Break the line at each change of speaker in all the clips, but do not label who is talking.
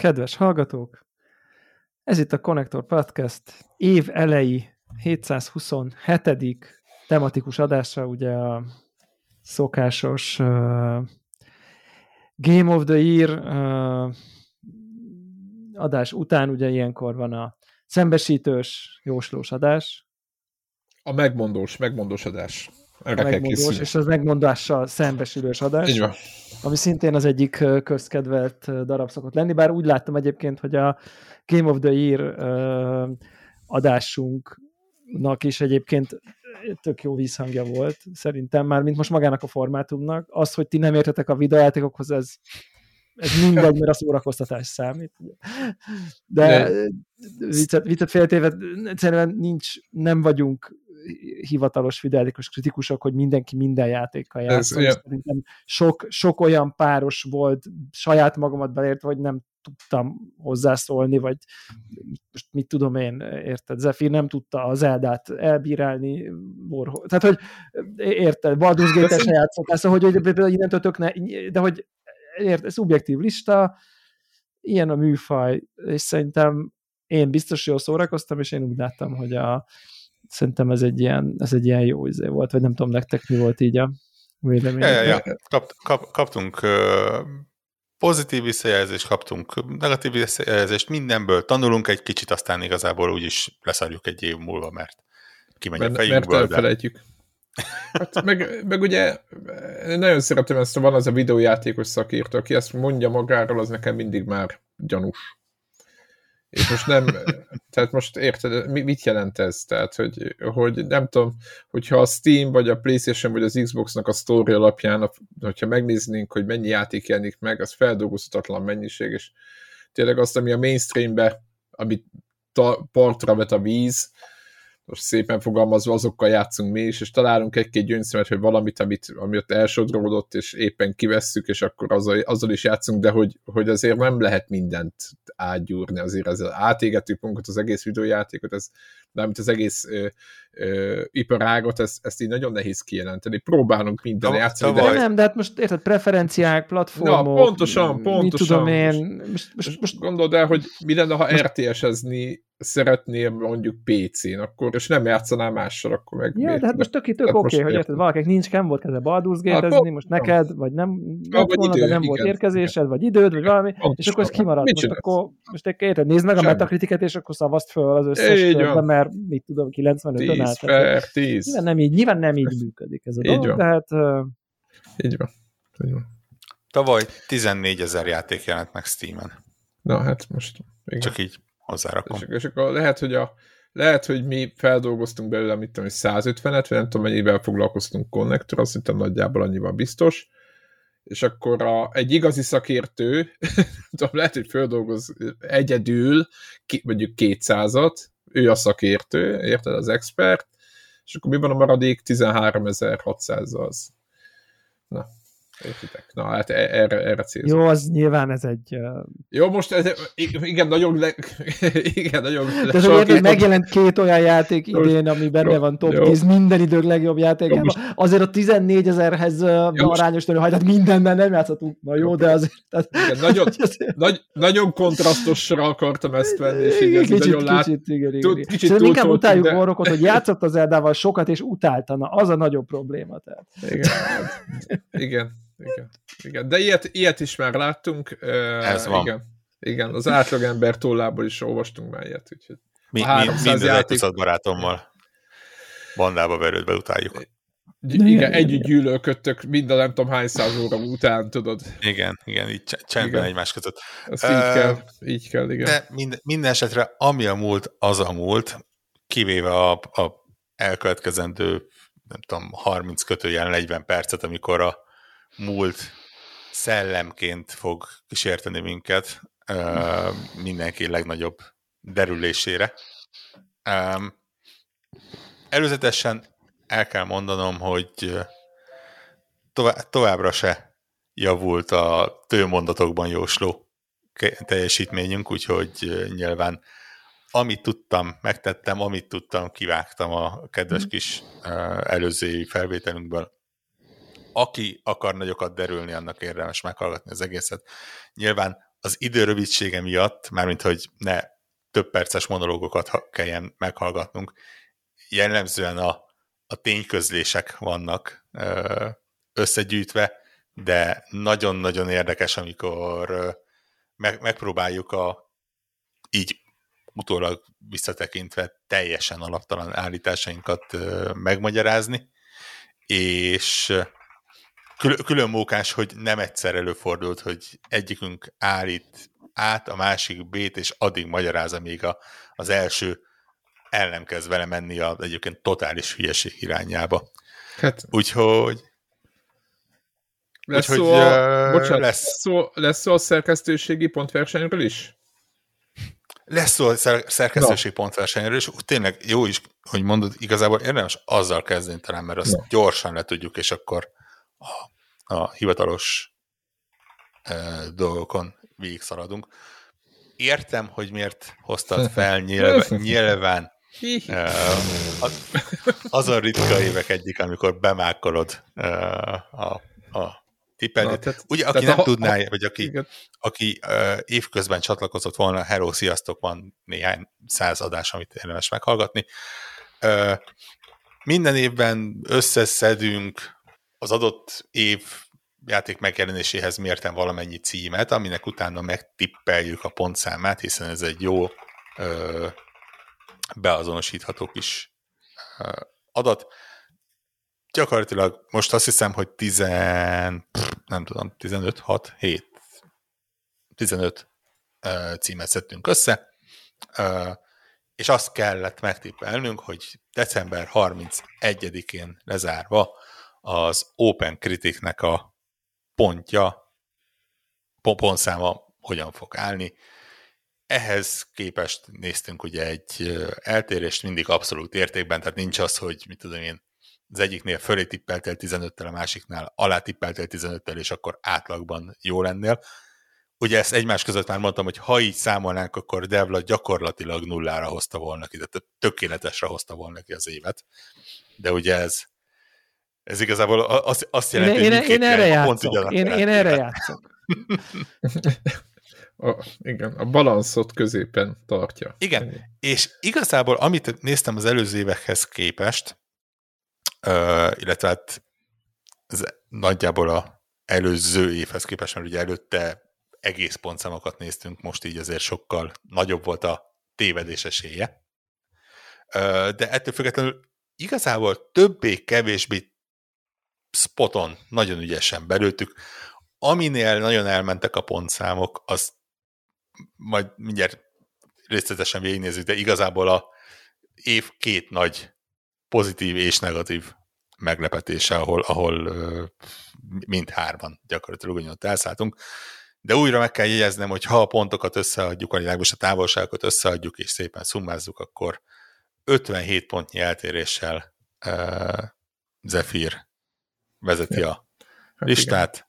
Kedves hallgatók! Ez itt a Connector Podcast év elejé 727. tematikus adása, ugye a szokásos uh, Game of the Year uh, adás után, ugye ilyenkor van a szembesítős, jóslós adás.
A megmondós, megmondós adás.
Erre megmondós, és az megmondással szembesülős adás.
Így van.
Ami szintén az egyik közkedvelt darab szokott lenni, bár úgy láttam egyébként, hogy a Game of the Year adásunknak is egyébként tök jó vízhangja volt, szerintem már, mint most magának a formátumnak. Az, hogy ti nem értetek a videójátékokhoz, ez, ez mindegy, mert a szórakoztatás számít. De, De... viccet, viccet féltéve, egyszerűen nincs, nem vagyunk hivatalos videójátékos kritikusok, hogy mindenki minden játékkal játszol. Szerintem sok, sok olyan páros volt, saját magamat beleértve, hogy nem tudtam hozzászólni, vagy most mit tudom én, érted, Zephyr nem tudta az Eldát elbírálni, Warhol. tehát, hogy érted, Baldur's Gate-el se játszottál, szóval, hogy, hogy innentől tök ne, de hogy érted, szubjektív lista, ilyen a műfaj, és szerintem én biztos jól szórakoztam, és én úgy láttam, hogy a, szerintem ez egy ilyen, ez egy ilyen jó izé volt, vagy nem tudom, nektek mi volt így a vélemény.
Ja, ja, ja. Kap, kap, kaptunk pozitív visszajelzést, kaptunk negatív visszajelzést, mindenből tanulunk egy kicsit, aztán igazából úgyis leszarjuk egy év múlva, mert kimegy a fejünkből.
Mert elfelejtjük. Hát meg, meg ugye nagyon szeretem ezt, van az a videójátékos szakírtó, aki ezt mondja magáról, az nekem mindig már gyanús. És most nem, tehát most érted, mit jelent ez? Tehát, hogy, hogy nem tudom, hogyha a Steam, vagy a Playstation, vagy az Xboxnak a story alapján, hogyha megnéznénk, hogy mennyi játék jelenik meg, az feldolgozhatatlan mennyiség, és tényleg azt, ami a mainstreambe, amit partra vet a víz, most szépen fogalmazva azokkal játszunk mi is, és találunk egy-két gyöngyszemet, hogy valamit, amit, ami ott elsodródott, és éppen kivesszük, és akkor azzal, azzal is játszunk, de hogy, hogy azért nem lehet mindent átgyúrni, azért az átégetük magunkat az egész videójátékot, ez, amit az egész ö, iparágot, ezt, ezt így nagyon nehéz kijelenteni. Próbálunk minden játszani.
De... Nem, de hát most érted, preferenciák, platformok.
Na, pontosan, pontosan.
tudom én. Most,
most, most gondold el, hogy mi lenne, ha RTS-ezni szeretném mondjuk PC-n, akkor, és nem játszanál mással, akkor meg...
Ja, de hát most tök, tök oké, okay, hogy érted, valakinek nincs, nem volt kezdve Baldur's gate most neked, vagy nem, ja, vagy volna, idő, de nem igen, volt érkezésed, vagy időd, vagy valami, Pontosan. és akkor ez kimarad. Mit most akkor, most érted, nézd meg a metakritiket, és akkor szavazd föl az összes mert mit tudom, 95-ön állt.
10 per 10.
Nyilván nem így, nyilván nem így működik ez a dolog, de hát...
Így van. Így van.
Tavaly 14 ezer játék jelent meg Steam-en.
Na hát most...
Igen. Csak így hozzárakom.
És, és akkor lehet, hogy a lehet, hogy mi feldolgoztunk belőle, mit tudom, 150-et, vagy nem tudom, mennyivel foglalkoztunk konnektor, azt hittem nagyjából annyival biztos, és akkor a, egy igazi szakértő, tudom, lehet, hogy feldolgoz egyedül, ki, mondjuk 200-at, ő a szakértő, érted, az expert, és akkor mi van a maradék 13.600 az. Na, Értitek? Na, hát e- erre, erre célzom.
Jó, az nyilván ez egy... Uh...
Jó, most ez, igen, nagyon le, igen, nagyon
De ez hogy megjelent két olyan játék idén, ami benne van top jó. 10 minden idők legjobb játékában. Most... Azért a 14 ezerhez arányos most... tehát mindennel nem játszhatunk. Na jó, jó, de azért... Tehát...
Igen, nagyon, nagy, nagyon kontrasztosra akartam ezt venni, és így
kicsit, nagyon lát... Kicsit, igen, igen. Tud, kicsit Szerintem inkább utáljuk de... Warrockot, hogy játszott az Eldával sokat, és utáltana. Az a nagyobb probléma. Tehát.
Igen, hát, igen igen, igen. De ilyet, ilyet is már láttunk.
Ez van.
Igen, igen az átlagember tollából is olvastunk már ilyet. Úgyhogy
mi, mi, minden játék... barátommal bandába verődve utáljuk.
Igen, igen, együtt gyűlölködtök mind a nem tudom hány száz óra után, tudod.
Igen, igen, így csendben egymás között.
Ezt uh, így kell, így kell, igen.
De minden, minden esetre, ami a múlt, az a múlt, kivéve a, a elkövetkezendő, nem tudom, 30 kötőjel 40 percet, amikor a múlt szellemként fog kísérteni minket uh, mindenki legnagyobb derülésére. Um, előzetesen el kell mondanom, hogy tovább, továbbra se javult a tőmondatokban jósló teljesítményünk, úgyhogy nyilván amit tudtam, megtettem, amit tudtam, kivágtam a kedves kis uh, előző felvételünkből aki akar nagyokat derülni, annak érdemes meghallgatni az egészet. Nyilván az idő rövidsége miatt, mármint hogy ne több perces monológokat kelljen meghallgatnunk, jellemzően a, a tényközlések vannak összegyűjtve, de nagyon-nagyon érdekes, amikor meg, megpróbáljuk a így utólag visszatekintve teljesen alaptalan állításainkat megmagyarázni, és külön, külön mókás, hogy nem egyszer előfordult, hogy egyikünk állít át, a másik B-t, és addig magyarázza, még a, az első el nem kezd vele menni a egyébként totális hülyeség irányába. Hát, úgyhogy
lesz úgyhogy, szó a, uh, bocsánat, lesz. Szó, lesz szó a szerkesztőségi pontversenyről is?
Lesz szó a szerkesztőségi no. pontversenyről, és tényleg jó is, hogy mondod, igazából érdemes azzal kezdeni talán, mert azt no. gyorsan le tudjuk, és akkor a, a hivatalos e, dolgokon végig szaladunk. Értem, hogy miért hoztad fel nyilván, nyilván az, az a ritka évek egyik, amikor bemákolod a, a tippelni. tehát, Ugye, aki nem a, tudná, a, vagy aki, aki uh, évközben csatlakozott volna, hello, sziasztok, van néhány száz adás, amit érdemes meghallgatni. Uh, minden évben összeszedünk az adott év játék megjelenéséhez mérten valamennyi címet, aminek utána megtippeljük a pontszámát, hiszen ez egy jó ö, beazonosítható kis ö, adat. Gyakorlatilag most azt hiszem, hogy 10, nem tudom, 15, 6, 7, 15 ö, címet szedtünk össze, ö, és azt kellett megtippelnünk, hogy december 31-én lezárva az Open Criticnek a pontja, pontszáma hogyan fog állni. Ehhez képest néztünk ugye egy eltérést mindig abszolút értékben, tehát nincs az, hogy mit tudom én, az egyiknél fölé tippeltél 15-tel, a másiknál alá tippeltél 15-tel, és akkor átlagban jó lennél. Ugye ezt egymás között már mondtam, hogy ha így számolnánk, akkor Devla gyakorlatilag nullára hozta volna ki, tehát tökéletesre hozta volna ki az évet. De ugye ez ez igazából azt, azt jelenti,
én, hogy én, én erre játszok. Én, én erre játszok.
A, igen, a balanszot középen tartja.
Igen, Ennyi. és igazából amit néztem az előző évekhez képest, uh, illetve hát ez nagyjából a előző évhez képest, mert ugye előtte egész pontszámokat néztünk, most így azért sokkal nagyobb volt a tévedés esélye. Uh, de ettől függetlenül igazából többé-kevésbé spoton, nagyon ügyesen belőttük. Aminél nagyon elmentek a pontszámok, az majd mindjárt részletesen végignézzük, de igazából a év két nagy pozitív és negatív meglepetése, ahol, ahol mind hárman gyakorlatilag ugyanott elszálltunk. De újra meg kell jegyeznem, hogy ha a pontokat összeadjuk, a a távolságokat összeadjuk, és szépen szumázzuk, akkor 57 pontnyi eltéréssel uh, Zephyr vezeti a hát listát. Igen.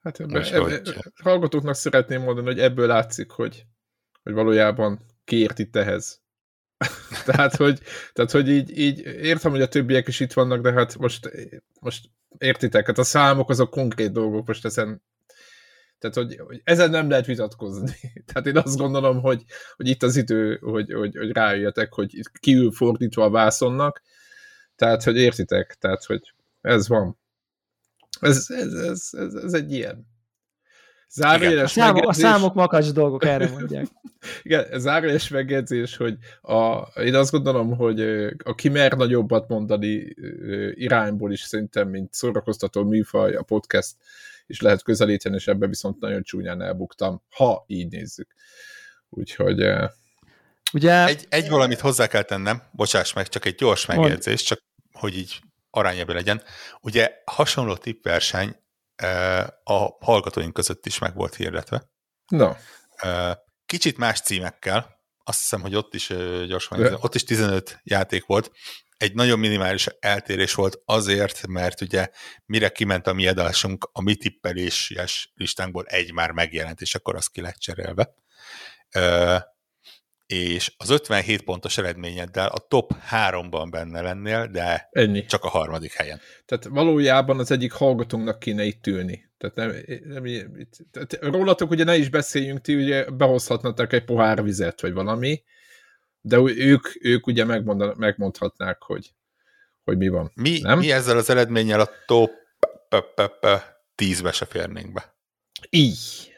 Hát ebben, ebben, hogy... hallgatóknak szeretném mondani, hogy ebből látszik, hogy, hogy valójában kiért itt ehhez. tehát, hogy, tehát, hogy így, így értem, hogy a többiek is itt vannak, de hát most, most értitek, hát a számok azok konkrét dolgok, most ezen tehát, hogy, hogy ezen nem lehet vitatkozni. Tehát én azt gondolom, hogy, hogy itt az idő, hogy, hogy, hogy rájöjjetek, hogy kiül fordítva a vászonnak, tehát, hogy értitek, tehát, hogy ez van. Ez, ez, ez, ez, ez egy ilyen.
Zárójeles a, számok, a számok makacs dolgok, erre mondják.
Igen, zárójeles megjegyzés, hogy a, én azt gondolom, hogy a kimer nagyobbat mondani irányból is szerintem, mint szórakoztató műfaj, a podcast is lehet közelíteni, és ebbe viszont nagyon csúnyán elbuktam, ha így nézzük. Úgyhogy...
Ugye... Egy, egy valamit hozzá kell tennem, bocsáss meg, csak egy gyors megjegyzés, csak hogy így arányában legyen. Ugye hasonló tippverseny a hallgatóink között is meg volt hirdetve.
No.
Kicsit más címekkel, azt hiszem, hogy ott is gyorsan, De. ott is 15 játék volt. Egy nagyon minimális eltérés volt azért, mert ugye mire kiment a mi adásunk, a mi tippeléses listánkból egy már megjelent, és akkor az ki lett cserélve és az 57 pontos eredményeddel a top 3-ban benne lennél, de Ennyi. csak a harmadik helyen.
Tehát valójában az egyik hallgatónknak kéne itt ülni. Tehát nem, nem ilyen, tehát rólatok ugye ne is beszéljünk, ti ugye behozhatnátok egy pohár vizet, vagy valami, de ők, ők ugye megmondhatnák, hogy, hogy mi van.
Mi,
nem?
mi ezzel az eredménnyel a top 10-be se férnénk be.
Így.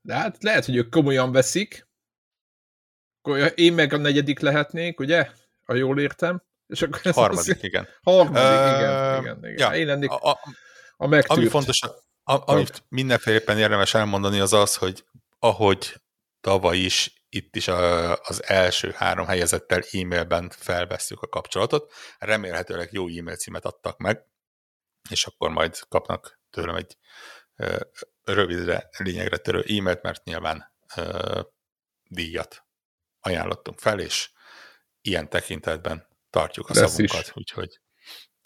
De hát lehet, hogy ők komolyan veszik, én meg a negyedik lehetnék, ugye? Ha jól értem.
És akkor ez harmadik, az... igen.
Harmadik, uh, igen, igen, igen.
Ja,
én lennék a, a, a megtűrt.
Ami fontos, a, amit mindenféleképpen érdemes elmondani, az az, hogy ahogy tavaly is, itt is a, az első három helyezettel e-mailben felveszünk a kapcsolatot, remélhetőleg jó e-mail címet adtak meg, és akkor majd kapnak tőlem egy ö, rövidre, lényegre törő e-mailt, mert nyilván ö, díjat ajánlottunk fel, és ilyen tekintetben tartjuk a lesz szavunkat, is. úgyhogy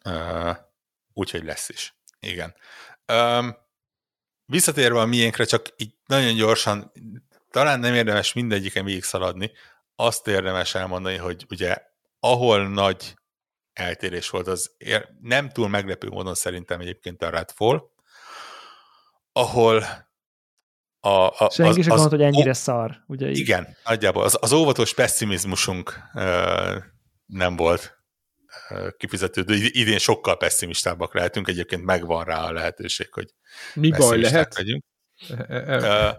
uh, úgyhogy lesz is. Igen. Um, visszatérve a miénkre, csak így nagyon gyorsan, talán nem érdemes mindegyiken végig szaladni, azt érdemes elmondani, hogy ugye ahol nagy eltérés volt, az nem túl meglepő módon szerintem egyébként a Redfall, ahol
a, a, Senki az, sem gondolt, hogy ennyire ó, szar. Ugye
így? Igen, nagyjából. Az, az óvatos pessimizmusunk uh, nem volt kifizetődő. Idén sokkal pessimistábbak lehetünk, egyébként megvan rá a lehetőség, hogy
Mi baj lehet?
Legyünk. Uh,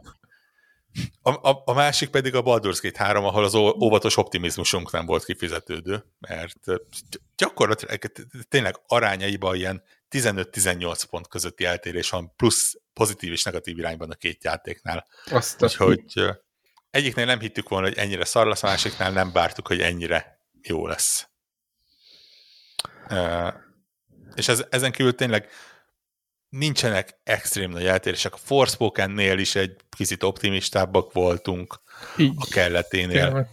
a, a, a másik pedig a Baldur's Gate 3, ahol az óvatos optimizmusunk nem volt kifizetődő, mert gyakorlatilag tényleg arányaiban ilyen 15-18 pont közötti eltérés van, plusz pozitív és negatív irányban a két játéknál. Azt Úgyhogy egyiknél nem hittük volna, hogy ennyire szar lesz, a másiknál nem bártuk, hogy ennyire jó lesz. És ez, ezen kívül tényleg nincsenek extrém nagy eltérések. A Forspoken-nél is egy kicsit optimistábbak voltunk így. a kelleténél.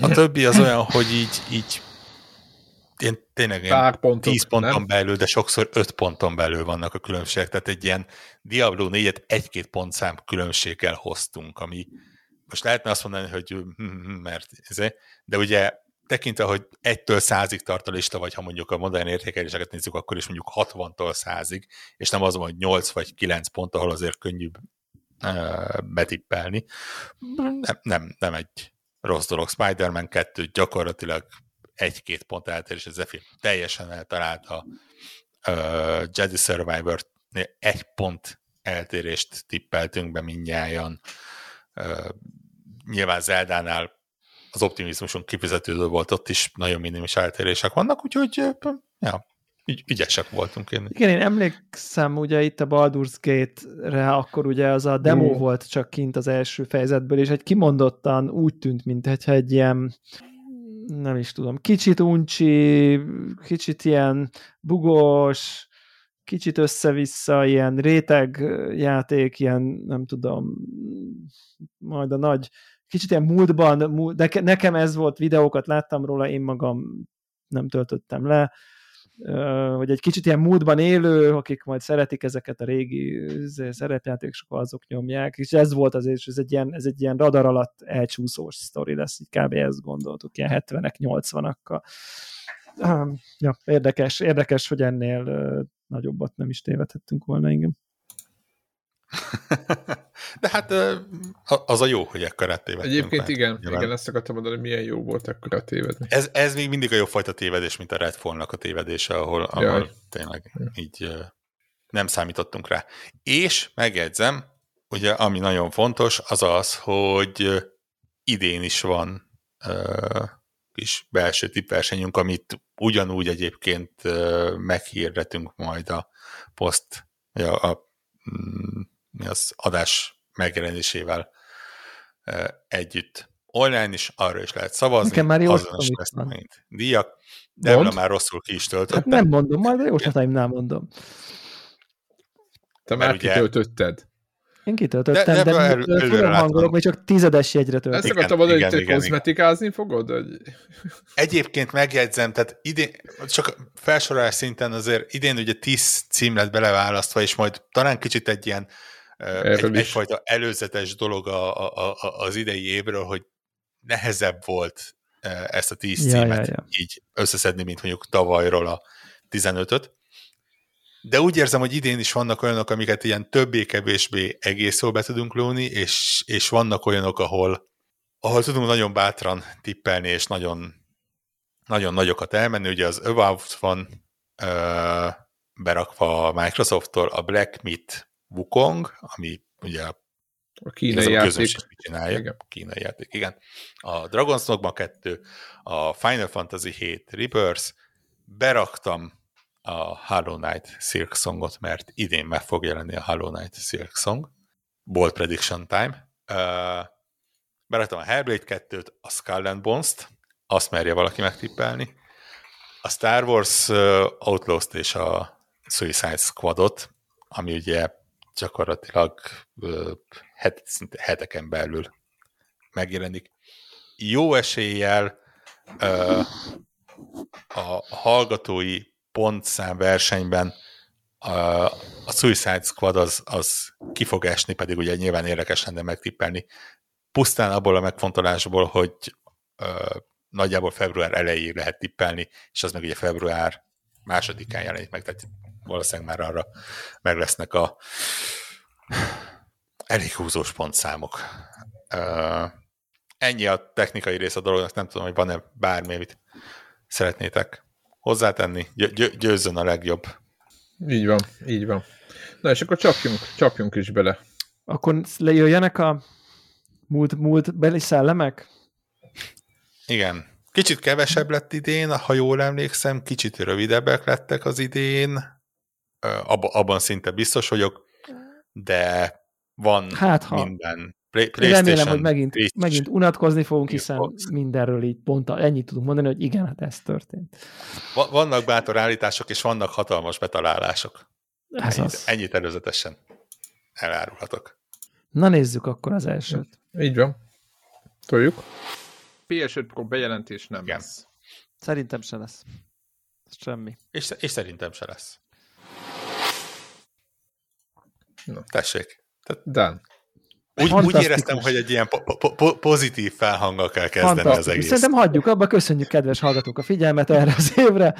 A többi az olyan, hogy így, így én tényleg Pár pontok, 10 ponton nem? belül, de sokszor 5 ponton belül vannak a különbségek, tehát egy ilyen Diablo 4-et egy-két pontszám különbséggel hoztunk, ami most lehetne azt mondani, hogy hm, hm, hm, mert ez, de ugye tekintve, hogy egytől százig tart a lista, vagy ha mondjuk a modern értékeléseket nézzük, akkor is mondjuk 60-tól százig, és nem az, hogy 8 vagy 9 pont, ahol azért könnyűbb uh, betippelni. Nem, nem, nem egy rossz dolog. Spider-Man 2 gyakorlatilag egy-két pont eltérés, ez a film teljesen eltalálta uh, Jedi survivor egy pont eltérést tippeltünk be mindnyájan. Uh, nyilván Zeldánál az optimizmusunk kifizetődő volt, ott is nagyon minimis eltérések vannak, úgyhogy ja, ügy, ügyesek voltunk. Én.
Igen, én emlékszem ugye itt a Baldur's Gate-re, akkor ugye az a demo mm. volt csak kint az első fejezetből, és egy kimondottan úgy tűnt, mint egy ilyen nem is tudom, kicsit uncsi, kicsit ilyen bugos, kicsit össze-vissza, ilyen réteg játék, ilyen nem tudom, majd a nagy, kicsit ilyen múltban, de nekem ez volt, videókat láttam róla, én magam nem töltöttem le, hogy egy kicsit ilyen múltban élő, akik majd szeretik ezeket a régi szerepjátékosokat, azok nyomják, és ez volt az, és ez egy ilyen, ez egy ilyen radar alatt elcsúszós sztori lesz, így kb. ezt gondoltuk, ilyen 70-ek, 80-akkal. Ja, érdekes, érdekes, hogy ennél nagyobbat nem is tévedhettünk volna, igen.
De hát az a jó, hogy ekkorát tévedtünk.
Egyébként igen, nyilván. igen, ezt akartam mondani, milyen jó volt ekkora tévedni.
Ez, ez még mindig a jobb fajta tévedés, mint a Redfallnak a tévedése, ahol, ahol tényleg így nem számítottunk rá. És megjegyzem, ugye ami nagyon fontos, az az, hogy idén is van uh, kis belső tippversenyünk, amit ugyanúgy egyébként uh, meghirdetünk majd a poszt, a, a mm, az adás megjelenésével együtt. Online is, arra is lehet szavazni.
Nekem már
is lesznek megint díjak. De már rosszul ki is töltöttem. Hát
nem mondom, majd a jó nem mondom.
Te már ugye... kitöltötted.
Én kitöltöttem, de, de, de elő, hangolok, vagy csak tizedes jegyre töltöttem.
Ezt akartam mondani, hogy te kozmetikázni fogod? Hogy...
Egyébként megjegyzem, tehát idén, csak felsorolás szinten azért idén ugye tíz cím lett beleválasztva, és majd talán kicsit egy ilyen egy, egyfajta előzetes dolog a, a, a, az idei évről, hogy nehezebb volt ezt a tíz ja, címet ja, ja. így összeszedni, mint mondjuk tavalyról a 15-öt. de úgy érzem, hogy idén is vannak olyanok, amiket ilyen többé-kevésbé egész jól be tudunk lóni, és, és vannak olyanok, ahol, ahol tudunk nagyon bátran tippelni, és nagyon, nagyon nagyokat elmenni. Ugye az About van ö, berakva a Microsoft-tól, a Black Myth Wukong, ami ugye
a kínai játék.
Csinálja. Igen. Kínai játék, igen. A Dragon's Dogma 2, a Final Fantasy 7 Rebirth, beraktam a Hollow Knight Silk Songot, mert idén meg fog jelenni a Hollow Knight Silk Song. Bold Prediction Time. Uh, beraktam a Hellblade 2-t, a Skull and Bones-t, azt merje valaki megtippelni. A Star Wars uh, Outlaws-t és a Suicide Squadot, ami ugye gyakorlatilag het, szinte heteken belül megjelenik. Jó eséllyel a hallgatói pontszám versenyben a, a Suicide Squad az, az ki fog esni, pedig ugye nyilván érdekes lenne megtippelni. Pusztán abból a megfontolásból, hogy ö, nagyjából február elejéig lehet tippelni, és az meg ugye február másodikán jelenik meg, tehát valószínűleg már arra meg lesznek a elég húzós pontszámok. Ennyi a technikai rész a dolognak, nem tudom, hogy van-e bármi, amit szeretnétek hozzátenni, gy- győzzön a legjobb.
Így van, így van. Na és akkor csapjunk, csapjunk is bele.
Akkor lejöjjenek a múlt, múlt beli szellemek?
Igen. Kicsit kevesebb lett idén, ha jól emlékszem, kicsit rövidebbek lettek az idén, Ab- abban szinte biztos vagyok, de van hát, ha. minden
Play, Remélem, hogy megint, megint unatkozni fogunk, hiszen Xbox. mindenről így pont ennyit tudunk mondani, hogy igen, hát ez történt.
Vannak bátor állítások, és vannak hatalmas betalálások.
Ez
ennyit,
az.
ennyit előzetesen elárulhatok.
Na nézzük akkor az elsőt.
Így van. Toljuk. PS5 Pro bejelentés nem igen. lesz.
Szerintem se lesz. Semmi.
És, és szerintem se lesz. Na. Tessék.
Tehát, Dan.
Úgy, úgy éreztem, hogy egy ilyen po- po- po- pozitív felhanggal kell kezdeni az egész.
Szerintem hagyjuk abba, köszönjük kedves hallgatók a figyelmet erre az évre.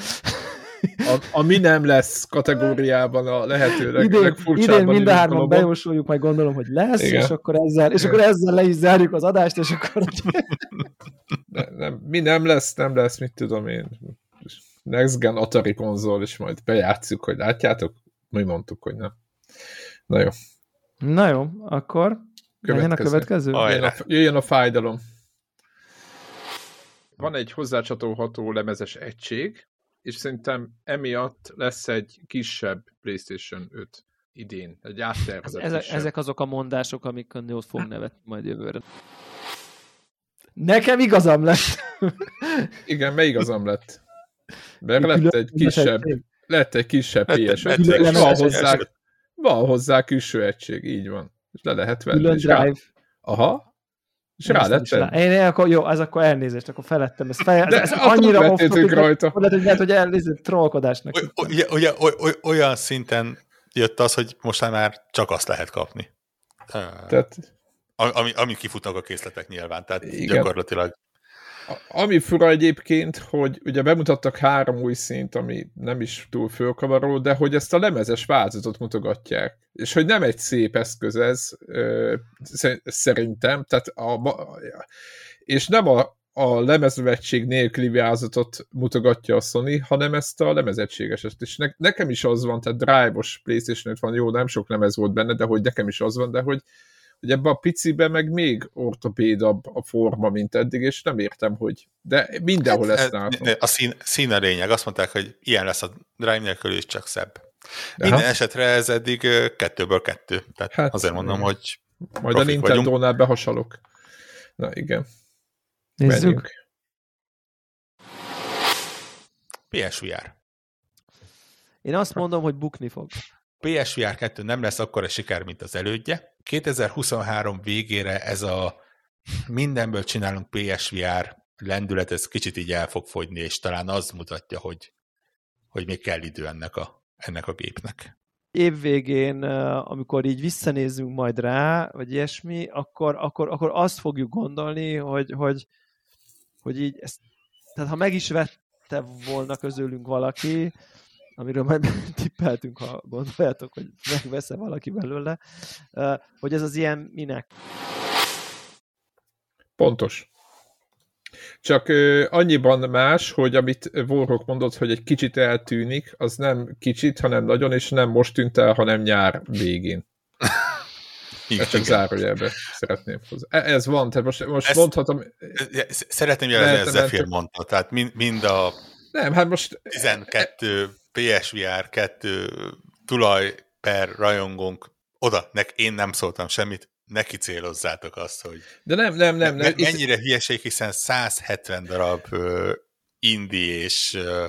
A, a mi nem lesz kategóriában a lehető leg,
idén, idén mind a hárman bejósoljuk, majd gondolom, hogy lesz, Igen. és akkor ezzel, és akkor ezzel le is zárjuk az adást, és akkor...
ne, nem, mi nem lesz, nem lesz, mit tudom én. Next Gen Atari konzol, és majd bejátszuk, hogy látjátok? Mi mondtuk, hogy nem. Na jó.
Na jó, akkor Következő. a következő?
Jöjjön a, jöjjön a fájdalom. Van egy hozzácsatolható lemezes egység, és szerintem emiatt lesz egy kisebb PlayStation 5 idén, egy áttervezett
ezek, ezek azok a mondások, amik ott fog nevetni majd jövőre. Nekem igazam lett.
Igen, mely igazam lett? Mert lett egy kisebb, lett egy kisebb PS5, van hozzá, van hozzá külső egység, így van és le lehet venni.
Külön drive. Rá...
Aha. És rá lett
Én, én akkor, jó, az akkor elnézést, akkor felettem. Ez, fel, De ez annyira off rajta. Lehet, hogy, lehet, hogy elnézést trollkodásnak.
Ugye, ugye, olyan szinten jött az, hogy most már csak azt lehet kapni. Tehát... Ami, ami kifutnak a készletek nyilván, tehát Igen. gyakorlatilag
ami fura egyébként, hogy ugye bemutattak három új szint, ami nem is túl fölkavaró, de hogy ezt a lemezes változatot mutogatják. És hogy nem egy szép eszköz ez, szerintem, tehát a, és nem a, a lemezvetség nélküli változatot mutogatja a Sony, hanem ezt a lemezettségeset. És ne, nekem is az van, tehát drive-os PlayStation 5 van, jó, nem sok lemez volt benne, de hogy nekem is az van, de hogy hogy ebbe a picibe meg még ortopédabb a forma, mint eddig, és nem értem, hogy... De mindenhol hát, ezt látom.
A szín, szín a lényeg. Azt mondták, hogy ilyen lesz a drive nélkül, és csak szebb. Minden Aha. esetre ez eddig kettőből kettő. Tehát hát, azért mondom, hogy
Majd a Nintendo-nál behasalok. Na igen.
Nézzük. Menjünk.
PSVR.
Én azt mondom, hogy bukni fog.
PSVR 2 nem lesz akkora siker, mint az elődje. 2023 végére ez a mindenből csinálunk PSVR lendület, ez kicsit így el fog fogyni, és talán az mutatja, hogy, hogy még kell idő ennek a, ennek a gépnek.
Év végén, amikor így visszanézzünk majd rá, vagy ilyesmi, akkor, akkor, akkor azt fogjuk gondolni, hogy, hogy, hogy így ezt, tehát ha meg is vette volna közülünk valaki, amiről majd tippeltünk, ha gondoljátok, hogy megvesz-e valaki belőle, hogy ez az ilyen minek?
Pontos. Csak ö, annyiban más, hogy amit Warrock mondott, hogy egy kicsit eltűnik, az nem kicsit, hanem nagyon, és nem most tűnt el, hanem nyár végén. Igen, csak zárójelbe szeretném hozzá. E, ez van, tehát most, most Ezt, mondhatom...
Szeretném jelezni, hogy Zephyr mondta, tehát mind, mind a
nem, hát most...
12 PSVR 2 tulaj per rajongónk oda, nek én nem szóltam semmit, neki célozzátok azt, hogy...
De nem, nem, nem. nem
mennyire hülyeség, hiszen 170 darab uh, indie és uh,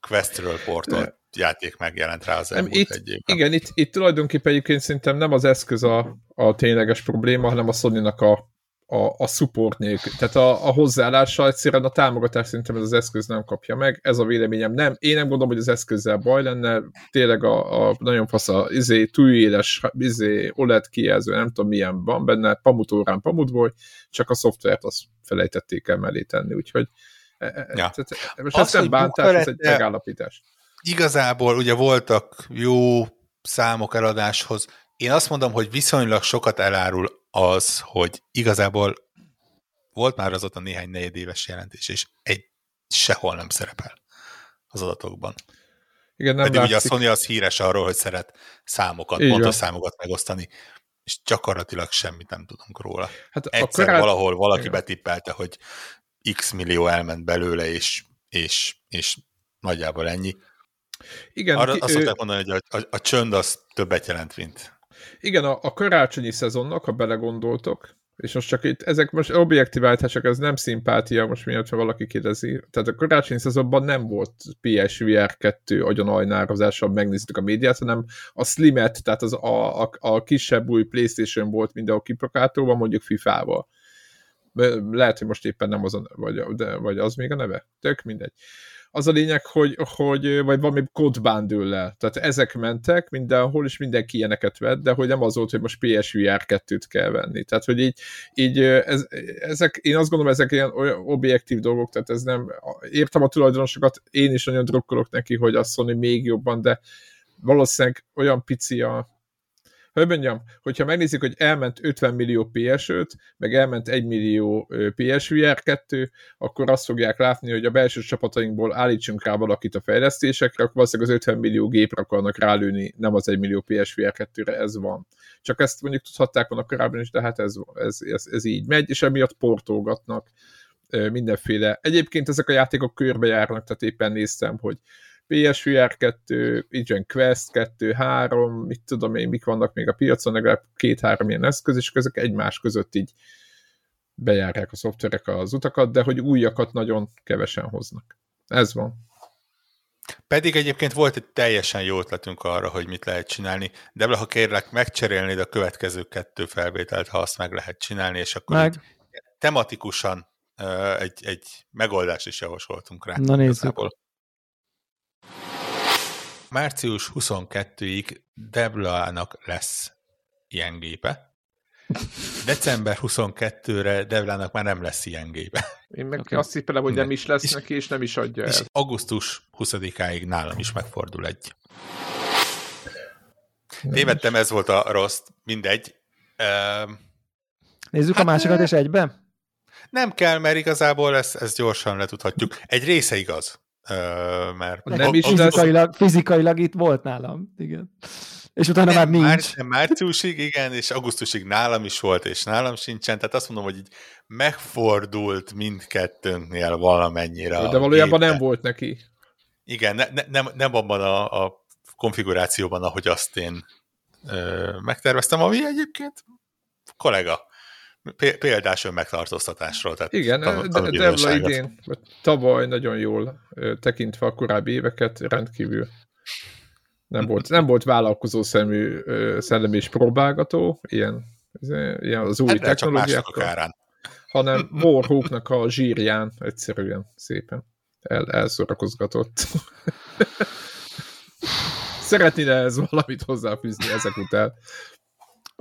Questről portolt játék megjelent rá az elmúlt
itt,
egy évben.
Igen, itt, itt tulajdonképpen egyébként szerintem nem az eszköz a, a tényleges probléma, hanem a sony a, a, a support nélkül. Tehát a, a hozzáállással egyszerűen a támogatás szerintem ez az eszköz nem kapja meg. Ez a véleményem nem. Én nem gondolom, hogy az eszközzel baj lenne. Tényleg a, a nagyon fasz a izé, túléles izé, OLED kijelző, nem tudom milyen van benne, pamutórán pamutból, csak a szoftvert azt felejtették el mellé tenni, úgyhogy e, e, ja. tehát, most az, nem bántás, ez egy megállapítás
igazából ugye voltak jó számok eladáshoz. Én azt mondom, hogy viszonylag sokat elárul az, hogy igazából volt már az ott a néhány negyedéves jelentés, és egy sehol nem szerepel az adatokban. Igen, nem Pedig látszik. ugye a Sony az híres arról, hogy szeret számokat, Így pontos van. számokat megosztani, és gyakorlatilag semmit nem tudunk róla. Hát Egyszer karát... valahol valaki Igen. betippelte, hogy x millió elment belőle, és, és, és nagyjából ennyi. Igen, Arra ki, azt szokták mondani, hogy a, a, a csönd az többet jelent, mint...
Igen, a, a karácsonyi szezonnak, ha belegondoltok, és most csak itt, ezek most objektív állítások, ez nem szimpátia, most miatt, ha valaki kérdezi. Tehát a karácsonyi szezonban nem volt PSVR 2 agyon ajnározással megnéztük a médiát, hanem a Slimet, tehát az a, a, a kisebb új Playstation volt mindenhol kiprokátolva, mondjuk FIFA-val. Lehet, hogy most éppen nem az a, vagy, de, vagy az még a neve? Tök mindegy az a lényeg, hogy, hogy vagy valami kódbándüllel. Tehát ezek mentek mindenhol, és mindenki ilyeneket vett, de hogy nem az volt, hogy most PSVR 2-t kell venni. Tehát, hogy így, így ez, ezek, én azt gondolom, ezek ilyen objektív dolgok, tehát ez nem, értem a tulajdonosokat, én is nagyon drukkolok neki, hogy azt Sony még jobban, de valószínűleg olyan pici a, hogy mondjam, hogyha megnézzük, hogy elment 50 millió PS5, meg elment 1 millió PSVR 2, akkor azt fogják látni, hogy a belső csapatainkból állítsunk rá valakit a fejlesztésekre, akkor valószínűleg az 50 millió gépre akarnak rálőni, nem az 1 millió PSVR 2-re, ez van. Csak ezt mondjuk tudhatták volna korábban is, de hát ez, ez, ez, ez így megy, és emiatt portolgatnak mindenféle. Egyébként ezek a játékok körbejárnak, tehát éppen néztem, hogy PSVR 2, így Quest 2, 3, mit tudom én, mik vannak még a piacon, legalább két-három ilyen eszköz, és ezek egymás között így bejárják a szoftverek az utakat, de hogy újakat nagyon kevesen hoznak. Ez van.
Pedig egyébként volt egy teljesen jó ötletünk arra, hogy mit lehet csinálni, de ha kérlek, megcserélnéd a következő kettő felvételt, ha azt meg lehet csinálni, és akkor meg. tematikusan egy, egy megoldást is javasoltunk rá.
Na nézzük. Igazából.
Március 22-ig Devlának lesz ilyen gépe. December 22-re Devlának már nem lesz ilyen gépe.
Én meg okay. azt hiszem, hogy nem is lesz és, neki, és nem is adja el. És
augusztus 20-áig nálam is megfordul egy. Tévedtem, ez volt a rossz, mindegy. Uh,
Nézzük hát, a másikat és egybe?
Nem kell, mert igazából ezt, ezt gyorsan letudhatjuk. Egy része igaz mert
nem is fizikailag, fizikailag itt volt nálam, igen. És utána nem, már nincs.
Már, márciusig, igen, és augusztusig nálam is volt, és nálam sincsen, tehát azt mondom, hogy így megfordult mindkettőnknél valamennyire.
De valójában nem volt neki.
Igen, ne, ne, nem, nem abban a, a konfigurációban, ahogy azt én ö, megterveztem, ami egyébként kollega példás önmegtartóztatásról. Tehát
Igen, de Devla idén, tavaly nagyon jól tekintve a korábbi éveket rendkívül nem volt, nem volt vállalkozó szemű szellemi és próbálgató, ilyen, ilyen az új hát technológiákkal, hanem Warhawknak a zsírján egyszerűen szépen el, elszorakozgatott. Szeretnél ez valamit hozzáfűzni ezek után?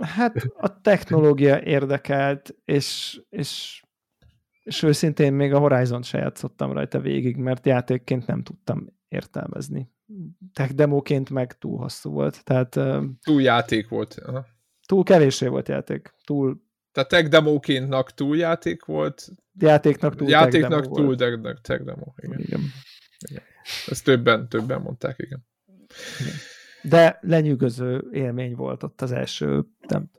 Hát a technológia érdekelt, és, és, és őszintén még a Horizon se játszottam rajta végig, mert játékként nem tudtam értelmezni. tech demóként meg túl hosszú volt. Tehát
túl játék volt. Aha.
Túl kevésé volt játék. Túl
tehát tech demókéntnak túl játék volt.
Játéknak túl
Játéknak tech túl tech, tech demo. Igen. igen. igen. Ezt többen, többen mondták, igen.
igen. De lenyűgöző élmény volt ott az első, nem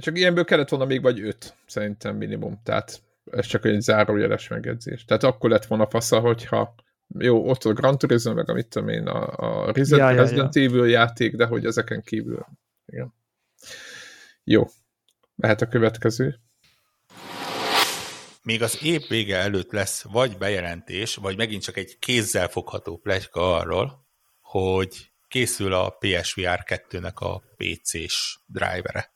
Csak ilyenből kellett volna még vagy öt, szerintem minimum. Tehát ez csak egy zárójeles megjegyzés. Tehát akkor lett volna fasza, hogyha jó, ott a Gran Turismo, meg a mit tudom én, a, a Resident, ja, Resident ja, ja. Evil játék, de hogy ezeken kívül. Igen. Jó. Mehet a következő.
Még az év vége előtt lesz vagy bejelentés, vagy megint csak egy kézzel fogható plegyka arról, hogy készül a PSVR 2-nek a PC-s drivere.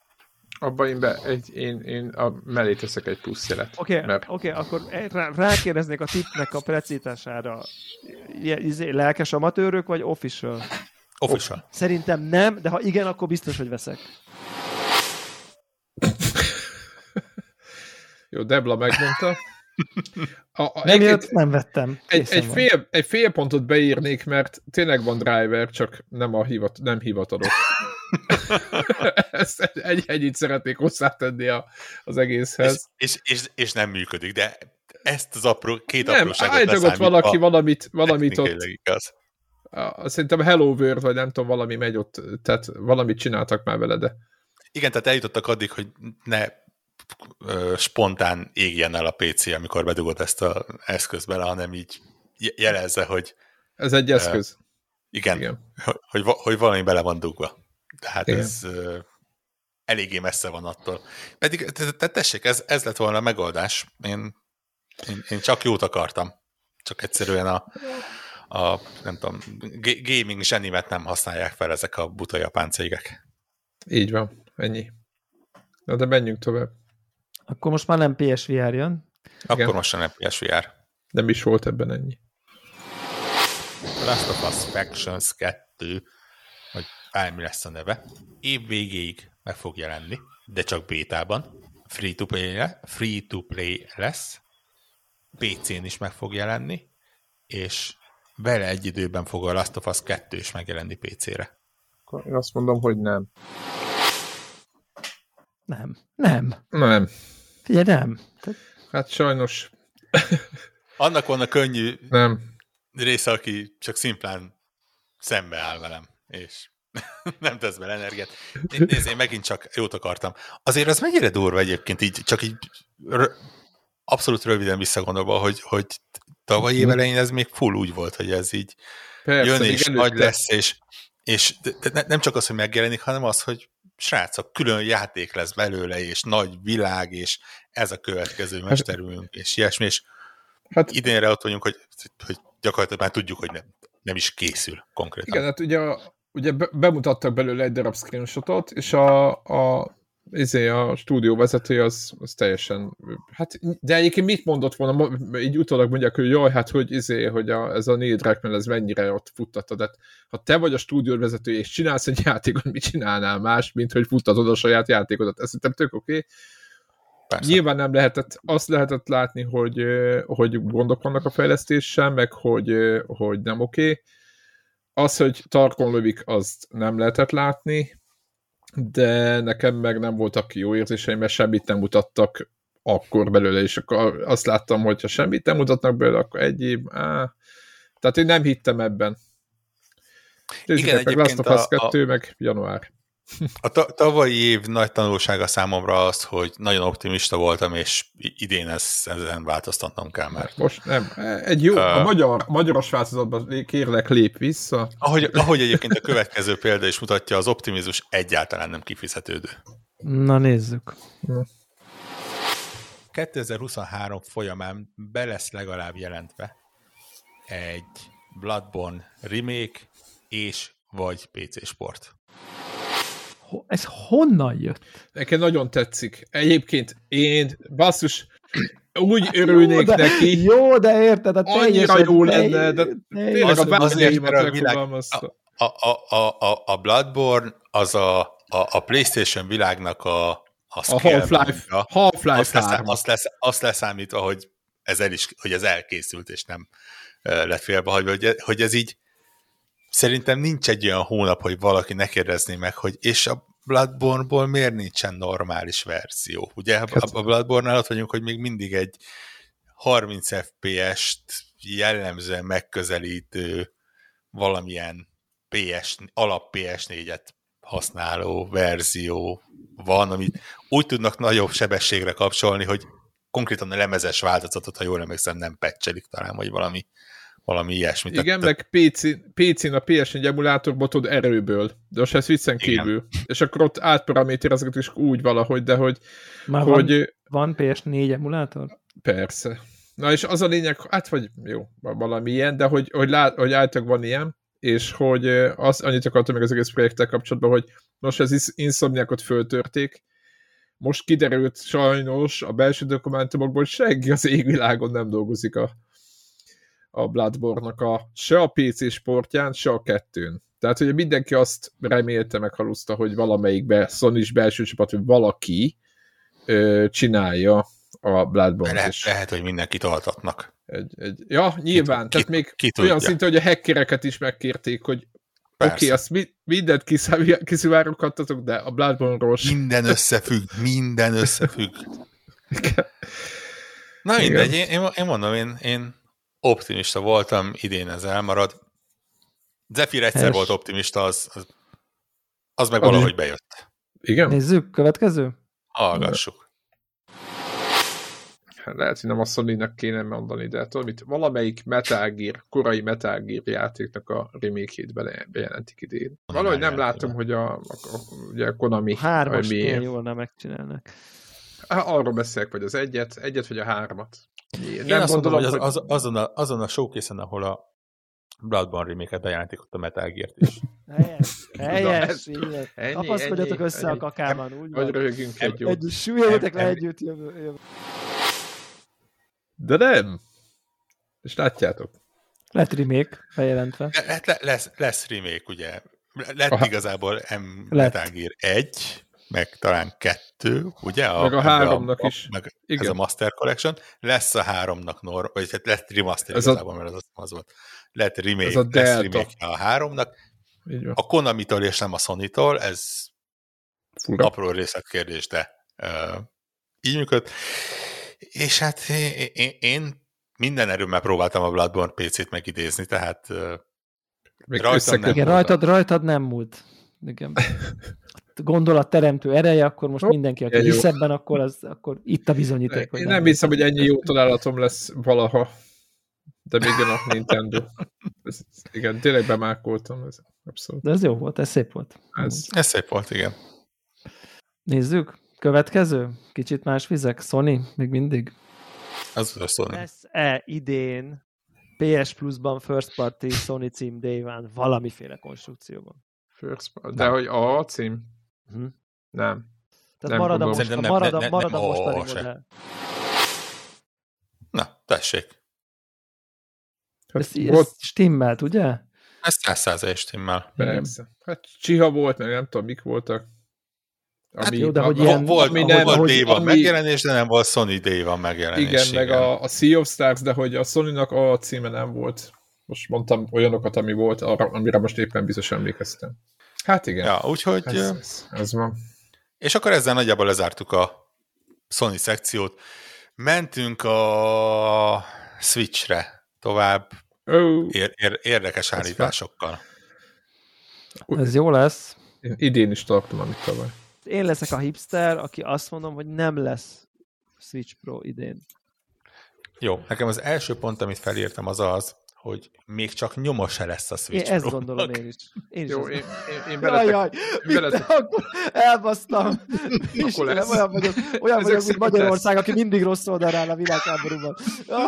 Abba én, be, egy, én, én a mellé teszek egy plusz jelet.
Oké, okay, mert... okay, akkor rá, rákérdeznék a tippnek a precítására. Izé, lelkes amatőrök, vagy official?
Official.
Szerintem nem, de ha igen, akkor biztos, hogy veszek.
Jó, Debla megmondta.
A, a, nem, jött, nem vettem.
Egy, egy, fél, egy fél pontot beírnék, mert tényleg van driver, csak nem, a hivat, nem hivatalos. Ezt egy, ennyit szeretnék hozzátenni a, az egészhez.
És, és, és, és nem működik, de ezt az apró, két nem,
apróságot ott valaki valamit, valamit ott... Igaz. Szerintem Hello World, vagy nem tudom, valami megy ott, tehát valamit csináltak már vele, de...
Igen, tehát eljutottak addig, hogy ne spontán égjen el a PC, amikor bedugod ezt az eszközt bele, hanem így jelezze, hogy...
Ez egy eszköz. Uh,
igen, igen. Hogy, hogy, valami bele van dugva. Tehát igen. ez uh, eléggé messze van attól. Pedig te, tessék, ez, ez lett volna a megoldás. Én, én, én csak jót akartam. Csak egyszerűen a, a nem tudom, gaming zsenimet nem használják fel ezek a buta japán cégek.
Így van, ennyi. Na de menjünk tovább.
Akkor most már nem PSVR jön.
Akkor Igen. most nem PSVR.
Nem is volt ebben ennyi.
Last of Us Factions 2, vagy bármi lesz a neve, év végéig meg fog jelenni, de csak bétában. Free to play, free to play lesz, PC-n is meg fog jelenni, és vele egy időben fog a Last of Us 2 is megjelenni PC-re.
Én azt mondom, hogy nem.
Nem. Nem.
Nem.
Figyelj, nem.
Hát sajnos.
Annak van a könnyű
nem.
része, aki csak szimplán szembe áll velem, és nem tesz bele energiát. Nézd, én megint csak jót akartam. Azért az mennyire durva egyébként, így, csak így r- abszolút röviden visszagondolva, hogy, hogy tavaly mhm. évelején ez még full úgy volt, hogy ez így Persze, jön és nagy lesz, és, és de, de nem csak az, hogy megjelenik, hanem az, hogy srácok, külön játék lesz belőle, és nagy világ, és ez a következő hát- mesterünk, és ilyesmi, és hát, idénre ott vagyunk, hogy, hogy gyakorlatilag már tudjuk, hogy nem, nem is készül konkrétan.
Igen, hát ugye, ugye bemutattak belőle egy darab screenshotot, és a, a izé, a stúdió vezetője az, az teljesen, hát, de egyébként mit mondott volna, így utólag mondják, hogy jaj, hát hogy izé, hogy a, ez a Neil Druckmann, ez mennyire ott futtatta, de ha te vagy a stúdió vezetője, és csinálsz egy játékot, mit csinálnál más, mint hogy futtatod a saját játékodat, ez szerintem tök oké. Okay. Nyilván nem lehetett, azt lehetett látni, hogy, hogy gondok vannak a fejlesztéssel, meg hogy, hogy nem oké. Okay. Az, hogy tarkon lövik, azt nem lehetett látni, de nekem meg nem voltak jó érzéseim, mert semmit nem mutattak akkor belőle, és akkor azt láttam, hogy ha semmit nem mutatnak belőle, akkor egy év, á, tehát én nem hittem ebben. Nézzük Igen, meg Last of Us 2, a, meg január.
A tavalyi év nagy tanulsága számomra az, hogy nagyon optimista voltam, és idén ezt, ezen változtatnom kell már.
Most nem. Egy jó, uh, a magyar, magyaros változatban kérlek lép vissza.
Ahogy, ahogy egyébként a következő példa is mutatja, az optimizmus egyáltalán nem kifizetődő.
Na nézzük.
2023 folyamán be lesz legalább jelentve egy Bloodborne remake és vagy PC sport.
Ez honnan jött?
Nekem nagyon tetszik. Egyébként én, basszus, úgy örülnék
jó, de,
neki.
Jó, de érted, a
Annyira jó lenne, de tényleg
a azért, a, világ, a, a, a, a, a Bloodborne az a, a, a PlayStation világnak a, a,
a Half-Life, Half-Life
azt, lesz, azt, lesz, azt leszámítva, hogy ez, el is, hogy ez elkészült, és nem lett félbehagyva, hogy, hogy ez így szerintem nincs egy olyan hónap, hogy valaki ne kérdezné meg, hogy és a Bloodborne-ból miért nincsen normális verzió? Ugye hát, a Bloodborne-nál ott vagyunk, hogy még mindig egy 30 FPS-t jellemzően megközelítő valamilyen PS, alap PS4-et használó verzió van, amit úgy tudnak nagyobb sebességre kapcsolni, hogy konkrétan a lemezes változatot, ha jól emlékszem, nem pecselik talán, vagy valami, valami ilyesmi.
Igen, meg PC, PC-n a PS4 emulátor botod erőből, de most ez viccen kívül. És akkor ott átparaméterezget is úgy valahogy, de hogy...
Már hogy van, van PS4 emulátor?
Persze. Na és az a lényeg, hát vagy jó, valami ilyen, de hogy, hogy, lát, hogy általában van ilyen, és hogy az, annyit akartam meg az egész projekttel kapcsolatban, hogy most ez Insomniakot föltörték, most kiderült sajnos a belső dokumentumokból, hogy senki az égvilágon nem dolgozik a, a Bloodborne-nak a, se a PC sportján, se a kettőn. Tehát, hogy mindenki azt remélte, meg haluszta, hogy valamelyikbe sony belső csapat, hogy valaki ö, csinálja a Bloodborne-t.
Lehet, lehet, hogy mindenkit altatnak.
Egy, egy, ja, nyilván, ki, tehát még ki olyan szinte, hogy a hackereket is megkérték, hogy oké, okay, azt mi, mindent kiszivároghattatok, de a Bloodborne-ról
Minden összefügg, minden összefügg. Na mindegy, én, én, én mondom, én, én optimista voltam, idén ez elmarad. Zephyr egyszer Helyes. volt optimista, az, az, az meg valahogy bejött.
Igen? Nézzük, következő?
Hallgassuk
lehet, hogy nem a sony kéne mondani, de tudod, mit, valamelyik Metal Gear, korai Metal Gear játéknak a remake-ét bejelentik idén. Valahogy nem látom, hogy a, a, a, ugye a Konami...
Hármas jól nem megcsinálnak.
Arról beszélek, vagy az egyet, egyet vagy a hármat.
Én nem azt gondolom, mondom, hogy az, az, azon, a, azon a showcase ahol a Bloodborne remake-et bejelentik ott a Metal Gear-t is.
Helyes, helyes, Kapaszkodjatok össze ennyi, a kakában, úgy.
Vagy röhögünk egy jót.
Egy, süljetek le együtt jövő, jövő.
De nem. És látjátok.
Lett remake bejelentve.
Le, le, lesz, lesz remake, ugye. Lett Aha. igazából M Metal Gear 1, meg talán kettő, ugye?
A, meg a háromnak a, is.
Meg Igen. Ez a Master Collection. Lesz a háromnak, nor, vagy hát lett remaster ez igazából, a, mert az, az volt. Lett remake, ez a lesz remake a háromnak. A Konami-tól és nem a Sony-tól, ez Fura. apró részletkérdés, de uh, így működ. És hát én, én minden erőmmel próbáltam a Bloodborne PC-t megidézni, tehát
Még rajtad nem, Igen, rajtad, rajtad nem múlt. Igen. Gondolat teremtő ereje, akkor most mindenki, aki hisz ebben, akkor, az, akkor itt a bizonyíték.
Én nem, nem hiszem, hogy ennyi jó találatom lesz valaha, de még jön a Nintendo. Ez, igen, tényleg bemákoltam. Ez abszolút.
De ez jó volt, ez szép volt.
Ez, ez szép volt, igen.
Nézzük. Következő? Kicsit más vizek? Sony? Még mindig?
Az a Sony.
Lesz-e idén PS Plus-ban First Party Sony cím Day valamiféle konstrukcióban?
First Party. De hogy a cím? Hm? Nem.
Tehát nem marad a, most, nem, marad a, marad a mostani modell.
Na, tessék.
Hát, ez, ez stimmelt, ugye?
Ez száz százalék stimmel.
Persze. Hát csiha volt, meg nem tudom, mik voltak.
Hát ami, jó, de hogy ilyen,
volt, ami nem, volt Day van ami, megjelenés, de nem volt Sony Day van megjelenés.
Igen, igen. meg a, a Sea of Stars, de hogy a Sony-nak a címe nem volt. Most mondtam olyanokat, ami volt, arra, amire most éppen biztos emlékeztem. Hát igen.
Ja, úgyhogy... Ez,
ez, ez van.
És akkor ezzel nagyjából lezártuk a Sony szekciót. Mentünk a Switchre tovább oh. ér, ér, érdekes állításokkal.
Ez jó lesz.
Én idén is tartom, amit tavaly
én leszek a hipster, aki azt mondom, hogy nem lesz Switch Pro idén.
Jó, nekem az első pont, amit felírtam, az az, hogy még csak nyoma se lesz a Switch
Én ezt gondolom én is. Én is
Jó, én, én, én beletek, jaj,
jaj, beletek. akkor elbasztam. Lesz. Olyan vagyok, olyan vagyok mint Magyarország, lesz. aki mindig rossz oldalra áll a világháborúban.
Oh,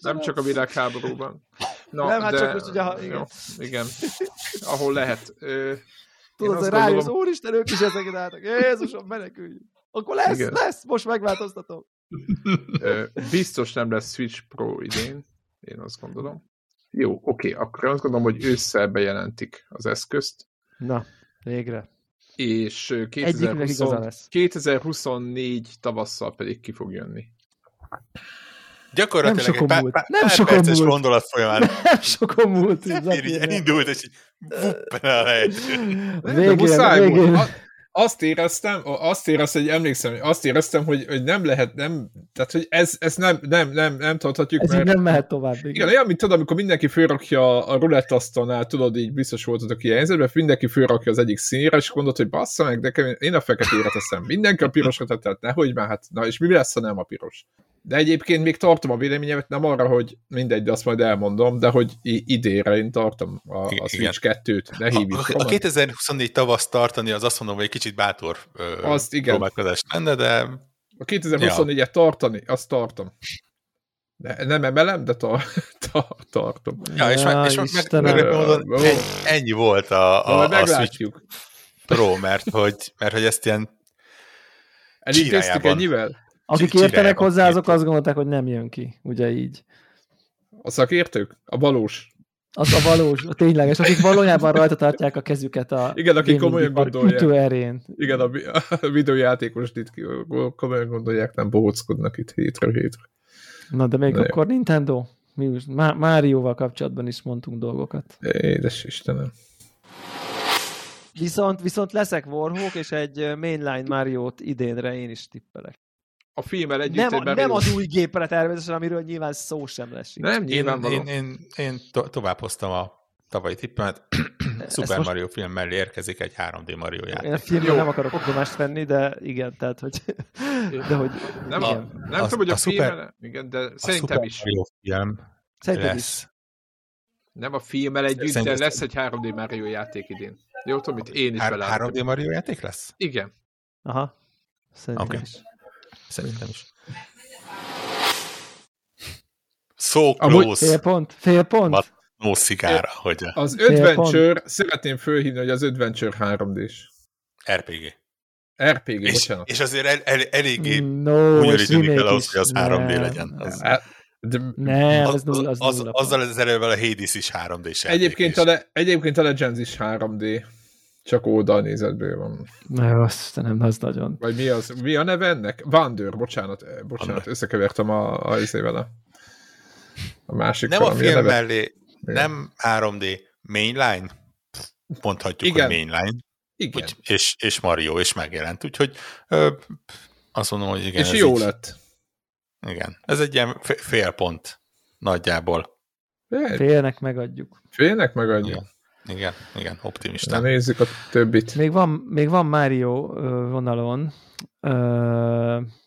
nem csak a világháborúban.
Na, nem, hát de, csak most ugye, ha, igen. Jó,
igen. Ahol lehet.
Tudod, hogy rájössz, gondolom... úristen, ők is ezeket álltak. Jézusom, menekülj. Akkor lesz, Igen. lesz, most megváltoztatom.
Biztos nem lesz Switch Pro idén, én azt gondolom. Jó, oké, akkor azt gondolom, hogy ősszel bejelentik az eszközt.
Na, végre.
És 2020, 2024 tavasszal pedig ki fog jönni.
Gyakorlatilag
Nem
egy
sokon
pár,
múlt.
pár,
Nem
pár
sokon
perces
múlt.
gondolat folyamán
Nem sokon múlt.
így, így elindult, és így
Végén,
muszáj
végén.
volt. Azt éreztem, azt éreztem, hogy emlékszem, azt éreztem, hogy, hogy nem lehet, nem, tehát, hogy ez, ez nem, nem, nem, nem tarthatjuk,
Ez így
mert
nem mehet tovább.
igen,
Igen.
olyan, mint tudod, amikor mindenki fölrakja a rulett asztalnál, tudod, így biztos voltatok ilyen helyzetben, mindenki fölrakja az egyik színre, és gondolod, hogy bassza meg, de én a feketére teszem. Mindenki a pirosra tett, tehát nehogy már, hát, na és mi lesz, ha nem a piros? De egyébként még tartom a véleményemet, nem arra, hogy mindegy, de azt majd elmondom, de hogy i- idénre én tartom a, a Switch 2-t, ne hívjuk.
A, a
komolyan.
2024 tavasz tartani, az azt mondom, hogy egy kicsit bátor ö,
Azt igen.
próbálkozás lenne, de
A 2024-et tartani, azt tartom. De nem emelem, de tar tar tartom.
ja, és, meg, és meg, meg, meg, ennyi, ennyi volt a,
majd
a, a Switch. Pro, mert hogy, mert hogy ezt ilyen
Elintéztük ennyivel?
Akik értenek hozzá, azok azt gondolták, hogy nem jön ki. Ugye így.
A szakértők? A valós.
Az a valós, a tényleges, akik valójában rajta tartják a kezüket a
Igen, akik komolyan gondolják.
ütőerén.
Igen, a, a videójátékos itt ki- komolyan gondolják, nem bohóckodnak itt hétről hétre.
Na, de még
Na jó.
akkor Nintendo? Mi is? Má- Márióval kapcsolatban is mondtunk dolgokat.
Édes Istenem.
Viszont, viszont leszek Warhawk, és egy mainline Máriót idénre én is tippelek.
A filmmel együtt
Nem, nem az új gépre természetesen, amiről nyilván szó sem lesz.
Nem,
én,
nyilvánvaló.
én, én, én to, tovább hoztam a tavalyi tippemet. Super
most-
Mario film mellé érkezik egy 3D Mario
Én
játék.
a filmről nem akarok tudomást venni, de igen, tehát, hogy... De hogy
Nem,
A-
a, nem
a-
tudom, hogy a,
a szuper-
filmmel, igen, de
A
szerintem is.
Mario film
szerintem is.
lesz.
Nem a filmmel együtt, de
Szerintem-
lesz egy 3D Mario játék idén. Jó, tudom, itt én is
Hár,
belátom.
3D Mario játék lesz?
Igen.
Aha. Szerintem
Oké.
is.
Szerintem is. So
Amúgy-
close,
Fél pont? Fél pont?
Mat- no szigára, hogy a
Az Adventure, szeretném fölhívni, hogy az Adventure 3D-s.
RPG.
RPG,
És,
bocsánat.
és azért el, el, eléggé
No,
úgy
és
örítődik el
remake
ahhoz, hogy az 3D
Nem,
legyen.
nem.
Az-
Hát, De
Nem,
az,
ez nulla, az,
az,
nulla.
azzal az erővel a Hades is 3D-s játék
egyébként, a le, egyébként a Legends is 3D. Csak oldalnézetből van.
Na, azt nem, az nagyon.
Vagy mi az? Mi a neve ennek? Wander, bocsánat, eh, bocsánat,
Wander.
összekevertem a, a izével a, a másik
nem a film
neve.
mellé, nem 3D, mainline, mondhatjuk,
Igen.
hogy mainline,
Igen.
úgy, és, és Mario is megjelent, úgyhogy ö, azt mondom, hogy igen.
és
ez
jó
így-
lett.
Igen, ez egy ilyen fé- fél pont nagyjából.
Félnek megadjuk.
Félnek megadja.
Igen, igen, igen
Na
optimista.
nézzük a többit.
Még van, még van Mario vonalon,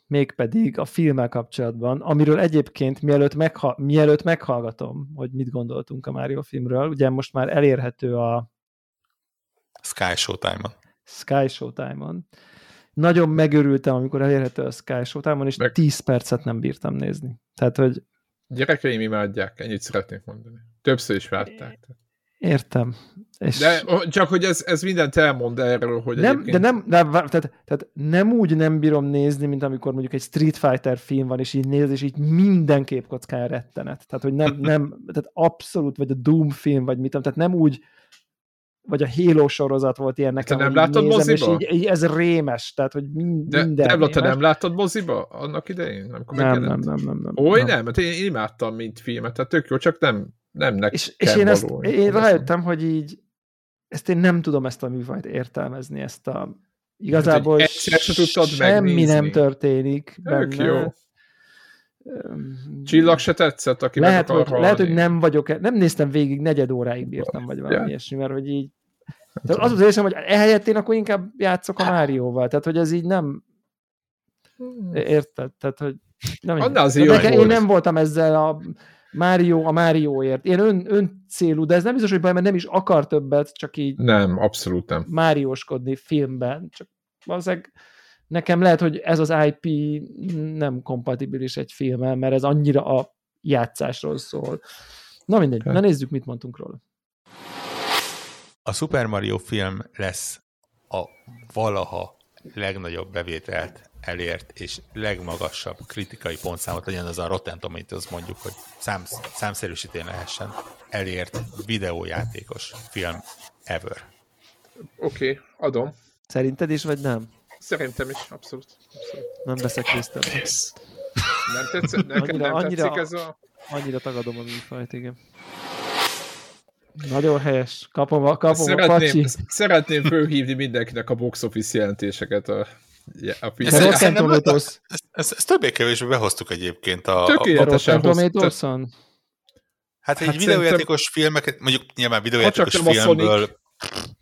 mégpedig a filmmel kapcsolatban, amiről egyébként mielőtt, megha- mielőtt meghallgatom, hogy mit gondoltunk a Mario filmről, ugye most már elérhető a
Sky Showtime-on.
Sky Showtime-on. Nagyon megörültem, amikor elérhető a Sky Showtime-on, és
Meg-
10 percet nem bírtam nézni. Tehát, hogy
Gyerekeim imádják, ennyit szeretnék mondani. Többször is várták.
Értem. És
De csak, hogy ez, ez mindent elmond erről, hogy
nem,
egyébként...
de nem, de, tehát, tehát nem úgy nem bírom nézni, mint amikor mondjuk egy Street Fighter film van, és így néz, és így minden képkockán rettenet. Tehát, hogy nem, nem, tehát abszolút, vagy a Doom film, vagy mit tehát nem úgy, vagy a Halo sorozat volt ilyen nekem,
nem
hogy így
láttad
nézem, és
moziba?
így, így, ez rémes, tehát, hogy mind,
De,
minden
Debla, te nem láttad moziba annak idején?
Nem, nem,
megjelent?
nem, nem, nem.
Oly
nem.
nem, mert én imádtam, mint filmet, tehát tök jó, csak nem, nem nekem
És, és én, ezt, én rájöttem, hogy így ezt én nem tudom ezt a műfajt értelmezni, ezt a igazából
egyszer se tudtad
semmi
megnézni.
nem történik
Tök
benne.
jó. Csillag se tetszett, aki
lehet,
meg
hogy, lehet, hogy nem vagyok, nem néztem végig, negyed óráig bírtam, vagy valami
Ja.
ilyesmi, mert hogy így tehát az az érzem, hogy ehelyett én akkor inkább játszok a Márióval, tehát hogy ez így nem érted, tehát hogy nem
Hmm. Annál azért
De én nem voltam ezzel a Mário a Márióért. Én ön, ön célú, de ez nem biztos, hogy baj, mert nem is akar többet, csak így
Nem, abszolút nem.
márióskodni filmben. Csak valószínűleg nekem lehet, hogy ez az IP nem kompatibilis egy filmmel, mert ez annyira a játszásról szól. Na mindegy, na nézzük, mit mondtunk róla.
A Super Mario film lesz a valaha legnagyobb bevételt elért és legmagasabb kritikai pontszámot legyen az a Rotten Tomatoes mondjuk, hogy szám, számszerűsítén lehessen elért videójátékos film ever.
Oké, okay, adom.
Szerinted is, vagy nem?
Szerintem is, abszolút. abszolút.
Nem veszek részt.
Nem tetszett, neked
Annyira-
nem
annyira-
tetszik ez a...
Annyira tagadom a műfajt, igen. Nagyon helyes. Kapom a, kapom a
Szeretném,
pacsi.
szeretném fölhívni mindenkinek a box office jelentéseket a, a
De
film.
Ez-
Rotten
szerintem-
Tomatoes.
Ezt, ezt, ezt többé-kevésbé behoztuk egyébként a, a,
Tökéletesen
Rotten
hoz-
Tomatoes-on?
Hát egy
Hát
videójátékos filmeket, mondjuk nyilván videójátékos
a
filmből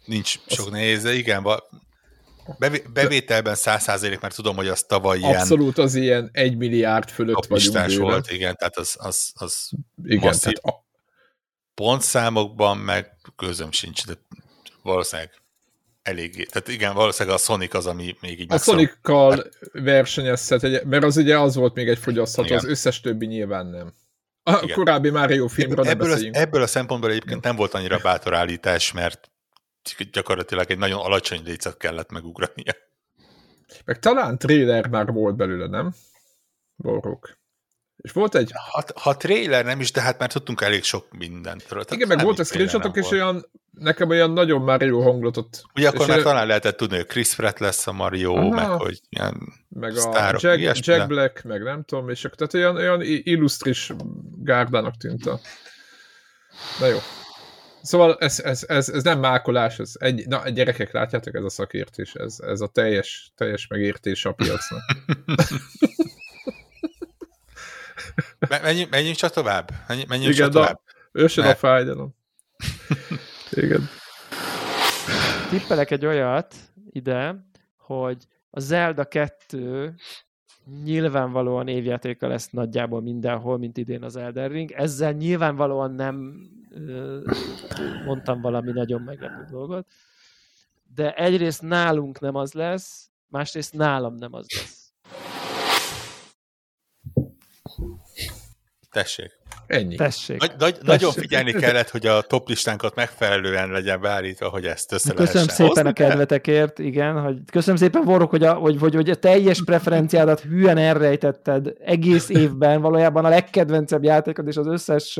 nincs sok nehéz, de igen, bevételben száz százalék, mert tudom, hogy az tavaly ilyen
Abszolút az ilyen egy milliárd fölött vagyunk
volt, igen, tehát az, az, az
Igen,
masszív.
tehát a,
pontszámokban meg közöm sincs, de valószínűleg eléggé. Tehát igen, valószínűleg a Sonic az, ami még így
a Sonic-kal versenyezhet, egy- mert az ugye az volt még egy fogyasztható,
Igen.
az összes többi nyilván nem. A
Igen.
korábbi Mario filmről
ebből,
beszéljünk.
ebből a szempontból egyébként nem volt annyira bátor állítás, mert gyakorlatilag egy nagyon alacsony lécet kellett megugrania.
Meg talán trailer már volt belőle, nem? Borok. És volt egy...
Ha, ha trailer nem is, de hát már tudtunk elég sok mindent. Tehát
Igen, meg volt a screenshotok, és olyan, nekem olyan nagyon Mario hangulatot.
Ugye akkor már
én-
talán lehetett tudni, hogy Chris Pratt lesz a Mario,
Aha.
meg hogy ilyen
meg a
sztárok,
Jack,
ilyesmi,
Jack Black, meg nem tudom, és akkor, tehát olyan, olyan illusztris gárdának tűnt a... Na jó. Szóval ez, ez, ez, ez nem mákolás, ez egy, na gyerekek, látjátok, ez a szakértés, ez, ez a teljes, teljes megértés a piacnak.
Me- Menjünk, menjünk csak tovább. Menjünk, menjünk
Igen,
csak tovább.
ősön a
Mert-
fájdalom. Igen.
Tippelek egy olyat ide, hogy a Zelda 2 nyilvánvalóan évjátéka lesz nagyjából mindenhol, mint idén az Elden Ring. Ezzel nyilvánvalóan nem mondtam valami nagyon meglepő dolgot, de egyrészt nálunk nem az lesz, másrészt nálam nem az lesz.
Tessék.
Ennyi.
Tessék.
Nagy, nagy, nagyon figyelni kellett, hogy a top listánkat megfelelően legyen beállítva, hogy ezt össze
Köszönöm
lehessen
szépen
hozni,
a kedvetekért, igen, hogy köszönöm szépen, Vorok, hogy a, hogy, hogy, hogy a teljes preferenciádat hülyen elrejtetted egész évben, valójában a legkedvencebb játékod, és az összes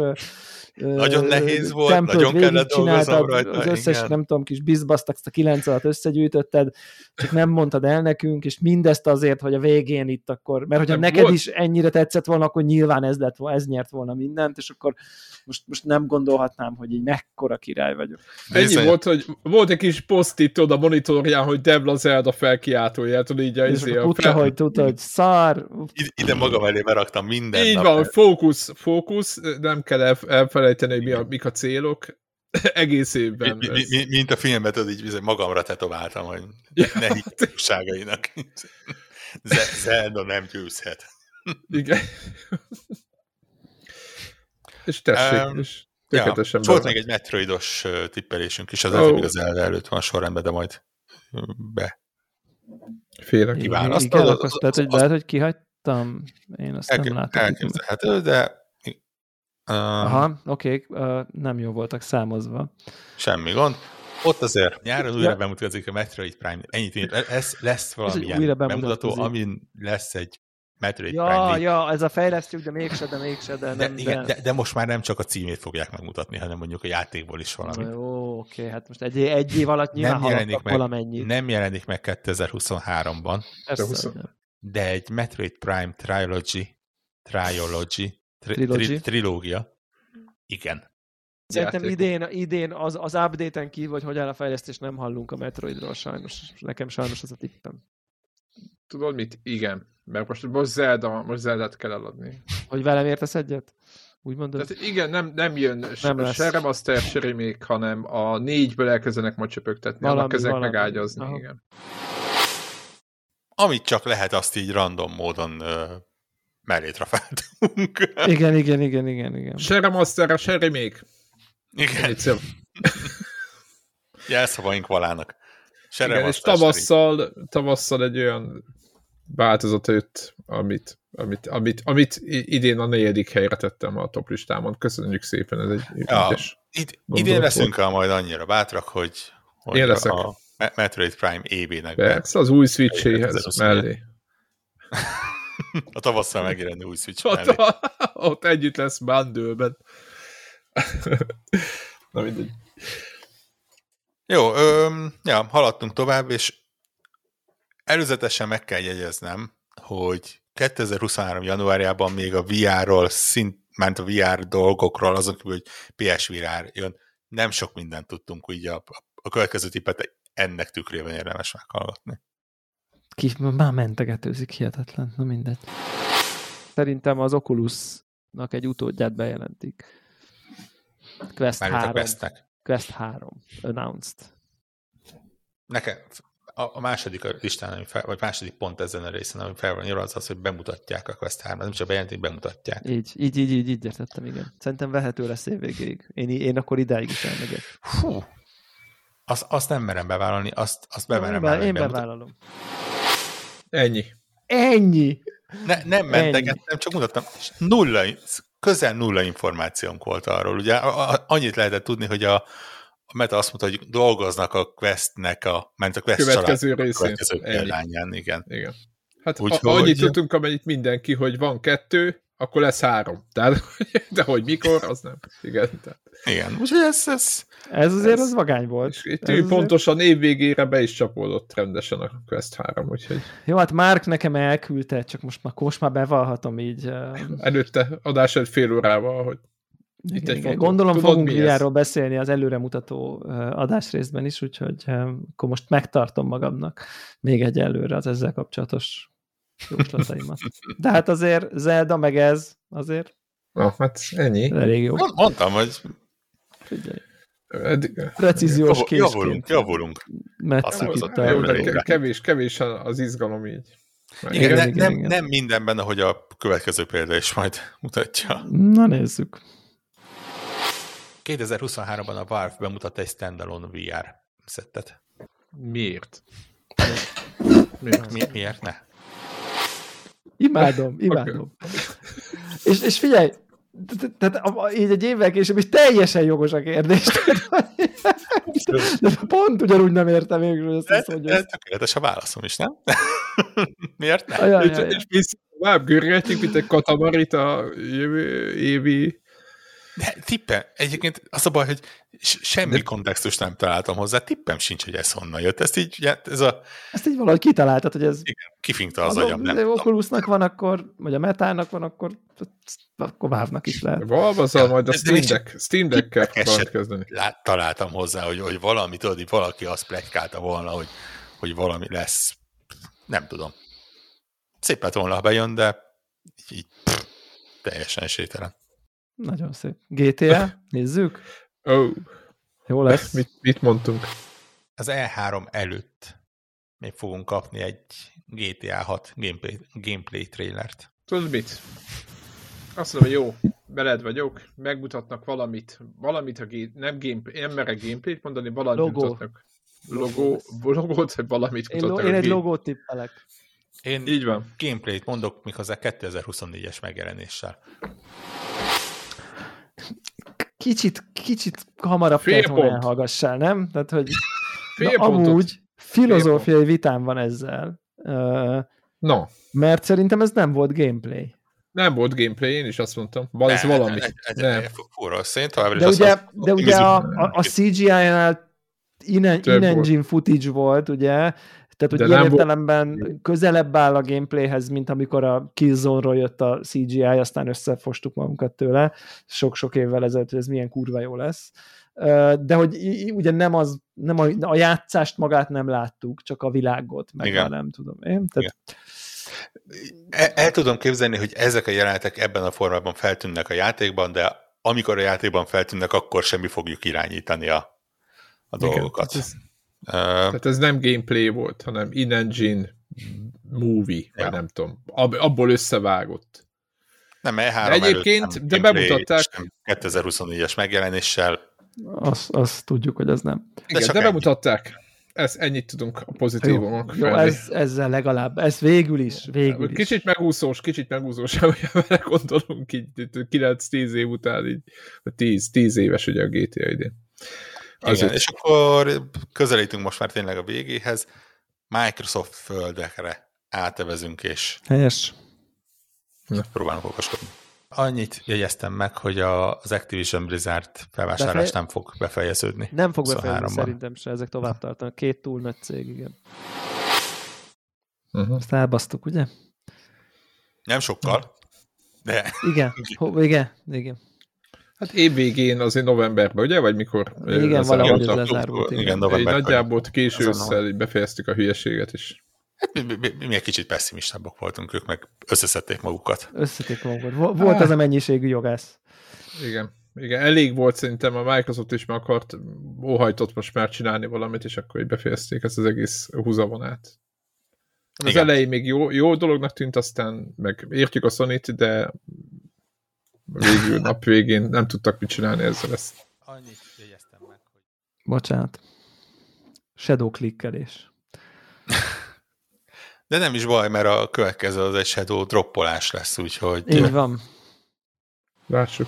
Nagyon nehéz volt,
tempót
nagyon kellett dolgoznom rajta,
Az összes,
igen.
nem tudom, kis bizbasztak, ezt a kilenc alatt összegyűjtötted, csak nem mondtad el nekünk, és mindezt azért, hogy a végén itt akkor, mert hogyha
Nem
neked
volt-
is ennyire tetszett volna, akkor nyilván ez lett ez nyert volna mindent, és akkor most, most nem gondolhatnám, hogy így mekkora király vagyok.
Ennyi
Bizony.
volt, hogy volt egy kis poszt itt oda a monitorján, hogy Devla Zelda felkiáltója, tudod így a,
És
izé,
tudta,
fel...
hogy tudta, hogy szar,
Ide, ide magam elé beraktam minden
Így
nap.
van, fókusz, fókusz, nem kell elf- elfelejteni, hogy mi a, mik a célok. Egész
Mi,
évben.
mi,
ez-
mi, mint a filmben, tudod, így bizony magamra tetováltam, hogy ne hittőságainak. Zelda nem győzhet.
Igen. és tessék,
Em,
és
Ja,
tökéletesen
volt még egy metroidos tippelésünk is, az oh. még az Zelda előtt van sorrendben, de majd be.
Félek.
igen,
Kiválasztod,
igen,
az-
akkor lehet, hogy,
az-
lehet, hogy kihagytam, én azt nem
Elke-
látom.
Elképzelhető, de uh,
Aha, oké, okay, nem jó voltak számozva.
semmi gond. Ott azért nyáron újra
Ja.
bemutatkozik a Metroid Prime. Ennyit, én- lesz, lesz valamilyen
újra
bemutató, amin lesz egy Metroid Prime
Ja, ja, ez a fejlesztjük, de mégse, de mégse, de
De,
nem,
igen, de, de most már nem csak a címét fogják megmutatni, hanem mondjuk a játékból is valami.
Jó, oké, hát most egy, egy év alatt nyilván
Nem jelenik meg,
valamennyit.
nem jelenik meg 2023-ban,
Persze, nem.
de egy Metroid Prime Trilogy, Trilogy, tri, trilógia, igen.
Szerintem idén, idén az, az update-en kívül, hogy hogy áll a fejlesztés, nem hallunk a Metroidról sajnos. Nekem sajnos az a tippem.
Tudod mit? Igen. Mert most, most Zelda, most Zeldát kell eladni.
Hogy velem értesz egyet? Úgy mondod?
Tehát igen, nem, nem jön
Nem
nem
lesz.
se remaster, se remake, hanem a négyből elkezdenek majd csöpögtetni,
Valami,
annak kezdenek
valami.
megágyazni,
Aha.
igen.
Amit csak lehet, azt így random módon ö, mellé trafáltunk.
Igen, igen, igen, igen, igen.
Se remaster, se remake.
Igen,
Ennyi cél.
jelszavaink valának. Se
Igen, és tavasszal, tavasszal egy olyan változat jött, amit, amit, amit, amit idén a negyedik helyre tettem a top listámon. Köszönjük szépen, ez egy
Ja. Id- idén leszünk el majd annyira bátrak, hogy, hogy
Én leszek.
a Me- Metroid Prime EB-nek
Persze, az új
2021.
mellé.
a tavasszal megjelenő új Switch
Ott, ott együtt lesz bundle Na mindegy.
Jó, öm, ja, haladtunk tovább, és előzetesen meg kell jegyeznem, hogy 2023. januárjában még a VR-ról, szint, ment a VR dolgokról, azon kívül, hogy PSVR jön, nem sok mindent tudtunk, úgy a, a következő tippet ennek tükrében érdemes meghallgatni.
Ki, már mentegetőzik, hihetetlen, na mindegy. Szerintem az Oculusnak egy utódját bejelentik. Quest
Mármint a
3.
Questnek.
Quest 3. Announced.
Nekem a, a második a listán, ami fel, vagy második pont ezen a részen, ami fel van írva, az az, hogy bemutatják a Quest 3 nem csak bejelentik, bemutatják.
Így, így, így, így, így értettem, igen. Szerintem vehető lesz évvégéig. Én, én akkor idáig is elmegyek.
Hú, azt, azt nem merem bevállalni, azt, azt bemerem
Én, be,
vállalni,
én
bemutat-
bevállalom.
Ennyi.
Ennyi!
Ne, nem mentegettem, csak mutattam. Nulla, közel nulla információnk volt arról. Ugye annyit lehetett tudni, hogy a, a Meta azt mondta, hogy dolgoznak a Questnek a, ment a Quest
Következő
család, a
részén.
következő
Ennyi.
példányán, igen.
Igen. Hát
Úgy,
a,
hogy-
annyit tudtunk, amennyit mindenki, hogy van kettő, akkor lesz három. Tehát, de hogy mikor, az nem. Igen. Tehát.
Igen, úgyhogy ez, ez
Ez azért
Ez-
az vagány volt.
És itt
Ez
ő
azért-
pontosan év végére be is csapódott rendesen a Quest 3, úgyhogy
Jó, hát Mark nekem elküldte, csak most már, most már bevallhatom így.
előtte adás előtt fél órával, hogy
Igen,
egy
igen. Gondolom
tudod,
fogunk? VR-ról beszélni az előremutató adásrészben is, úgyhogy akkor most megtartom magamnak még egy előre az ezzel kapcsolatos jóslataimat. De hát azért Zelda meg ez azért
na, hát ennyi.
elég jó.
Mond- mondtam, hogy
Figyelj. Precíziós
javul- javulunk, javulunk.
itt a...
Ke- kevés, kevés az izgalom így.
Igen,
Igen,
ne,
igen,
nem,
igen.
nem mindenben, ahogy a következő példa is majd mutatja.
Na nézzük.
2023-ban a Valve bemutatta egy standalone VR szettet.
Miért? Miért?
Mi, miért ne?
Imádom, imádom. És, és figyelj, te- tehát így egy évvel később is teljesen jogos a kérdés. De pont ugyanúgy nem értem végül, hogy azt hiszem, hogy ez...
tökéletes a válaszom is, nem? miért ne?
Ajaj,
És,
ajaj.
és tovább görgetjük, mint egy katamarit a jövő évi...
De tippem, egyébként az a baj, hogy semmi
De-
kontextust nem találtam hozzá, tippem sincs, hogy ez honnan jött. Ezt így, ugye, ez a,
Ezt így valahogy kitaláltad, hogy ez
igen, kifinkta az
az
agyam, nem tudom.
Oculusnak van, akkor, vagy a Metának van, akkor, akkor Valve-nak is lehet.
Valvazzal majd a Steam Deck, Steam Deck-kel kezdeni.
Lát, találtam hozzá, hogy, hogy valami, tudod, valaki azt plegykálta volna, hogy, hogy valami lesz. Nem tudom. Szép lett volna, ha bejön, de így, így pff, teljesen esélytelen.
Nagyon szép. GTA, nézzük.
Oh,
Jó lesz.
mit, mit mondtunk?
Az E3 előtt még fogunk kapni egy GTA 6 gameplay, gameplay trailert.
Tudod mit? Azt mondom, hogy jó, beled vagyok, megmutatnak valamit, valamit a gé... nem, game, nem merek gameplayt mondani, valamit
Logó.
mutatnak. Logó, logót, vagy valamit
Én, lo-
mutatnak.
én
a
egy
game-
logót tippelek.
Én
Így van.
gameplayt mondok, méghozzá 2024-es megjelenéssel.
Kicsit, kicsit hamarabb
Fél
kellett volna elhallgassál, nem? Tehát, hogy
Fél
na,
pontot.
amúgy filozófiai vitám van ezzel. Uh,
No,
mert szerintem ez nem volt gameplay.
nem volt gameplay, én is azt mondtam. Van ez valami.
ne, ne,
Nem.
továbbra is
De
azt
ugye,
mondom,
de ugye a, a, a CGI-nál in- in-engine footage volt, ugye? Tehát, hogy
De
ilyen
nem volt-
értelemben közelebb áll a gameplayhez, mint amikor a Killzone-ról jött a CGI, aztán összefostuk magunkat tőle sok-sok évvel ezelőtt, hogy ez milyen kurva jó lesz. De hogy ugye nem, az, nem a, a játszást magát nem láttuk, csak a világot, meg
Igen.
nem tudom én. Tehát,
El, el tudom képzelni, hogy ezek a jelenetek ebben a formában feltűnnek a játékban, de amikor a játékban feltűnnek, akkor semmi fogjuk irányítani a, a
Igen,
dolgokat.
ez-
Ö,
Tehát ez nem gameplay volt, hanem in-engine movie,
Ja.
vagy nem tudom. Ab, abból összevágott.
nem E3
De egyébként,
előtt, nem
de bemutatták-
és nem 2024-es megjelenéssel.
azt, azt tudjuk, hogy ez nem.
Igen, de
ennyi.
bemutatták. Ez, ennyit tudunk a pozitívumok
Jó, ez, ezzel legalább, ez végül is, végül is.
Kicsit megúszós, kicsit megúszós, hogy vele gondolunk így 9-10 év után, így, vagy 10, 10 éves ugye a GTA idén.
Igen,
Azért.
és akkor közelítünk most már tényleg a végéhez. Microsoft földekre átevezünk, és
Helyes.
próbálunk okoskodni. Annyit jegyeztem meg, hogy a, az Activision Blizzard felvásárlás
Befej-
nem fog befejeződni.
Nem fog befejezni
23-ban.
szerintem se, ezek tovább tartanak. Két túl nagy cég, igen.
Uh-huh.
Ezt elbasztuk, ugye?
Nem sokkal, de...
Igen, Ho, igen, igen.
Hát évvégén azért novemberben, ugye? Vagy mikor?
Igen, valahogy ez lezárult.
Igen, novemberben.
Nagyjából késő ősszel befejeztük a hülyeséget is.
Hát mi, mi, mi, mi egy kicsit pessimistábbak voltunk, ők meg összeszedték magukat.
Összeszedték magukat. Volt az a mennyiségű jogász.
Igen. Igen, elég volt szerintem, a Microsoft is meg akart, óhajtott most már csinálni valamit, és akkor így befejezték ezt az egész húzavonát. Az Igen. elején még jó, jó dolognak tűnt, aztán meg értjük a sony de végül nap végén nem tudtak mit csinálni ezzel ezt.
Annyit jegyeztem meg, hogy...
Bocsánat. Shadow klikkelés.
De nem is baj, mert a következő az egy shadow droppolás lesz, úgyhogy...
Így van.
Lássuk.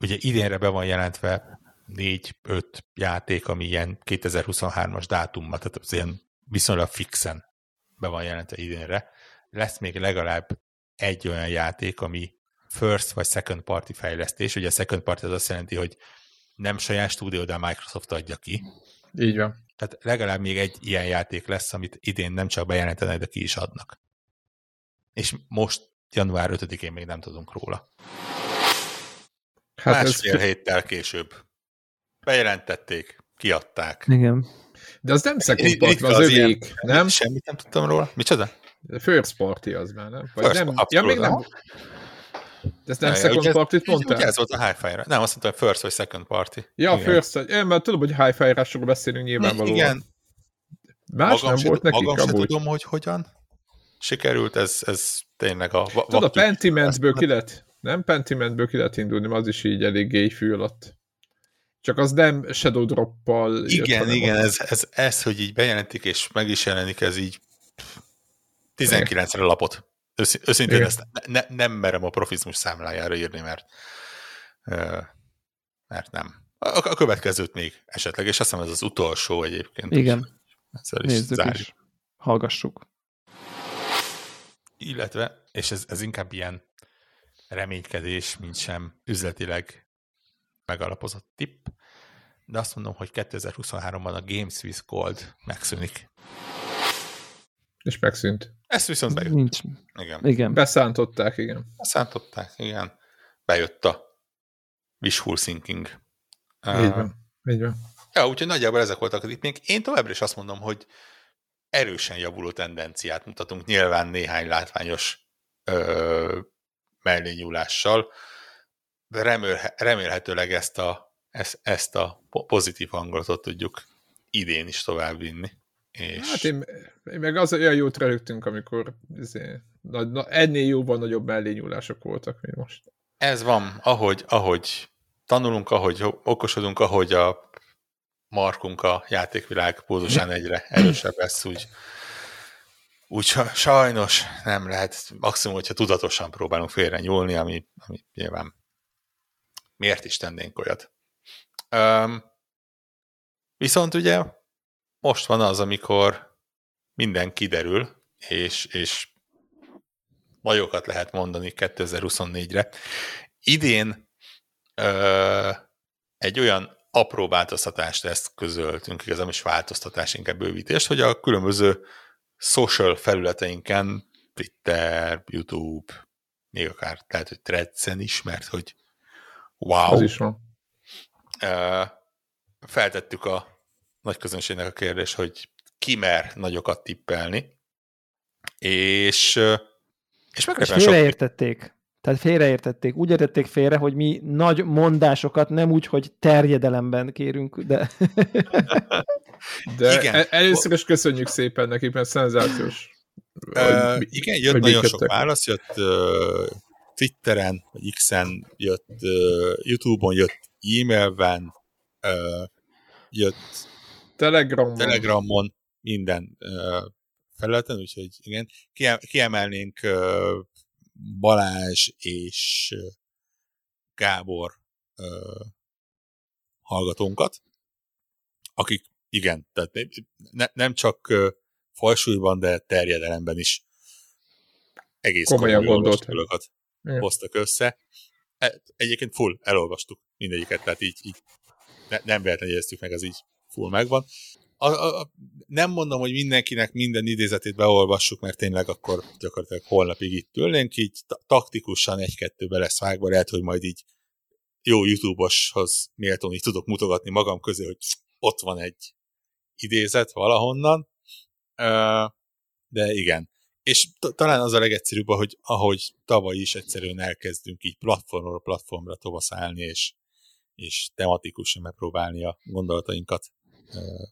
Ugye idénre be van jelentve 4-5 játék, ami ilyen 2023-as dátummal, tehát az ilyen viszonylag fixen be van jelentve idénre. Lesz még legalább egy olyan játék, ami first vagy second party fejlesztés. Ugye a second party az azt jelenti, hogy nem saját stúdió, de a Microsoft adja ki.
Így van.
Tehát legalább még egy ilyen játék lesz, amit idén nem csak bejelentenek, de ki is adnak. És most január 5-én még nem tudunk róla. Hát Másfél ez... héttel később. Bejelentették, kiadták.
Igen.
De az nem second party, az, az övék, nem?
Semmit nem tudtam róla. Micsoda?
First party az már, nem?
Vagy First, nem? Ja, még nem.
De ez nem ja, second party-t mondtál?
Ez volt a hi-fi-ra. Nem, azt mondtam, hogy first vagy second party.
Ja, Igen. first, én mert tudom, hogy hi-fi-rásról beszélünk nyilvánvalóan. Igen. Más magam nem volt nekik
Magam sem tudom, hogy hogyan sikerült, ez, ez tényleg a...
Tudod, a Pentimentből ki lett, nem Pentimentből ki lett indulni, az is így eléggé fű alatt. Csak az nem Shadow Drop-pal
Igen, jött, igen, ez, ez, ez, hogy így bejelentik és meg is jelenik, ez így 19-re lapot. Őszintén Igen. ezt ne, nem merem a profizmus számlájára írni, mert, mert nem. A, a következőt még esetleg, és azt hiszem ez az utolsó egyébként.
Igen. Ezzel is Nézzük zárjuk. is. Hallgassuk.
Illetve, és ez, ez inkább ilyen reménykedés, mint sem üzletileg megalapozott tipp, de azt mondom, hogy 2023-ban a Games with Gold megszűnik.
És megszűnt.
Ezt viszont bejött.
Nincs.
Igen.
igen.
Beszántották, igen.
Beszántották, igen. Bejött a wishful thinking.
Így van. Így van.
Ja, úgyhogy nagyjából ezek voltak itt még. Én továbbra is azt mondom, hogy erősen javuló tendenciát mutatunk, nyilván néhány látványos ö, mellényúlással, de remélhe, remélhetőleg ezt a, ezt, ezt a pozitív hangulatot tudjuk idén is továbbvinni. És...
Hát én, én meg az olyan jót röhögtünk, amikor izé, na, na, ennél jóval nagyobb mellényúlások voltak, mint most.
Ez van, ahogy, ahogy tanulunk, ahogy okosodunk, ahogy a markunk a játékvilág pózusán egyre erősebb lesz, úgy, úgy sajnos nem lehet, maximum, hogyha tudatosan próbálunk félre nyúlni, ami, ami nyilván miért is tennénk olyat. Um, viszont ugye most van az, amikor minden kiderül, és, és bajokat lehet mondani 2024-re. Idén ö, egy olyan apró változtatást ezt közöltünk, igazán is változtatás, inkább bővítést, hogy a különböző social felületeinken, Twitter, YouTube, még akár lehet, hogy Threads-en is, mert hogy wow.
Az is van.
Ö, feltettük a nagy közönségnek a kérdés, hogy ki mer nagyokat tippelni, és, és meglepően
sok... félreértették. Tehát félreértették. Úgy értették félre, hogy mi nagy mondásokat nem úgy, hogy terjedelemben kérünk, de...
de igen. először is köszönjük szépen nekik, mert szenzációs.
Uh, igen, jött nagyon sok válasz, jött uh, Twitteren, vagy X-en, jött uh, YouTube-on, jött e-mailben, uh, jött
Telegramon.
Telegramon, minden uh, felületen, úgyhogy igen. Kiemelnénk uh, Balázs és uh, Gábor uh, hallgatónkat, akik igen, tehát ne, nem csak uh, falsúlyban, de terjedelemben is egész
komolyan gondolt
hoztak össze. E, egyébként full, elolvastuk mindegyiket, tehát így, így ne, nem véletlenül jegyeztük meg, az így full megvan. a, a, nem mondom, hogy mindenkinek minden idézetét beolvassuk, mert tényleg akkor gyakorlatilag holnapig itt ülnénk, így taktikusan egy-kettőbe lesz vágva, lehet, hogy majd így jó YouTube-oshoz méltón így tudok mutogatni magam közé, hogy ott van egy idézet valahonnan, de igen. És talán az a legegyszerűbb, hogy ahogy tavaly is egyszerűen elkezdünk így platformról platformra tovaszálni, és, és tematikusan megpróbálni a gondolatainkat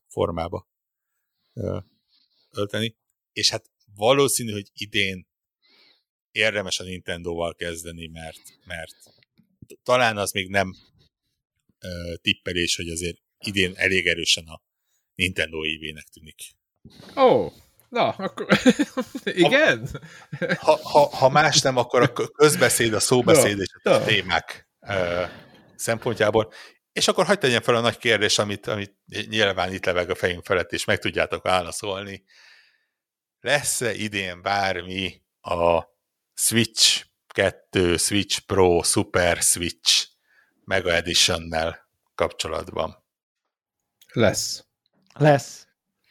formába ölteni. És hát valószínű, hogy idén érdemes a Nintendo-val kezdeni, mert, mert talán az még nem tippelés, hogy azért idén elég erősen a Nintendo évének tűnik.
Ó, oh, na, akkor igen?
Ha, ha, ha más nem, akkor a közbeszéd, a szóbeszéd és a témák szempontjából. És akkor hagyd tegyen fel a nagy kérdés, amit, amit nyilván itt leveg a fejünk felett, és meg tudjátok válaszolni. Lesz-e idén bármi a Switch 2, Switch Pro, Super Switch Mega Edition-nel kapcsolatban?
Lesz.
Lesz.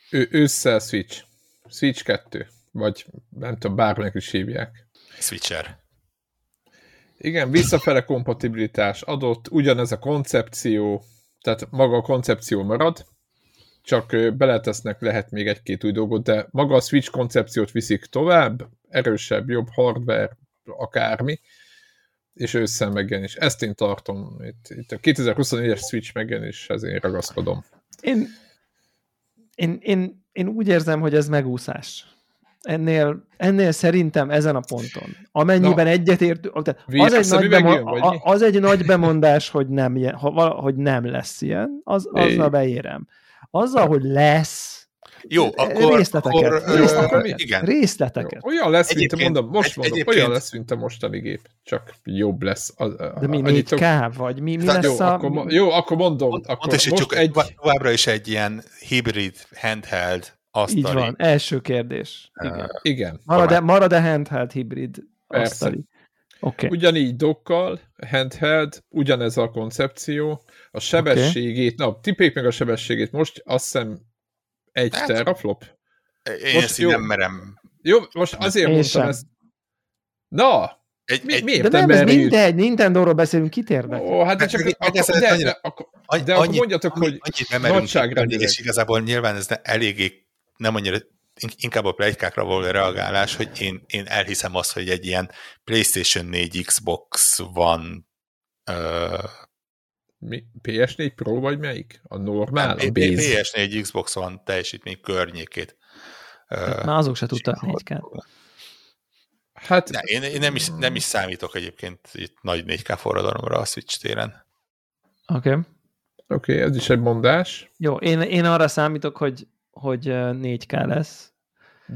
Ő, ősszel Switch. Switch 2. Vagy nem tudom, bárminek is hívják.
Switcher.
Igen, visszafele kompatibilitás adott, ugyanez a koncepció, tehát maga a koncepció marad, csak beletesznek lehet még egy-két új dolgot, de maga a Switch koncepciót viszik tovább, erősebb, jobb hardware, akármi, és ősszel megjelenés. Ezt én tartom. Itt, itt a 2024-es Switch megjelenés, ezért ragaszkodom.
Én, én, én, én úgy érzem, hogy ez megúszás ennél, ennél szerintem ezen a ponton, amennyiben Na, egyetért, az egy, nagy bemo- jön, az egy nagy bemondás, hogy nem, ha, hogy nem lesz ilyen, az, azzal beérem. Azzal, hogy lesz,
jó, akkor...
Részleteket. Akkor, részleteket. igen. részleteket.
Jó, olyan lesz, mint mondom, most egy, mondom, olyan lesz, mint a mostani gép, csak jobb lesz. A,
a, De mi 4K, vagy mi, mi lesz
jó,
a...
Akkor, jó, akkor mondom. Mond, akkor
most egy... Továbbra is egy ilyen hibrid handheld asztali.
Így van, első kérdés.
Igen. Uh, igen.
Marad-e, marad-e handheld hibrid asztali?
Okay. Ugyanígy dokkal, handheld, ugyanez a koncepció. A sebességét, okay. na, tippék meg a sebességét. Most azt hiszem egy hát, teraflop.
Én most, ezt jó, nem merem.
Jó, most azért én mondtam sem. ezt. Na,
egy, Mi, egy, miért de nem, ez mindegy, Nintendo-ról beszélünk, kit érdekel?
Ó, hát de csak, meg, akkor, de, annyira, de, akkor, de akkor mondjatok, hogy
nagyságrendileg. És igazából nyilván ez eléggé nem annyira inkább a plegykákra való reagálás, hogy én, én elhiszem azt, hogy egy ilyen PlayStation 4 Xbox van uh,
mi? PS4 Pro vagy melyik? A normál? Nem,
a base? PS4 Xbox van teljesítmény környékét.
Hát már azok se tudtak 4 k
Hát, ne, én, én nem, is, nem is számítok egyébként itt nagy 4K forradalomra a Switch téren.
Oké. Okay.
Oké, okay, ez is egy mondás.
Jó, én, én arra számítok, hogy hogy 4K lesz.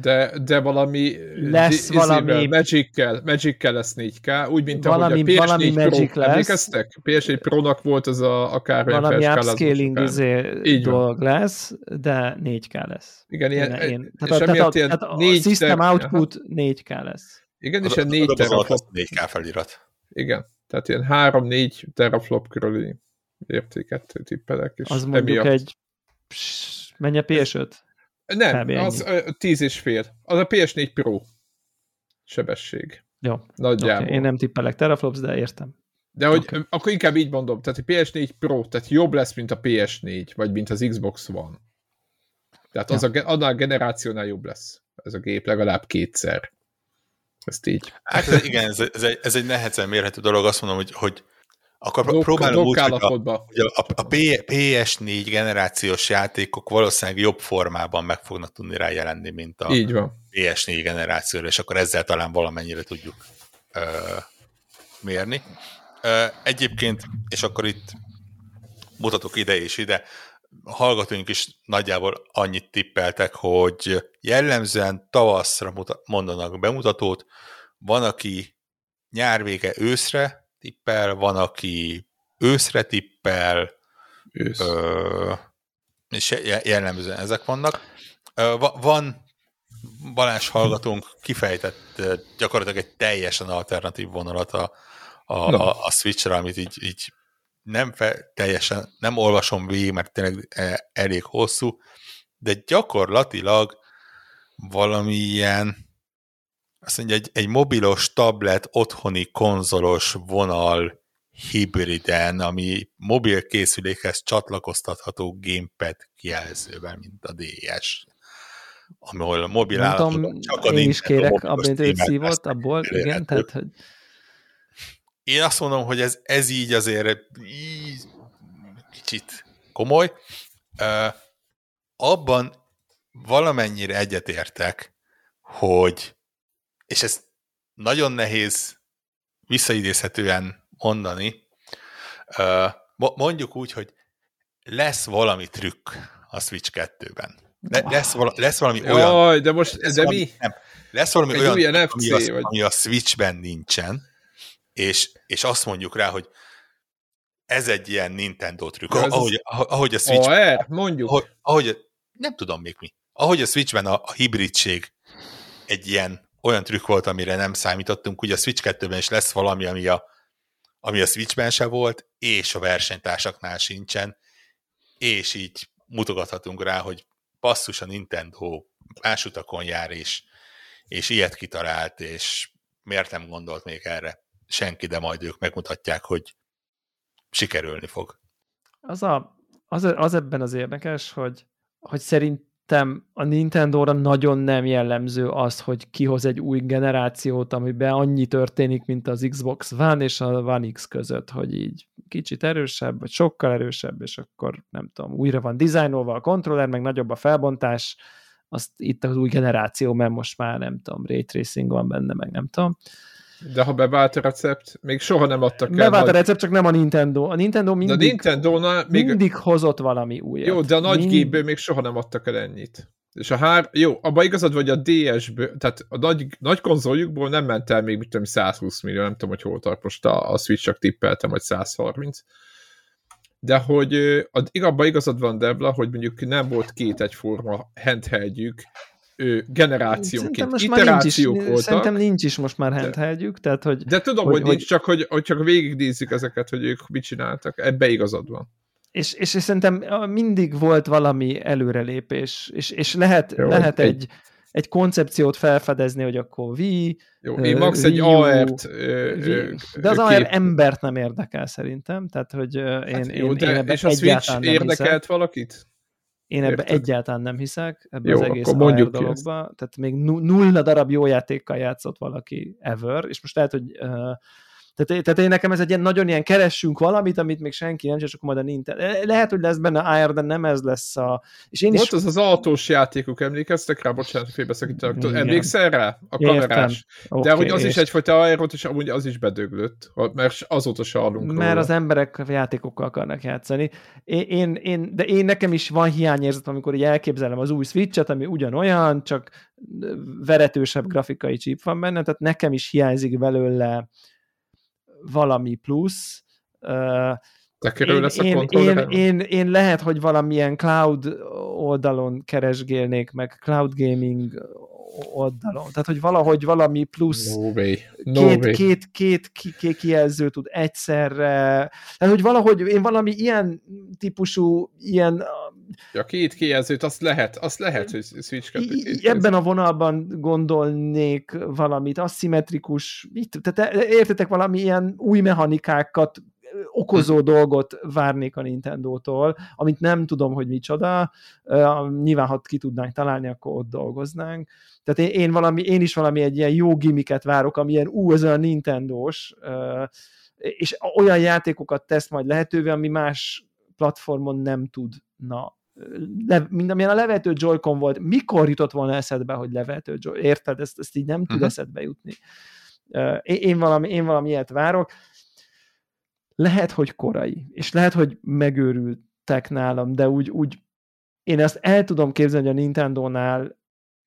De, de valami
lesz valami
Magic-kel, Magic-kel lesz 4K, úgy, mint
valami,
ahogy a PS4
valami
Pro,
Magic lesz.
emlékeztek? PS4 Pro-nak volt ez a akár
Valami upscaling izé dolog lesz, de 4K lesz.
Igen, ilyen, én, én.
Tehát, a, tehát, a, tehát a, a system output 4K lesz.
Igen, és egy 4 teraflop.
4K felirat.
Igen, tehát ilyen 3-4 teraflop körüli értéket tippelek. És
az mondjuk egy Mennyi a PS5?
Nem, az uh, 10 és fél. Az a PS4 Pro sebesség.
Jó.
Nagyjából. Okay.
Én nem tippelek teraflops, de értem.
De hogy okay. akkor inkább így mondom, tehát a PS4 Pro, tehát jobb lesz, mint a PS4, vagy mint az Xbox One. Tehát az ja. a, annál a generációnál jobb lesz ez a gép legalább kétszer. Ezt így.
Hát ez, igen, ez, ez, egy, ez egy nehezen mérhető dolog. Azt mondom, hogy, hogy akkor Dok, próbálom úgy, hogy a, hogy a, a PS4 generációs játékok valószínűleg jobb formában meg fognak tudni rá jelenni, mint a
Így van.
PS4 generációra, és akkor ezzel talán valamennyire tudjuk ö, mérni. Ö, egyébként, és akkor itt mutatok ide és ide, a hallgatóink is nagyjából annyit tippeltek, hogy jellemzően tavaszra mondanak bemutatót, van, aki nyár vége őszre tippel, van, aki őszre tippel,
Ősz. ö,
és jellemzően ezek vannak. Ö, van Balázs hallgatónk kifejtett gyakorlatilag egy teljesen alternatív vonalat a, a, no. a, a Switch-re, amit így, így nem fe, teljesen, nem olvasom végig, mert tényleg e, elég hosszú, de gyakorlatilag valami ilyen, azt mondja, egy, egy mobilos tablet, otthoni konzolos vonal hibriden, ami mobil készülékhez csatlakoztatható gamepad kijelzővel, mint a DS. Ahol a mobil
állatok csak a én is kérek abban őt szívott, abból, igen, tehát, hogy...
Én azt mondom, hogy ez, ez így azért így, kicsit komoly. Uh, abban valamennyire egyetértek, hogy, és ez nagyon nehéz visszaidézhetően mondani, mondjuk úgy, hogy lesz valami trükk a Switch 2-ben. Le, lesz, vala, lesz valami Jaj, olyan...
de most,
lesz
de valami, mi? Nem,
lesz valami Egy olyan, ami, az, vagy... ami a Switchben nincsen, és, és azt mondjuk rá, hogy ez egy ilyen Nintendo trükk. Ja, ahogy, ahogy a Switch...
AR, mondjuk.
Ahogy, ahogy, nem tudom még mi. Ahogy a Switchben a, a hibridség egy ilyen olyan trükk volt, amire nem számítottunk, ugye a Switch 2-ben is lesz valami, ami a, ami a Switchben se volt, és a versenytársaknál sincsen, és így mutogathatunk rá, hogy passzus a Nintendo más utakon jár, és, és ilyet kitalált, és miért nem gondolt még erre senki, de majd ők megmutatják, hogy sikerülni fog.
Az, a, az, az ebben az érdekes, hogy, hogy szerintem a Nintendo-ra nagyon nem jellemző az, hogy kihoz egy új generációt, amiben annyi történik, mint az Xbox One és a One X között, hogy így kicsit erősebb, vagy sokkal erősebb, és akkor nem tudom, újra van dizájnolva a kontroller, meg nagyobb a felbontás, azt itt az új generáció, mert most már nem tudom, ray tracing van benne, meg nem tudom.
De ha bevált a recept, még soha nem adtak el.
Bevált nagy... a recept, csak nem a Nintendo. A Nintendo mindig,
de Nintendo még...
mindig hozott valami újat.
Jó, de a nagy Mind... gépből még soha nem adtak el ennyit. És a hár, jó, abban igazad vagy a DS-ből, tehát a nagy, nagy konzoljukból nem ment el még, mit tudom, 120 millió, nem tudom, hogy hol tart most a, a Switch, csak tippeltem, hogy 130. De hogy abban igazad van, Debla, hogy mondjuk nem volt két egyforma handheldjük, generációnként. Most Iterációk
nincs is, voltak. Szerintem nincs is most már handheldjük, tehát hogy...
De tudom, hogy, hogy nincs, hogy, csak hogy, hogy csak végignézzük ezeket, hogy ők mit csináltak. Ebbe igazad van.
És, és, és szerintem mindig volt valami előrelépés, és, és lehet, Jó, lehet egy, egy, egy koncepciót felfedezni, hogy akkor V,
Jó, én max egy AR-t...
De az AR embert nem érdekel szerintem, tehát hogy én, hát jó, én, de, én
És a Switch érdekelt valakit?
Én ebbe Érted. egyáltalán nem hiszek, ebbe Jó, az egész akkor mondjuk dologba. Tehát még nulla darab jó játékkal játszott valaki ever, és most lehet, hogy uh, tehát, tehát én nekem ez egy ilyen nagyon ilyen keressünk valamit, amit még senki nem, és akkor majd a Nintendo. Lehet, hogy lesz benne AR, de nem ez lesz a...
És én Volt is... az az autós játékuk, emlékeztek rá? Bocsánat, félbeszakítanak. Emlékszel rá? A kamerás. Okay, de hogy az és... is egyfajta AR és amúgy az is bedöglött, mert azóta se hallunk
Mert róla. az emberek játékokkal akarnak játszani. Én, én, de én nekem is van hiányérzet, amikor így elképzelem az új Switch-et, ami ugyanolyan, csak veretősebb grafikai chip van benne, tehát nekem is hiányzik belőle valami plusz.
Te én, lesz a
én, én, én, én lehet, hogy valamilyen cloud oldalon keresgélnék, meg cloud gaming oldalon. Tehát, hogy valahogy valami plusz
no way.
No két, way. két, két, két kijelző tud egyszerre. Tehát, hogy valahogy én valami ilyen típusú, ilyen
Ja, két kijelzőt, azt lehet, azt lehet, hogy Switch 2
Ebben a vonalban gondolnék valamit, aszimmetrikus, mit, tehát e- értetek valami ilyen új mechanikákat okozó dolgot várnék a Nintendo-tól, amit nem tudom, hogy micsoda, nyilván ha ki tudnánk találni, akkor ott dolgoznánk. Tehát én, én, valami, én is valami egy ilyen jó gimiket várok, ami ilyen ú, ez a Nintendo-s, és olyan játékokat tesz majd lehetővé, ami más platformon nem tudna le, mint amilyen a levető Joy-Con volt, mikor jutott volna eszedbe, hogy levető Joy, érted? Ezt, ezt így nem tud uh-huh. eszedbe jutni. Én, én, valami, én valami ilyet várok. Lehet, hogy korai, és lehet, hogy megőrültek nálam, de úgy, úgy én ezt el tudom képzelni, hogy a Nintendo-nál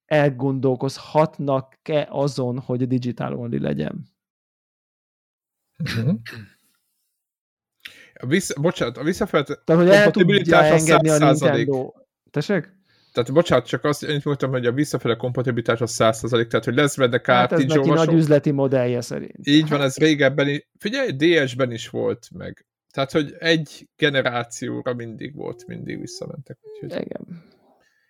elgondolkozhatnak-e azon, hogy a digital only legyen.
A vissza, bocsánat, a visszafelt
Tehát, hogy el tudja engedni a Nintendo. Tessék?
Tehát bocsánat, csak azt én mondtam, hogy a visszafele kompatibilitás az 100%, tehát hogy lesz benne cartridge hát
ez neki nagy üzleti modellje szerint.
Így van, ez régebben, is, figyelj, DS-ben is volt meg. Tehát, hogy egy generációra mindig volt, mindig visszamentek.
Úgyhogy... Igen.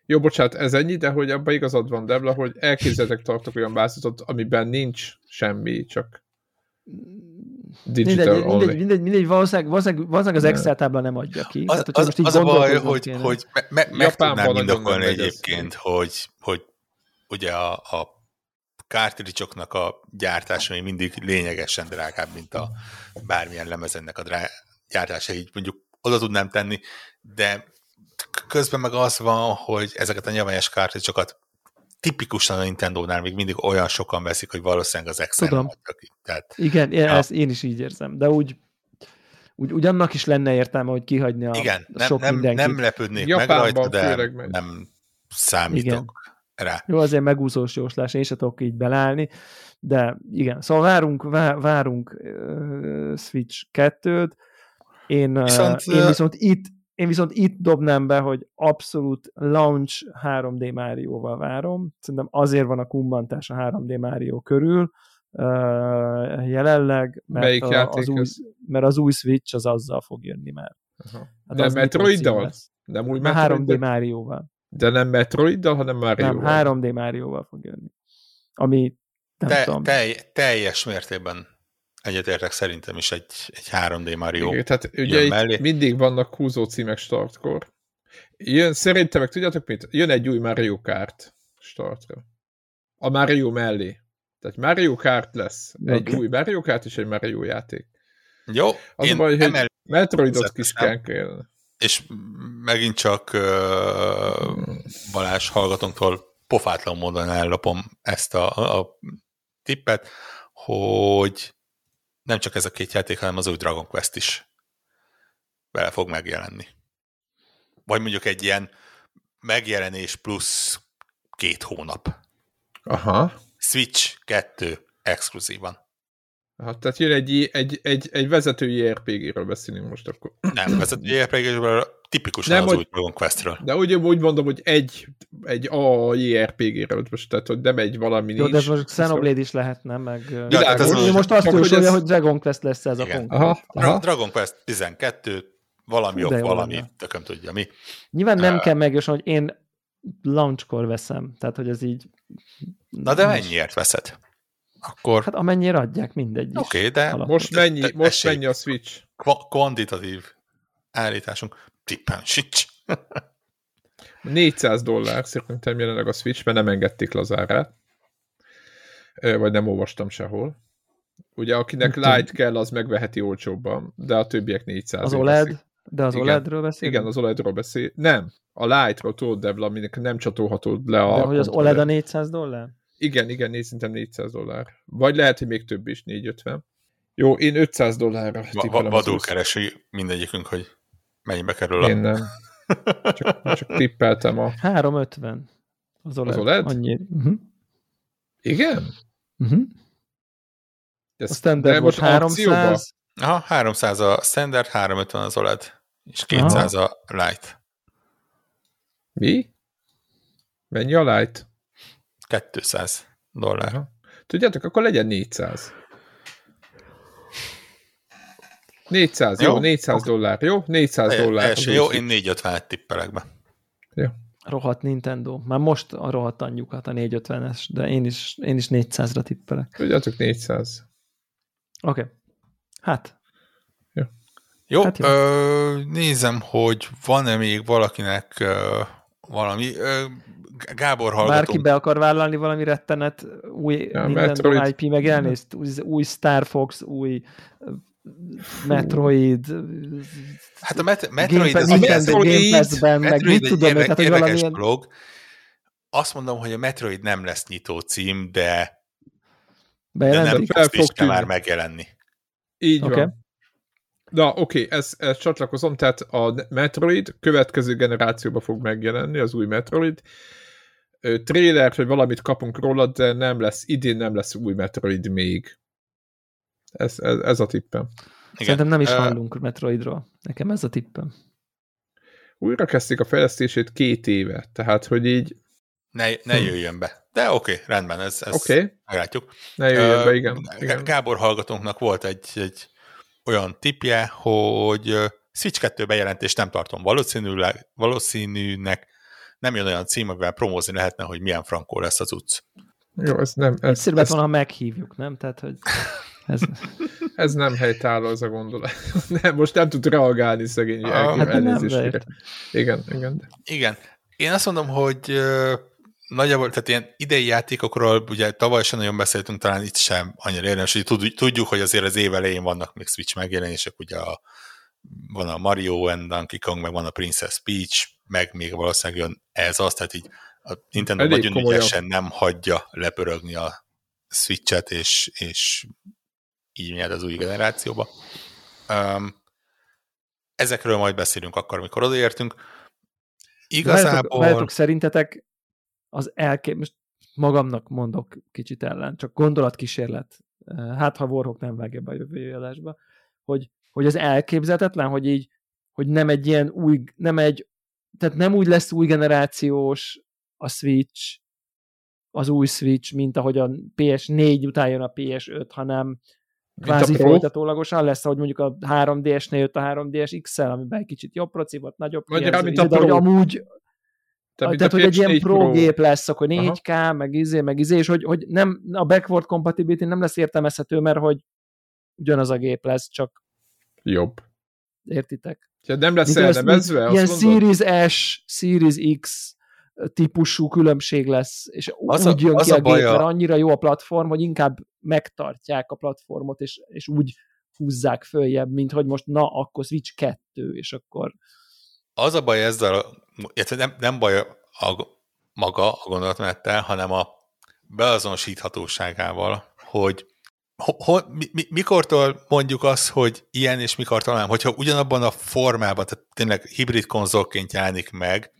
Jó, bocsánat, ez ennyi, de hogy abban igazad van, Debla, hogy elképzeltek tartok olyan változatot, amiben nincs semmi, csak digital
mindegy,
only.
mindegy, mindegy, mindegy valószínűleg, valószínűleg, valószínűleg az Excel tábla nem adja ki.
Az,
Tehát,
az,
most így
az a baj, hogy,
kéne.
hogy me, me, meg tudnám indokolni egyébként, hogy, hogy ugye a, a kártiricsoknak a gyártása még mindig lényegesen drágább, mint a bármilyen lemezennek a drá, gyártása, így mondjuk oda tudnám tenni, de közben meg az van, hogy ezeket a nyavajás kártiricsokat tipikusan a Nintendo-nál még mindig olyan sokan veszik, hogy valószínűleg az Excel
Tudom.
Tehát
Igen, én,
Ja.
ezt én is így érzem, de úgy, úgy, úgy annak is lenne értelme, hogy kihagyni a
igen, nem,
sok
nem,
mindenkit.
nem lepődnék meg
Japánban
rajta, de
megy.
nem számítok rá.
Jó, azért megúszós jóslás, én se tudok így belállni, de igen, szóval várunk, vá, várunk uh, Switch 2-t, én viszont, uh, én viszont itt én viszont itt dobnám be, hogy abszolút launch 3D Mario-val várom. Szerintem azért van a kummantás a 3D Mario körül uh, jelenleg, mert,
Melyik
a, az új,
ez?
mert az új Switch az azzal fog jönni már.
Aha.
Hát
Nem Metroiddal?
lesz.
Nem új
Már
Metroid,
3D Mario-val.
de nem Metroiddal, hanem Mario.
Nem, 3D Mario-val fog jönni. Ami nem
Te,
tudom.
telj, teljes mértékben egyetértek szerintem is egy, egy 3D Mario.
Igen, tehát ugye
jön
itt
mellé.
mindig vannak húzó címek startkor. Jön, szerintem meg tudjátok mit? Jön egy új Mario Kart startra. A Mario mellé. Tehát Mario Kart lesz. Egy új Mario Kart és egy Mario játék.
Jó,
Az
én
baj, hogy
emel,
Metroidot
Természetesen.
kiskán kellene.
és megint csak uh, Balázs hallgatónktól pofátlan módon ellopom ezt a, a tippet, hogy nem csak ez a két játék, hanem az új Dragon Quest is bele fog megjelenni. Vagy mondjuk egy ilyen megjelenés plusz két hónap.
Aha.
Switch 2 exkluzívan.
Aha, tehát jön egy, egy, egy, egy vezetői RPG-ről beszélünk most akkor.
Nem, vezető RPG-ről, tipikusan
Nem,
az új Dragon Questről.
De úgy, úgy mondom, hogy egy, egy a JRPG-ről most, tehát hogy nem egy valami
Jó, de
nincs.
ez most Xenoblade is lehetne, meg...
Ja,
Ő
az-
most azt
csak hogy
jósolja,
ez-
hogy Dragon Quest lesz ez a
Igen.
konkrét.
Aha, aha.
Dragon Quest 12, valami
de jó
valami,
lenne.
tököm tudja mi.
Nyilván nem
Ö.
kell megjósolni, hogy én launchkor veszem, tehát hogy ez így...
Na de mennyiért veszed? Akkor
Hát amennyire adják, mindegy
oké, okay, de
Alap.
Most mennyi, most mennyi a Switch?
kva- kvantitatív állításunk tippen sincs.
400 dollár szerintem jelenleg a Switch, mert nem engedték lazárát. Ö, Vagy nem olvastam sehol. Ugye akinek
tudom.
light kell, az megveheti olcsóbban, de a többiek 400
Az OLED,
veszik.
de az
Igen.
OLED-ről beszélünk?
Igen, az OLED-ről beszél. Nem, a Lite-ról tudod, Devla, aminek nem csatolhatod le a...
De hogy az. OLED a 400 dollár?
Igen, igen, négy, szerintem 400 dollár. Vagy lehet, hogy még több is, 450. Jó, én 500 dollárra tippelem
va-
az
vadul keresi mindegyikünk, hogy mennyibe kerül a...
Én nem. Csak, csak tippeltem a...
350. Az OLED.
Az OLED?
Annyi. Uh-huh.
Igen?
Uh-huh.
Ez,
A standard
de
most
most akcióba?
300,
Aha, 300 a standard, 350 az OLED, és 200 a light.
Mi? Mennyi a light?
200 dollár.
Aha. Tudjátok, akkor legyen 400. 400, jó,
Jó,
400 dollár, jó? 400 dollár.
Teljesen
az
jó, én 450-et tippelek be.
rohadt Nintendo. Már most a rohadt anyjukat a 450-es, de én is, én is 400-ra tippelek.
Tudjátok, 400.
Oké. Okay. Hát,
Jó,
Hát
hát
jó.
Ö, nézem, hogy van-e még valakinek ö, valami. Ö, Gábor
bárki
hallgatunk.
be akar vállalni valami rettenet új
Ja,
Nintendo
Metroid.
IP megjelenést, új, új Star Fox, új Metroid,
Hát a Met- Metroid,
Game,
az
Nintendo
Metroid-
Game meg mit
egy
tudom én,
érde-
tehát hogy valamilyen...
dolog. Azt mondom, hogy a Metroid nem lesz nyitó cím, de, de nem fog már megjelenni.
Így
Oké.
van. Na, oké, okay, ezt, ezt csatlakozom, tehát a Metroid következő generációba fog megjelenni, az új Metroid. Ö, Trailer, hogy valamit kapunk róla, de nem lesz, idén nem lesz új Metroid még. Ez, ez, ez a tippem.
Igen.
Szerintem nem is hallunk Metroidról. Nekem ez a tippem.
Újra kezdték a fejlesztését két éve, tehát, hogy így,
Ne, ne
Hm.
jöjjön be. De oké, okay, rendben, ez, ez
oké, okay,
meglátjuk.
ne jöjjön be,
Ö,
igen. Igen.
Gábor hallgatónknak volt egy, egy olyan tipje, hogy Switch 2 bejelentést nem tartom valószínűleg, valószínűnek, nem jön olyan cím, amivel promózni lehetne, hogy milyen frankó lesz az utc.
Jó, ez nem... Ez,
Egyszerűbb ez... van, ha meghívjuk, nem? Tehát, hogy ez...
ez nem helytálló az a gondolat. Nem, most nem tud reagálni szegény ah, hát elnézést. Igen, igen.
Igen. Én azt mondom, hogy nagyjából, tehát ilyen idei játékokról ugye tavaly sem nagyon beszéltünk, talán itt sem annyira érdemes, hogy tudjuk, hogy azért az év elején vannak még Switch megjelenések, ugye a, van a Mario and Donkey Kong, meg van a Princess Peach, meg még valószínűleg jön ez az, tehát így a Nintendo Elég nagyon komolyan. ügyesen nem hagyja lepörögni a Switch-et, és, és így megy az új generációba. Um, ezekről majd beszélünk akkor, amikor odaértünk.
Igazából... Várjátok szerintetek az elkép... Most magamnak mondok kicsit ellen, csak gondolatkísérlet. Hát, ha Warhawk nem vágja be a jövő adásba, hogy, hogy az elképzelhetetlen, hogy így, hogy nem egy ilyen új, nem egy, tehát nem úgy lesz új generációs a Switch, az új Switch, mint ahogy a PS4 után jön a PS5, hanem kvázi folytatólagosan lesz, ahogy mondjuk a 3DS-nél jött a 3DS XL, amiben egy kicsit jobb proci volt, nagyobb
mint a Pro.
De amúgy tehát, tehát hogy egy ilyen pro, pro gép lesz, akkor 4K, Aha. meg izé, meg izé, és hogy, hogy nem, a backward compatibility nem lesz értelmezhető, mert hogy ugyanaz a gép lesz, csak
jobb.
Értitek?
Ja, nem lesz elnevezve?
Ilyen Series S, Series X típusú különbség lesz, és az úgy a, jön az ki a, a gép, mert annyira jó a platform, hogy inkább megtartják a platformot, és, és úgy húzzák följebb, mint hogy most na, akkor Switch 2, és akkor...
Az a baj ezzel, nem, nem baj a, maga a gondolatmenettel, hanem a beazonosíthatóságával, hogy ho, mi, mi, mikortól mondjuk azt, hogy ilyen, és mikortól nem. Hogyha ugyanabban a formában, tehát tényleg hibrid konzolként jelenik meg,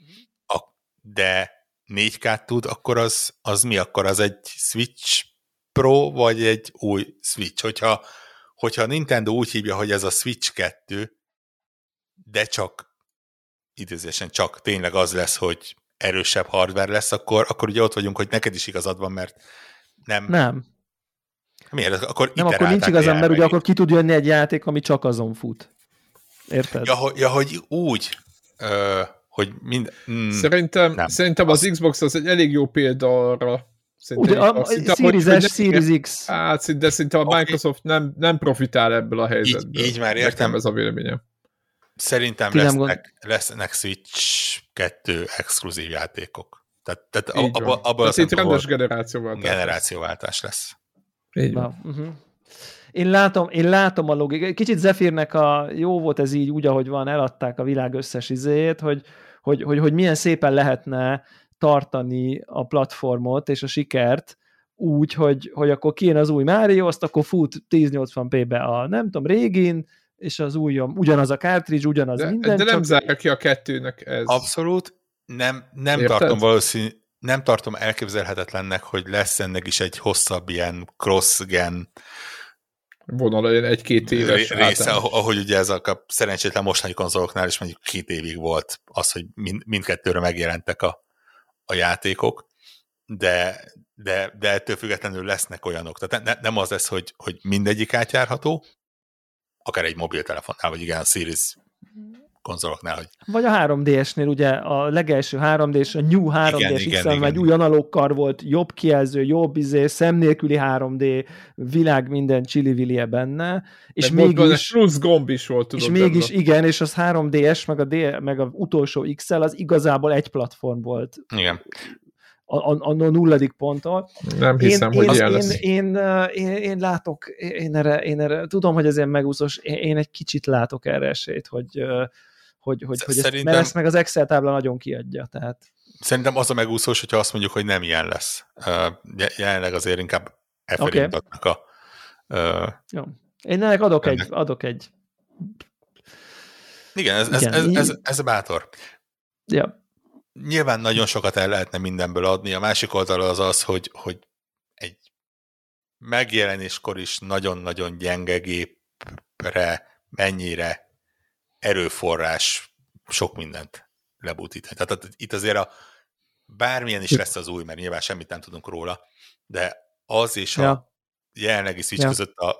de 4K tud, akkor az, az mi akkor? Az egy Switch Pro, vagy egy új Switch? Hogyha, hogyha Nintendo úgy hívja, hogy ez a Switch 2, de csak idézésen csak tényleg az lesz, hogy erősebb hardware lesz, akkor, akkor ugye ott vagyunk, hogy neked is igazad van, mert nem.
Nem.
Miért? Akkor
nem, akkor nincs igazam, mert ugye akkor ki tud jönni egy játék, ami csak azon fut. Érted?
Ja, hogy, ja, hogy úgy. Ö, hogy mind...
Mm, szerintem, nem. szerintem az Xbox az egy elég jó példa arra,
Szerintem Ugye, a, a szinte, Series hogy, S, Series X.
Hát, de szinte a okay. Microsoft nem, nem profitál ebből a helyzetből.
Így, így már értem. Nekem
ez a véleményem.
Szerintem lesznek, lesznek Switch 2 exkluzív játékok. Tehát, tehát abban abba
az itt rendes generációváltás.
Generációváltás lesz.
Így van.
Uh-huh. Én látom, én látom a logikát. Kicsit Zephyr-nek a jó volt ez így, úgy, ahogy van, eladták a világ összes izéjét, hogy, hogy, hogy, hogy milyen szépen lehetne tartani a platformot és a sikert úgy, hogy, hogy akkor kijön az új Mario, azt akkor fut 1080p-be a nem tudom, régin, és az új, ugyanaz a cartridge, ugyanaz
de,
minden.
De nem csak... zárja ki a kettőnek ez.
Abszolút. Nem, nem tartom valószínű, nem tartom elképzelhetetlennek, hogy lesz ennek is egy hosszabb ilyen cross-gen
vonal, egy-két éves
része, ahogy ugye ez a szerencsétlen mostani konzoloknál is mondjuk két évig volt az, hogy mind, mindkettőre megjelentek a, a játékok, de, de, de ettől függetlenül lesznek olyanok. Tehát ne, nem az lesz, hogy, hogy mindegyik átjárható, akár egy mobiltelefonnál, vagy igen, a Series konzoloknál. Hogy...
Vagy a 3DS-nél ugye a legelső 3D-s, a New 3D-s XL, egy új analóg volt, jobb kijelző, jobb izé, szem nélküli 3D, világ minden csili benne, és Meg mégis...
Plusz gomb is volt, tudod.
És mégis benne. igen, és az 3DS, meg a, D, meg a utolsó XL, az igazából egy platform volt.
Igen
a, a, a nulladik ponttól.
Nem hiszem, én, hogy én, ilyen
lesz. Én, én, én, én látok, én erre, én erre, tudom, hogy ez ilyen megúszós, én, én egy kicsit látok erre esélyt, hogy, hogy, hogy, hogy ezt, mert ezt meg az Excel tábla nagyon kiadja. Tehát.
Szerintem az a megúszós, hogyha azt mondjuk, hogy nem ilyen lesz. Uh, jelenleg azért inkább e okay. a... Uh,
Jó. Én ennek adok ennek. egy, adok egy
igen, ez, Igen, ez, ez, ez, ez bátor.
Ja.
Nyilván nagyon sokat el lehetne mindenből adni. A másik oldal az az, hogy, hogy egy megjelenéskor is nagyon-nagyon gyenge gépre mennyire erőforrás sok mindent lebutítani. Tehát itt azért a bármilyen is lesz az új, mert nyilván semmit nem tudunk róla, de az és ja. a jelenlegi Switch ja. között a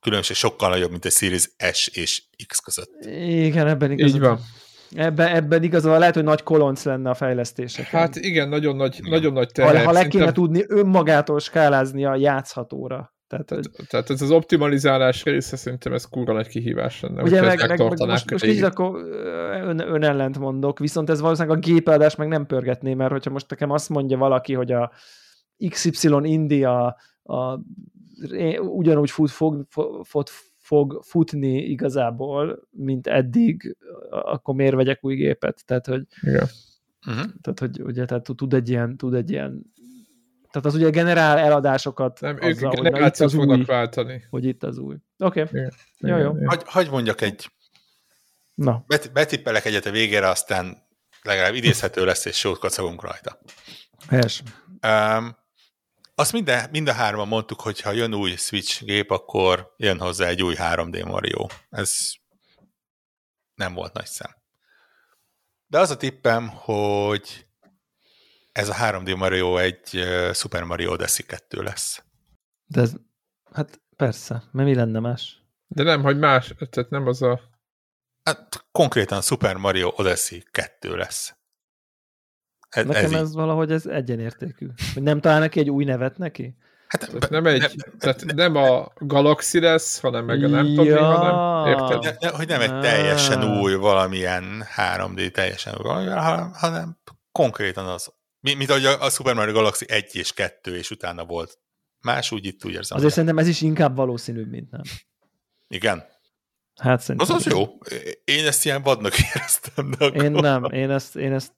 különbség sokkal nagyobb, mint a Series S és X között.
Igen, ebben igaz.
Így van.
Ebben, ebben igazából lehet, hogy nagy kolonc lenne a fejlesztések.
Hát igen, nagyon nagy,
Igen.
nagyon nagy
ha,
terhek.
ha le kéne
Szerintem-
tudni önmagától skálázni a játszhatóra. Tehát, hogy,
Tehát ez az optimalizálás része szerintem ez kurva nagy kihívás lenne.
ugye meg, meg, meg most, most így akkor ön, ön ellent mondok, viszont ez valószínűleg a gépeldás meg nem pörgetné, mert hogyha most nekem azt mondja valaki, hogy a XY India a, ugyanúgy fut, fog, fog, fog futni igazából, mint eddig, akkor miért vegyek új gépet? Tehát, hogy
Igen.
Uh-huh.
tehát, hogy ugye, tehát tud egy ilyen, tud egy ilyen tehát az ugye generál eladásokat
Nem, ők
azzal, hogy na, itt
generációt
az
fognak
új,
váltani.
hogy itt az új. Oké, okay.
Igen.
Jó, jó.
Hagy, hagy mondjak egy,
na.
bet, betippelek egyet a végére, aztán legalább idézhető lesz, és sót kacagunk rajta.
Helyes.
Um, azt minden, mind a hárman mondtuk, hogy ha jön új Switch gép, akkor jön hozzá egy új 3D Mario. Ez nem volt nagy szem. De az a tippem, hogy ez a 3D Mario egy Super Mario Odyssey 2 lesz.
De ez, hát persze, mert mi lenne más?
De nem, hogy más, tehát nem az a...
Hát konkrétan Super Mario Odyssey 2 lesz. Ez,
Nekem
ez,
ez,
így.
valahogy ez egyenértékű. Hogy nem talál neki egy új nevet neki?
Hát,
Tehát nem, egy, tehát nem a Galaxy lesz, hanem meg a nem tudom
Ja.
hanem érted?
ne, ne, hogy nem egy teljesen új valamilyen 3D teljesen új valami, hanem konkrétan az. Mi- Mint ahogy a, a Super Mario Galaxy 1 és 2, és utána volt más, úgy itt úgy érzem.
Azért
hogy-
szerintem ez is inkább valószínűbb, mint nem.
Igen.
Hát
Az
szerintem.
az jó. Én ezt ilyen vadnak éreztem. De akkor...
Én nem, én ezt, én ezt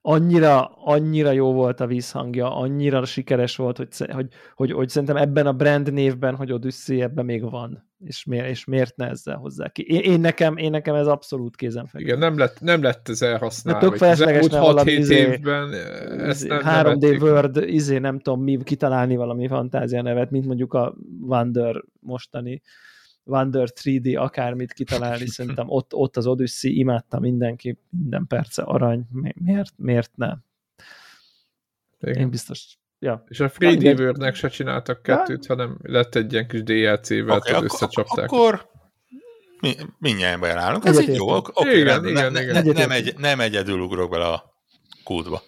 annyira, annyira jó volt a vízhangja, annyira sikeres volt, hogy, hogy, hogy, hogy szerintem ebben a brand névben, hogy Odyssey ebben még van. És, miért, és miért ne ezzel hozzá ki? Én, én, nekem, én nekem ez abszolút kézenfekvő.
Igen, nem lett, nem lett ez elhasználva.
Tök felesleges, mert valami
6-7
izé-
évben ezt nem, nem
3D
vették.
World, izé, nem tudom mi, kitalálni valami fantázia nevet, mint mondjuk a Wonder mostani, Wonder 3D, akármit kitalálni, szerintem ott, ott az Odyssey, imádta mindenki, minden perce arany, Mi- miért, miért nem?
Igen.
Én biztos, ja.
És a Free. Diver-nek se csináltak kettőt, hanem lett egy ilyen kis DLC-vel, okay,
akkor,
összecsapták.
akkor mi, mindjárt beállunk. Ez így jó. ok- Oké,
Igen,
rendben.
igen,
ne,
igen.
ne, nem, egy, nem egyedül ugrok bele a kútba.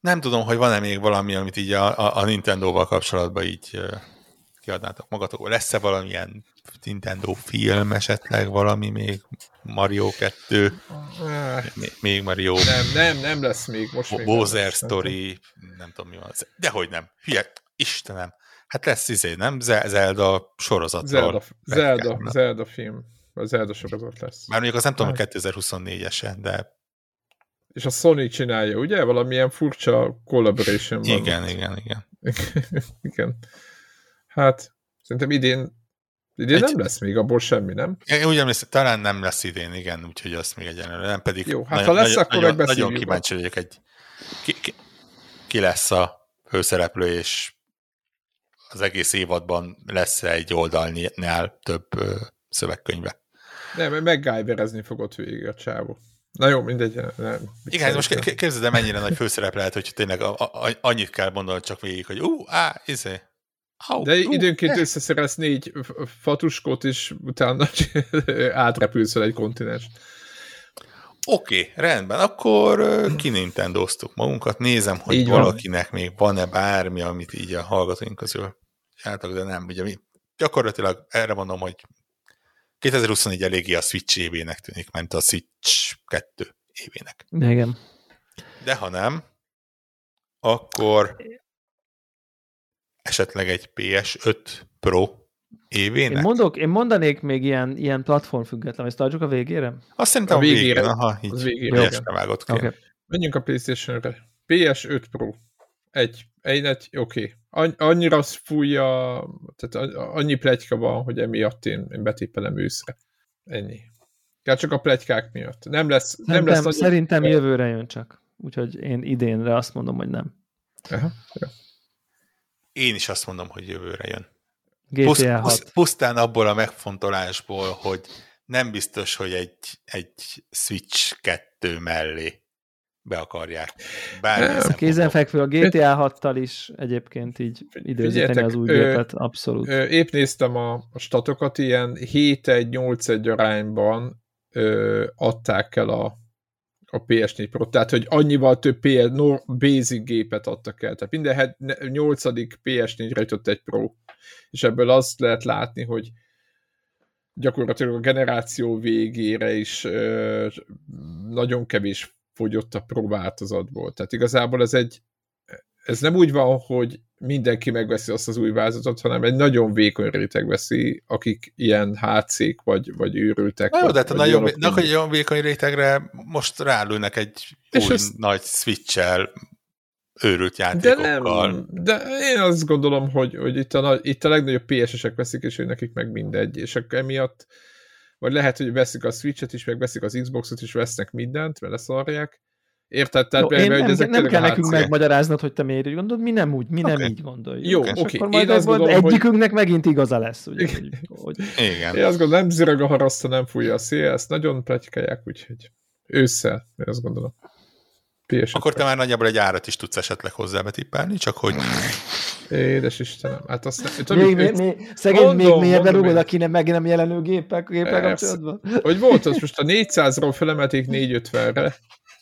Nem tudom, hogy van-e még valami, amit így a, a, a Nintendo-val kapcsolatban így kiadnátok magatok. Lesz-e valamilyen Nintendo film esetleg, valami még Mario 2,
Ah,
még, Mario
Nem, nem, nem lesz még. Most még nem
Bowser
lesz,
Story, nem tudom mi van. Dehogy nem. Hülye, Istenem. Hát lesz izé, nem? Ze- Zelda sorozatról.
Zelda, Zelda,
Zelda.
Zelda film. A Zelda sorozat lesz.
Már mondjuk az nem tudom, hogy
Hát.
2024-esen, de
És a Sony csinálja, ugye? Valamilyen furcsa collaboration van.
igen, igen, igen.
igen. Hát, szerintem idén idén
Egy-
nem lesz még abból semmi, nem?
Én úgy emlékszem, talán nem lesz idén, igen, úgyhogy azt még egyenlőre nem, pedig
Jó, hát ha lesz, akkor
nagyon, nagyon kíváncsi vagyok egy ki, ki, ki lesz a főszereplő, és az egész évadban lesz egy oldalnál több ö, szövegkönyve.
Nem, mert MacGyverezni fogott végig a csávó. Na jó, mindegy. Nem,
Igen, most k- képzeld el, mennyire nagy főszerep lehet, hogy tényleg a, a, a, annyit kell mondanod csak végig, hogy ú, á, izé.
De időnként összeszerelsz négy fatuskot, és utána átrepülsz egy kontinens.
Oké, okay, rendben, akkor kinintendoztuk magunkat, nézem, hogy
Így van.
valakinek még van-e bármi, amit így a hallgatóink közül csináltak, de nem, ugye mi gyakorlatilag erre mondom, hogy 2024 eléggé a Switch évének tűnik, ment a Switch 2 évének.
Igen.
De ha nem, akkor esetleg egy PS5 Pro évének?
Én, mondok, én mondanék még ilyen, ilyen platform független, ezt tartsuk a végére?
Azt szerintem
A
a végére,
végére.
aha, így
Az végére,
helyesre
igen.
vágott ki.
Okay.
Menjünk a Playstation-re. PS5 Pro. Egy. Egy, egy oké. Okay. Annyira az fújja, tehát a- annyi pletyka van, hogy emiatt én, én betippelem őszre. Ennyi. Ja, csak a pletykák miatt. Nem lesz, nem
Szerintem,
lesz nagyon...
szerintem jövőre jön csak. Úgyhogy én idénre azt mondom, hogy nem.
Aha, ja.
Én is azt mondom, hogy jövőre jön.
GTA
Pusz,
6.
pusz, pusztán abból a megfontolásból, hogy nem biztos, hogy egy, egy Switch 2 mellé be akarják.
Kézenfekvő a GTA 6-tal is egyébként így időzíteni az új gépet, abszolút.
Ö, Épp néztem a, a statokat, ilyen 7-1-8-1 arányban ö, adták el a, a PS4 Pro, tehát hogy annyival több PS, no, basic gépet adtak el, tehát minden het, 8. PS4-re jutott egy Pro, és ebből azt lehet látni, hogy gyakorlatilag a generáció végére is ö, nagyon kevés fogyott a Pro változatból, tehát igazából ez egy ez nem úgy van, hogy mindenki megveszi azt az új vázatot, hanem egy nagyon vékony réteg veszi, akik ilyen hc vagy, vagy őrültek.
Na jó, de hát
vagy
nagyon,
olyanok,
nagyon, vékony rétegre most rálőnek egy
És
új
ez-
nagy switch-el őrült
de
játékokkal.
nem, de én azt gondolom, hogy, hogy itt, a, nagy- itt a legnagyobb PS-esek veszik, és hogy nekik meg mindegy, és akkor emiatt, vagy lehet, hogy veszik a Switch-et is, meg veszik az Xbox-ot is, vesznek mindent, mert leszarják. Érted? Tehát
Jó, én
hogy
nem,
ezek
nem kell nekünk
HC.
megmagyaráznod, hogy te miért így gondolod, mi nem úgy, mi nem
Oké.
így gondoljuk.
Jó,
És
oké.
akkor
Én azt gondolom, hogy-
egyikünknek megint igaza lesz, ugye, hogy, hogy
Igen.
Én azt gondolom, nem zörög a haraszta, nem fújja a szél, ezt nagyon pletykálják, úgyhogy ősszel, én azt gondolom. PS
Akkor te már nagyjából egy árat is tudsz esetleg hozzá betippelni, csak hogy
Édes Istenem, hát azt nem, tudom,
még, még,
hogy,
még, szegény
Mondom,
még mélyebben rúgod,
én.
akinek meg nem jelenő gépek, kapcsolatban.
hogy volt az most a 400-ról felemelték 450-re,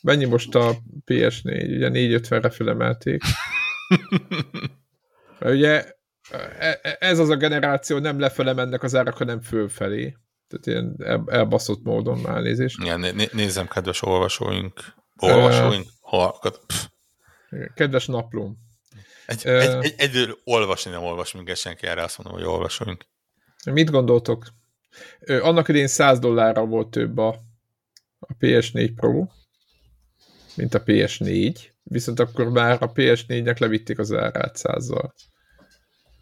mennyi most a PS4, ugye 450-re felemelték. Mert ugye e- e- ez az a generáció, nem lefele mennek az árak, hanem fölfelé. Tehát ilyen el- elbaszott módon már nézést.
igen, né- né- nézzem, kedves olvasóink, olvasóink, hallgat, pff,
Kedves naplóm,
egy,
Ö.
egy, egy, egyről olvasni nem olvas minket senki, erre azt mondom, hogy olvasóink.
Mit gondoltok? Annak idén 100 dollárra volt több a, a PS4 Pro, mint a PS4, viszont akkor már a PS4-nek levitték az árát 100-zal.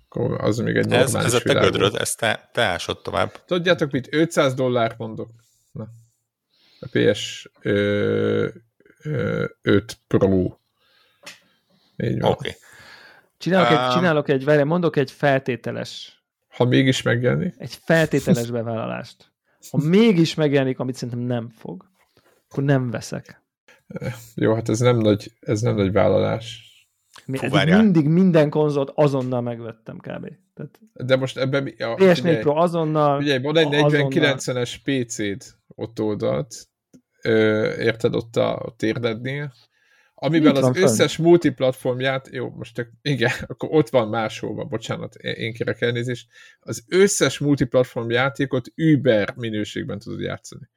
Akkor az még egy
Ez,
normális
ez a te gödröd, ezt te, te ásod tovább.
Tudjátok mit? 500 dollárt mondok. Na. A PS ö, ö, 5 Pro. Így van.
Oké. Okay.
Csinálok,
Ám.
egy, csinálok egy, várj, mondok egy feltételes,
Ha mégis megjelenik.
egy feltételes bevállalást. Ha mégis megjelenik, amit szerintem nem fog, akkor nem veszek.
Jó, hát ez nem nagy, ez nem nagy vállalás.
Mi,
Fú,
mindig minden konzolt azonnal megvettem kb. Tehát
De most ebben... mi- Ja,
PS4
figyelj.
Pro azonnal,
Ugye, van egy
azonnal.
4090-es PC-d ott oldalt, ö, érted ott a, a térdednél, amiben
Itt
az
fönn.
összes multiplatformját, jó, most tök, igen, akkor ott van máshol, bocsánat, én én kérek elnézést, az összes multiplatform játékot Uber minőségben tudod játszani.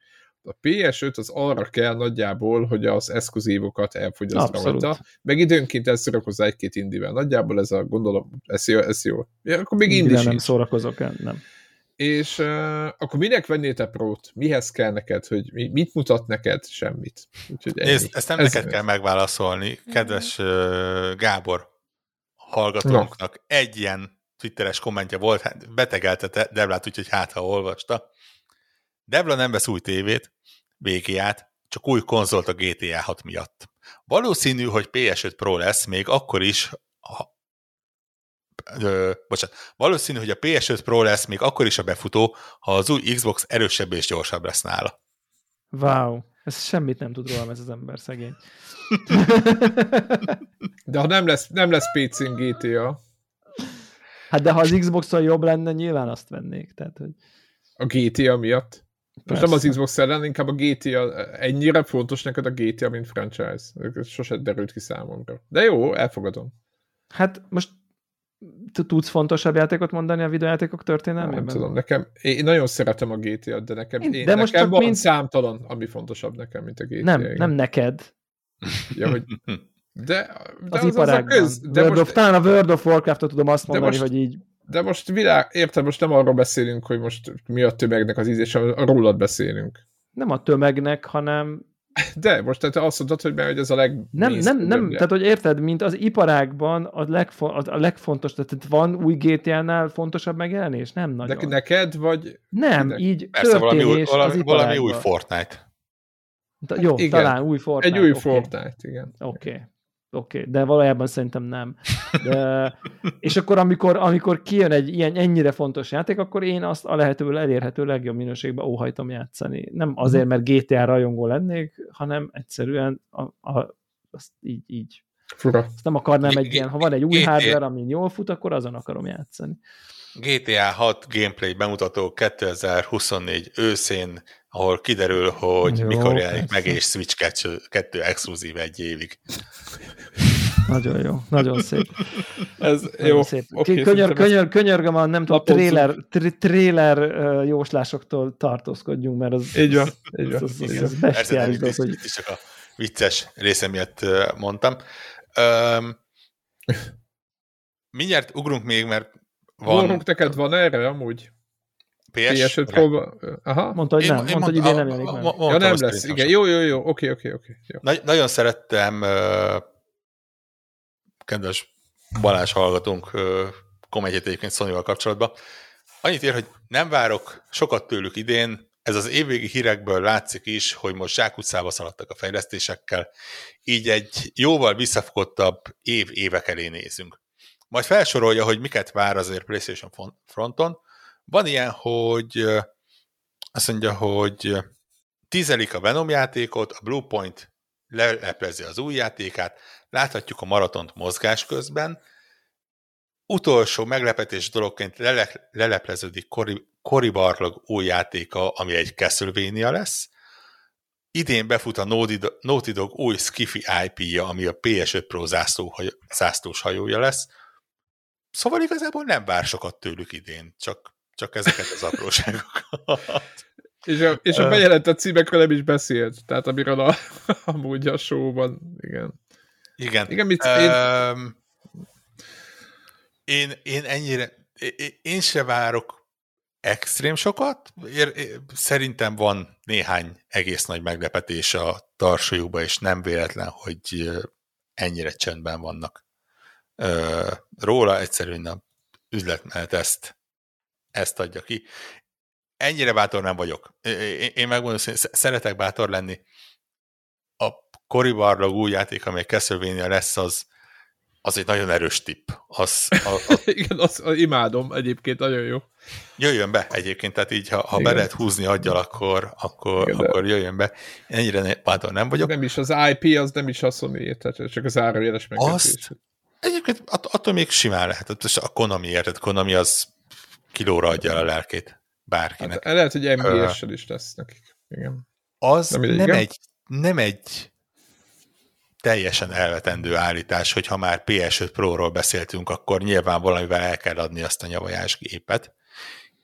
A PS5 az arra kell nagyjából, hogy az exkluzívokat elfogyasztja
Abszolút.
rajta, meg időnként elszörök hozzá egy-két indivel. Nagyjából ez a gondolom, ez jó, ez jó. Ja, akkor még indi
nem szórakozok nem.
És uh, akkor minek vennél te prót? Mihez kell neked? Hogy mi, mit mutat neked? Semmit. Úgyhogy ennyi.
Nézd, ezt nem
Ez-
neked kell megválaszolni. Kedves uh, Gábor hallgatónknak egy ilyen twitteres kommentje volt, hát betegelte Devlát, úgyhogy hát, ha olvasta. Devla nem vesz új tévét, VGA-t, csak új konzolt a GTA 6 miatt. Valószínű, hogy PS5 Pro lesz még akkor is, ha, ö, bocsánat, valószínű, hogy a PS5 Pro lesz még akkor is a befutó, ha az új Xbox erősebb és gyorsabb lesz nála.
Wow. Ez semmit nem tud rólam ez az ember, szegény.
De ha nem lesz, nem lesz PC-n GTA,
Hát de ha az Xbox-on jobb lenne, nyilván azt vennék. Tehát, hogy
a GTA miatt. Most nem az Xbox ellen, inkább a GTA, ennyire fontos neked a GTA, mint franchise. Ez sose derült ki számomra. De jó, elfogadom.
Hát most tudsz fontosabb játékot mondani a videójátékok történelmében?
nem tudom, nekem, én nagyon szeretem a GTA-t, de nekem,
Én-
én,
de most
nekem van
mint-
számtalan, ami fontosabb nekem, mint a GTA.
Nem,
igen.
nem neked.
Ja, hogy, de, de
Az,
az, az a köz, de
World
most,
of, talán a World of Warcraft-ot tudom azt mondani,
most-
hogy így
De most világ, érted, most nem arról beszélünk, hogy most mi a tömegnek az ízés, hanem rólad beszélünk.
nem a tömegnek, hanem
De most tehát te azt mondtad, hogy mert hogy ez a leg
nem, nem, nem, tehát hogy érted, mint az iparágban a, legfo- a, a legfontos, tehát van új GTA-nál fontosabb megjelenés? Nem nagyon.
ne, neked, vagy
nem,
kinek?
így
Persze valami új,
történés az
valami, valami új. Fortnite.
Ta- Jó,
Igen.
talán új Fortnite.
egy új
oké.
Fortnite, igen.
Oké. Okay. Oké, okay. de valójában szerintem nem. De, és akkor, amikor, amikor kijön egy ilyen ennyire fontos játék, akkor én azt a lehető elérhető legjobb minőségben óhajtom játszani. Nem azért, mert GTA rajongó lennék, hanem egyszerűen a, a, azt így, így.
Fura.
Azt nem akarnám egy ilyen, ha van egy új
GTA
hardware, amin jól fut, akkor azon akarom játszani.
GTA 6 gameplay bemutató 2024 őszén, ahol kiderül, hogy
Jó,
mikor jelenik meg, és Switch 2, 2 exkluzív egy évig.
Nagyon jó, nagyon szép.
Ez
Nagyon
jó.
szép.
oké,
könyör, könyör, könyörgöm, a nem tudom, trailer, tr- trailer uh, jóslásoktól tartózkodjunk, mert az,
Így van, így
az,
van.
az, az, az
nem,
bestiális dolog, hogy
itt is csak a vicces része miatt mondtam. Um, mindjárt ugrunk még, mert van
Vorunk, neked van erre amúgy?
PS.
PS5 Pro... Aha.
mondta, hogy nem, mondta, hogy idén nem jelenik meg.
Ja, nem lesz. Igen, jó, jó, jó. Oké, oké, oké.
Nagyon szerettem, kedves Balázs hallgatónk uh, kommentjét egyébként sony kapcsolatban. Annyit ér, hogy nem várok sokat tőlük idén, ez az évvégi hírekből látszik is, hogy most zsákutcába szaladtak a fejlesztésekkel, így egy jóval visszafogottabb év évek elé nézünk. Majd felsorolja, hogy miket vár azért PlayStation fronton. Van ilyen, hogy azt mondja, hogy tízelik a Venom játékot, a Bluepoint leleplezi az új játékát, láthatjuk a maratont mozgás közben, utolsó meglepetés dologként lele, lelepleződik Cory, Cory Barlog új játéka, ami egy Castlevania lesz. Idén befut a Naughty Dog- új Skiffy IP-ja, ami a PS5 Pro zászló, zászlós hajója lesz. Szóval igazából nem vár sokat tőlük idén, csak, csak ezeket az apróságokat.
És a, és a bejelentett címekről nem is beszélt. Tehát amiről a, amúgy a showban, igen.
Igen.
Igen, mit, én,
Öm, én, én ennyire, én, én se várok extrém sokat. Ér, ér, szerintem van néhány egész nagy meglepetés a tarsójukban, és nem véletlen, hogy ennyire csendben vannak. Ö, róla egyszerűen a üzletmenet ezt, ezt adja ki. Ennyire bátor nem vagyok. Én, én megmondom, hogy szeretek bátor lenni. A Cory Barlog új játék, amely Castlevania lesz, az, az egy nagyon erős tipp. Az, az, az
igen, azt imádom egyébként, nagyon jó.
jöjjön be egyébként, tehát így, ha, ha be lehet húzni aggyal, akkor, akkor,
Igen,
akkor jöjjön be. Ennyire bátor nem vagyok.
Nem is az IP, az nem is a sony tehát csak az árajeles megkötés.
Azt- Egyébként att, attól még simán lehet. A Konami, érted? Konami az kilóra adja el a lelkét bárkinek.
Hát, lehet, hogy MGS-sel is lesz nekik. Igen.
az
Nem
nem, egy, nem egy teljesen elvetendő állítás, hogy ha már PS5 Pro-ról beszéltünk, akkor nyilván valamivel el kell adni azt a nyavajás gépet,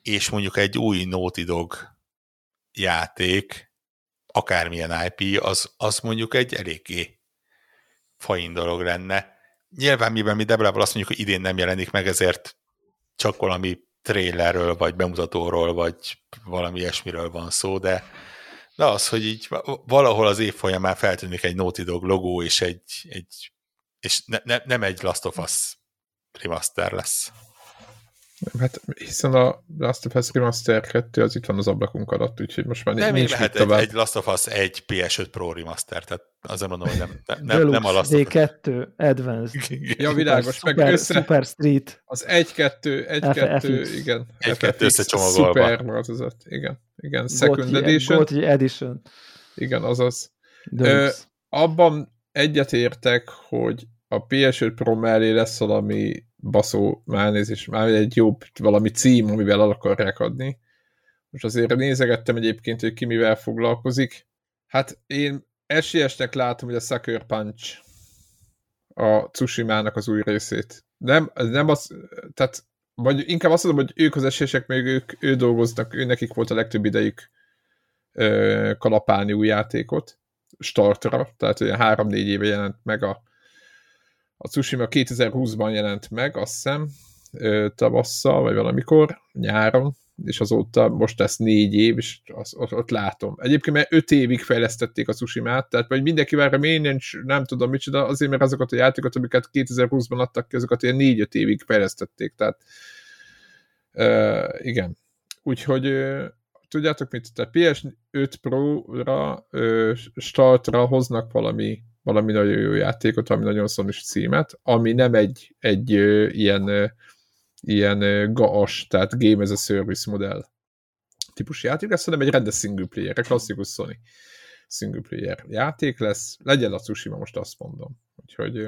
és mondjuk egy új Naughty Dog játék, akármilyen IP, az, az mondjuk egy eléggé fain dolog lenne. Nyilván, mivel mi Debrával azt mondjuk, hogy idén nem jelenik meg, ezért csak valami trailerről, vagy bemutatóról, vagy valami ilyesmiről van szó, de, de az, hogy így va- valahol az év folyamán feltűnik egy Naughty Dog logó, és egy, egy és ne, ne, nem egy Last of Us remaster lesz.
Hát hiszen a Last of Us Remaster 2 az itt van az ablakunk alatt, úgyhogy most már
Nem,
nincs
lehet egy, egy Last of Us 1 PS5 Pro remaster, tehát azért mondom, hogy nem, nem, nem,
Deluxe,
nem a Last of Us.
D2, Advanced,
Ja, világos, meg
Super,
össze,
Super Street,
az 1-2, 1-2,
FX.
igen.
1-2
FX,
összecsomagolva.
Super változat, igen. Igen, Second
Gotti,
Edition,
Gotti Edition,
igen, azaz.
Deluxe.
Abban egyetértek, hogy a PS5 Pro mellé lesz valami baszó, már nézés, már egy jobb valami cím, amivel el akarják adni. Most azért nézegettem egyébként, hogy ki mivel foglalkozik. Hát én esélyesnek látom, hogy a Sucker Punch a Tsushima-nak az új részét. Nem, nem az, tehát vagy inkább azt mondom, hogy ők az esélyesek, még ők, ő dolgoznak, ő nekik volt a legtöbb idejük ö, kalapálni új játékot startra, tehát olyan három-négy éve jelent meg a, a Tsushima 2020-ban jelent meg, azt hiszem, tavasszal, vagy valamikor, nyáron, és azóta most lesz négy év, és az, ott, ott látom. Egyébként mert öt évig fejlesztették a Tsushima-t, tehát vagy mindenki várja, nincs, nem tudom micsoda, azért, mert azokat a játékokat, amiket 2020-ban adtak ki, azokat ilyen négy-öt évig fejlesztették, tehát ö, igen. Úgyhogy ö, tudjátok mit, tehát PS5 Pro-ra ö, startra hoznak valami, valami nagyon jó játékot, ami nagyon szonos címet, ami nem egy, egy ö, ilyen, ö, ilyen ö, gaas, tehát game as a service modell típusú játék lesz, hanem egy rendes single player, egy klasszikus Sony single player játék lesz, legyen a Tsushima, most azt mondom. Úgyhogy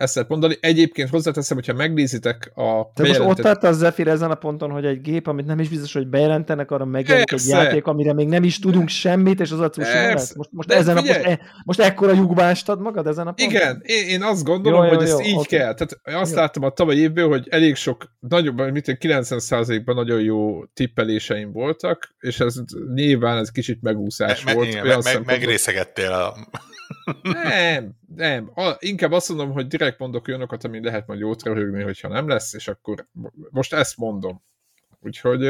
ezt lehet mondani. Egyébként hozzáteszem, hogyha megnézitek a
De most ott tart a Zephyr ezen a ponton, hogy egy gép, amit nem is biztos, hogy bejelentenek, arra megjelenik egy játék, amire még nem is tudunk semmit, és az a lesz. Most, most, ezen a, most, e, most ekkora lyukba magad ezen a ponton?
Igen, én, én azt gondolom, jó, jó, hogy jó, ezt így okay. kell. Tehát azt jó. láttam a tavaly évből, hogy elég sok, nagyobb, mint 90%-ban nagyon jó tippeléseim voltak, és ez nyilván ez kicsit megúszás me, volt.
Me, me, megrészegettél a
nem, nem. A, inkább azt mondom, hogy direkt mondok olyanokat, ami lehet majd jót röhögni, hogyha nem lesz, és akkor most ezt mondom. Úgyhogy...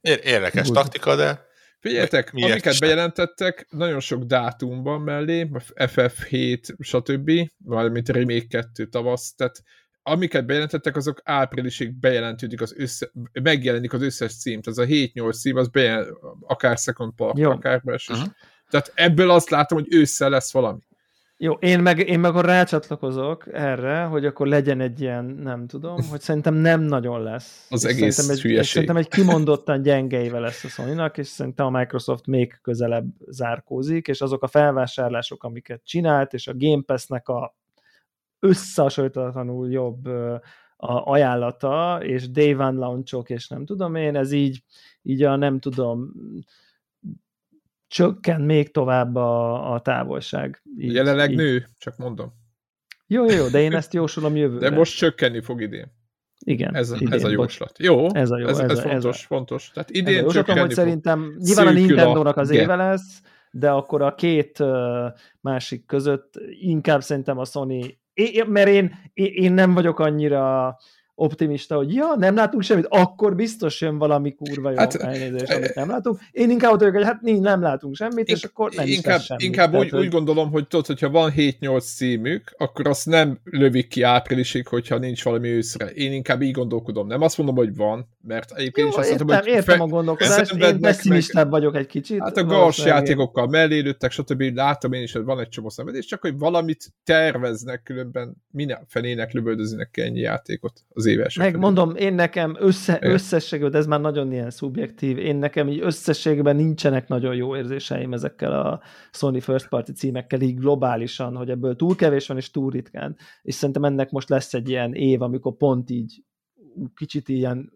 Ér- érdekes úgy. taktika, de...
Figyeljetek, Mi, amiket is bejelentettek, nagyon sok dátumban mellé, FF7, stb., valamint Remake 2 tavasz, tehát amiket bejelentettek, azok áprilisig bejelentődik az össze, megjelenik az összes cím, tehát az a 7-8 cím, az bejel, akár Second Part, Jó. akár uh-huh. Tehát ebből azt látom, hogy ősszel lesz valami.
Jó, én meg, én meg akkor rácsatlakozok erre, hogy akkor legyen egy ilyen, nem tudom, hogy szerintem nem nagyon lesz.
Az és egész
szerintem egy, Szerintem egy kimondottan gyengeivel lesz a sony és szerintem a Microsoft még közelebb zárkózik, és azok a felvásárlások, amiket csinált, és a Game Pass-nek a összehasonlítatlanul jobb a ajánlata, és day one launchok, és nem tudom én, ez így, így a nem tudom, csökken még tovább a, a távolság.
Így, Jelenleg így. nő, csak mondom.
Jó, jó, de én ezt jósolom jövőre.
De most csökkenni fog idén.
Igen.
Ez,
idén,
ez a jóslat. Jó,
ez, a jó,
ez,
ez,
ez, a, fontos, ez a, fontos. Tehát idén
ez a hogy szerintem nyilván a Nintendo-nak az éve lesz, de akkor a két másik között inkább szerintem a Sony, én, mert én, én nem vagyok annyira optimista, hogy ja, nem látunk semmit, akkor biztos jön valami kurva jó hát, elnézés, amit nem látunk. Én inkább ott vagyok, hogy hát nem látunk semmit, és akkor nem
inkább,
is semmit.
Inkább Tehát, úgy, hogy... úgy gondolom, hogy tudod, hogyha van 7-8 címük, akkor azt nem lövik ki áprilisig, hogyha nincs valami őszre. Én inkább így gondolkodom. Nem azt mondom, hogy van, mert egyébként
jó, is azt értem, mondom, hogy értem fe... a gondolkodást, én pessimistább vagyok egy kicsit.
Hát a gars játékokkal mellé lőttek, stb. Látom én is, hogy van egy csomó szenvedés, csak hogy valamit terveznek, különben minden fenének lövöldöznek ennyi játékot az éves.
Meg mondom, én nekem össze, összességben, ez már nagyon ilyen szubjektív, én nekem így összességben nincsenek nagyon jó érzéseim ezekkel a Sony First Party címekkel így globálisan, hogy ebből túl kevés van és túl ritkán. És szerintem ennek most lesz egy ilyen év, amikor pont így kicsit ilyen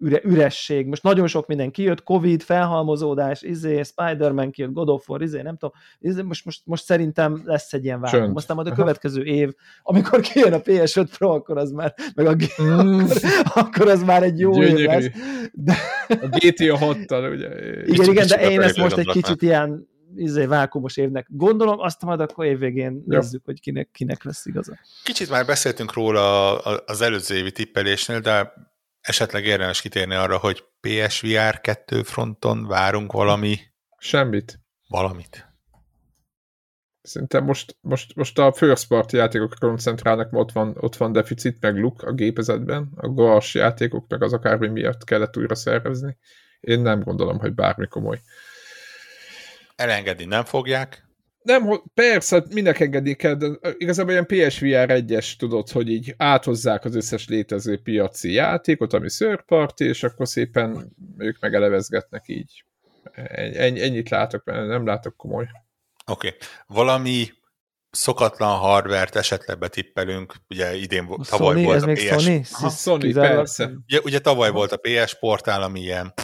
üre, üresség. Most nagyon sok minden kijött, Covid, felhalmozódás, izé, Spider-Man kijött, God of War, izé, nem tudom, izé, most, most, most szerintem lesz egy ilyen vákum. Aztán majd a következő év, amikor kijön a PS5 Pro, akkor az már, meg a mm. akkor, akkor, az már egy jó Gyönyörű. év lesz.
De... A GTA 6-tal, ugye?
Igen, igen, de én ezt most egy kicsit ilyen izé, vákumos évnek gondolom, azt majd akkor évvégén nézzük, hogy kinek, kinek lesz igaza.
Kicsit már beszéltünk róla az előző évi tippelésnél, de esetleg érdemes kitérni arra, hogy PSVR 2 fronton várunk valami...
Semmit.
Valamit.
Szerintem most, most, most a first party játékokra koncentrálnak, ott van, ott van deficit, meg luk a gépezetben, a GOAS játékok, meg az akármi miatt kellett újra szervezni. Én nem gondolom, hogy bármi komoly.
Elengedni nem fogják,
nem, persze, minek engedni kell, de igazából ilyen PSVR 1-es tudod, hogy így áthozzák az összes létező piaci játékot, ami szörparti, és akkor szépen ők megelevezgetnek így. Ennyi, ennyit látok, mert nem látok komoly.
Oké. Okay. Valami szokatlan hardvert esetleg betippelünk, ugye idén a tavaly Sony, volt
ez a PS... Sony?
Ha, Sony, persze.
Ugye, ugye tavaly volt a PS portál, ami ilyen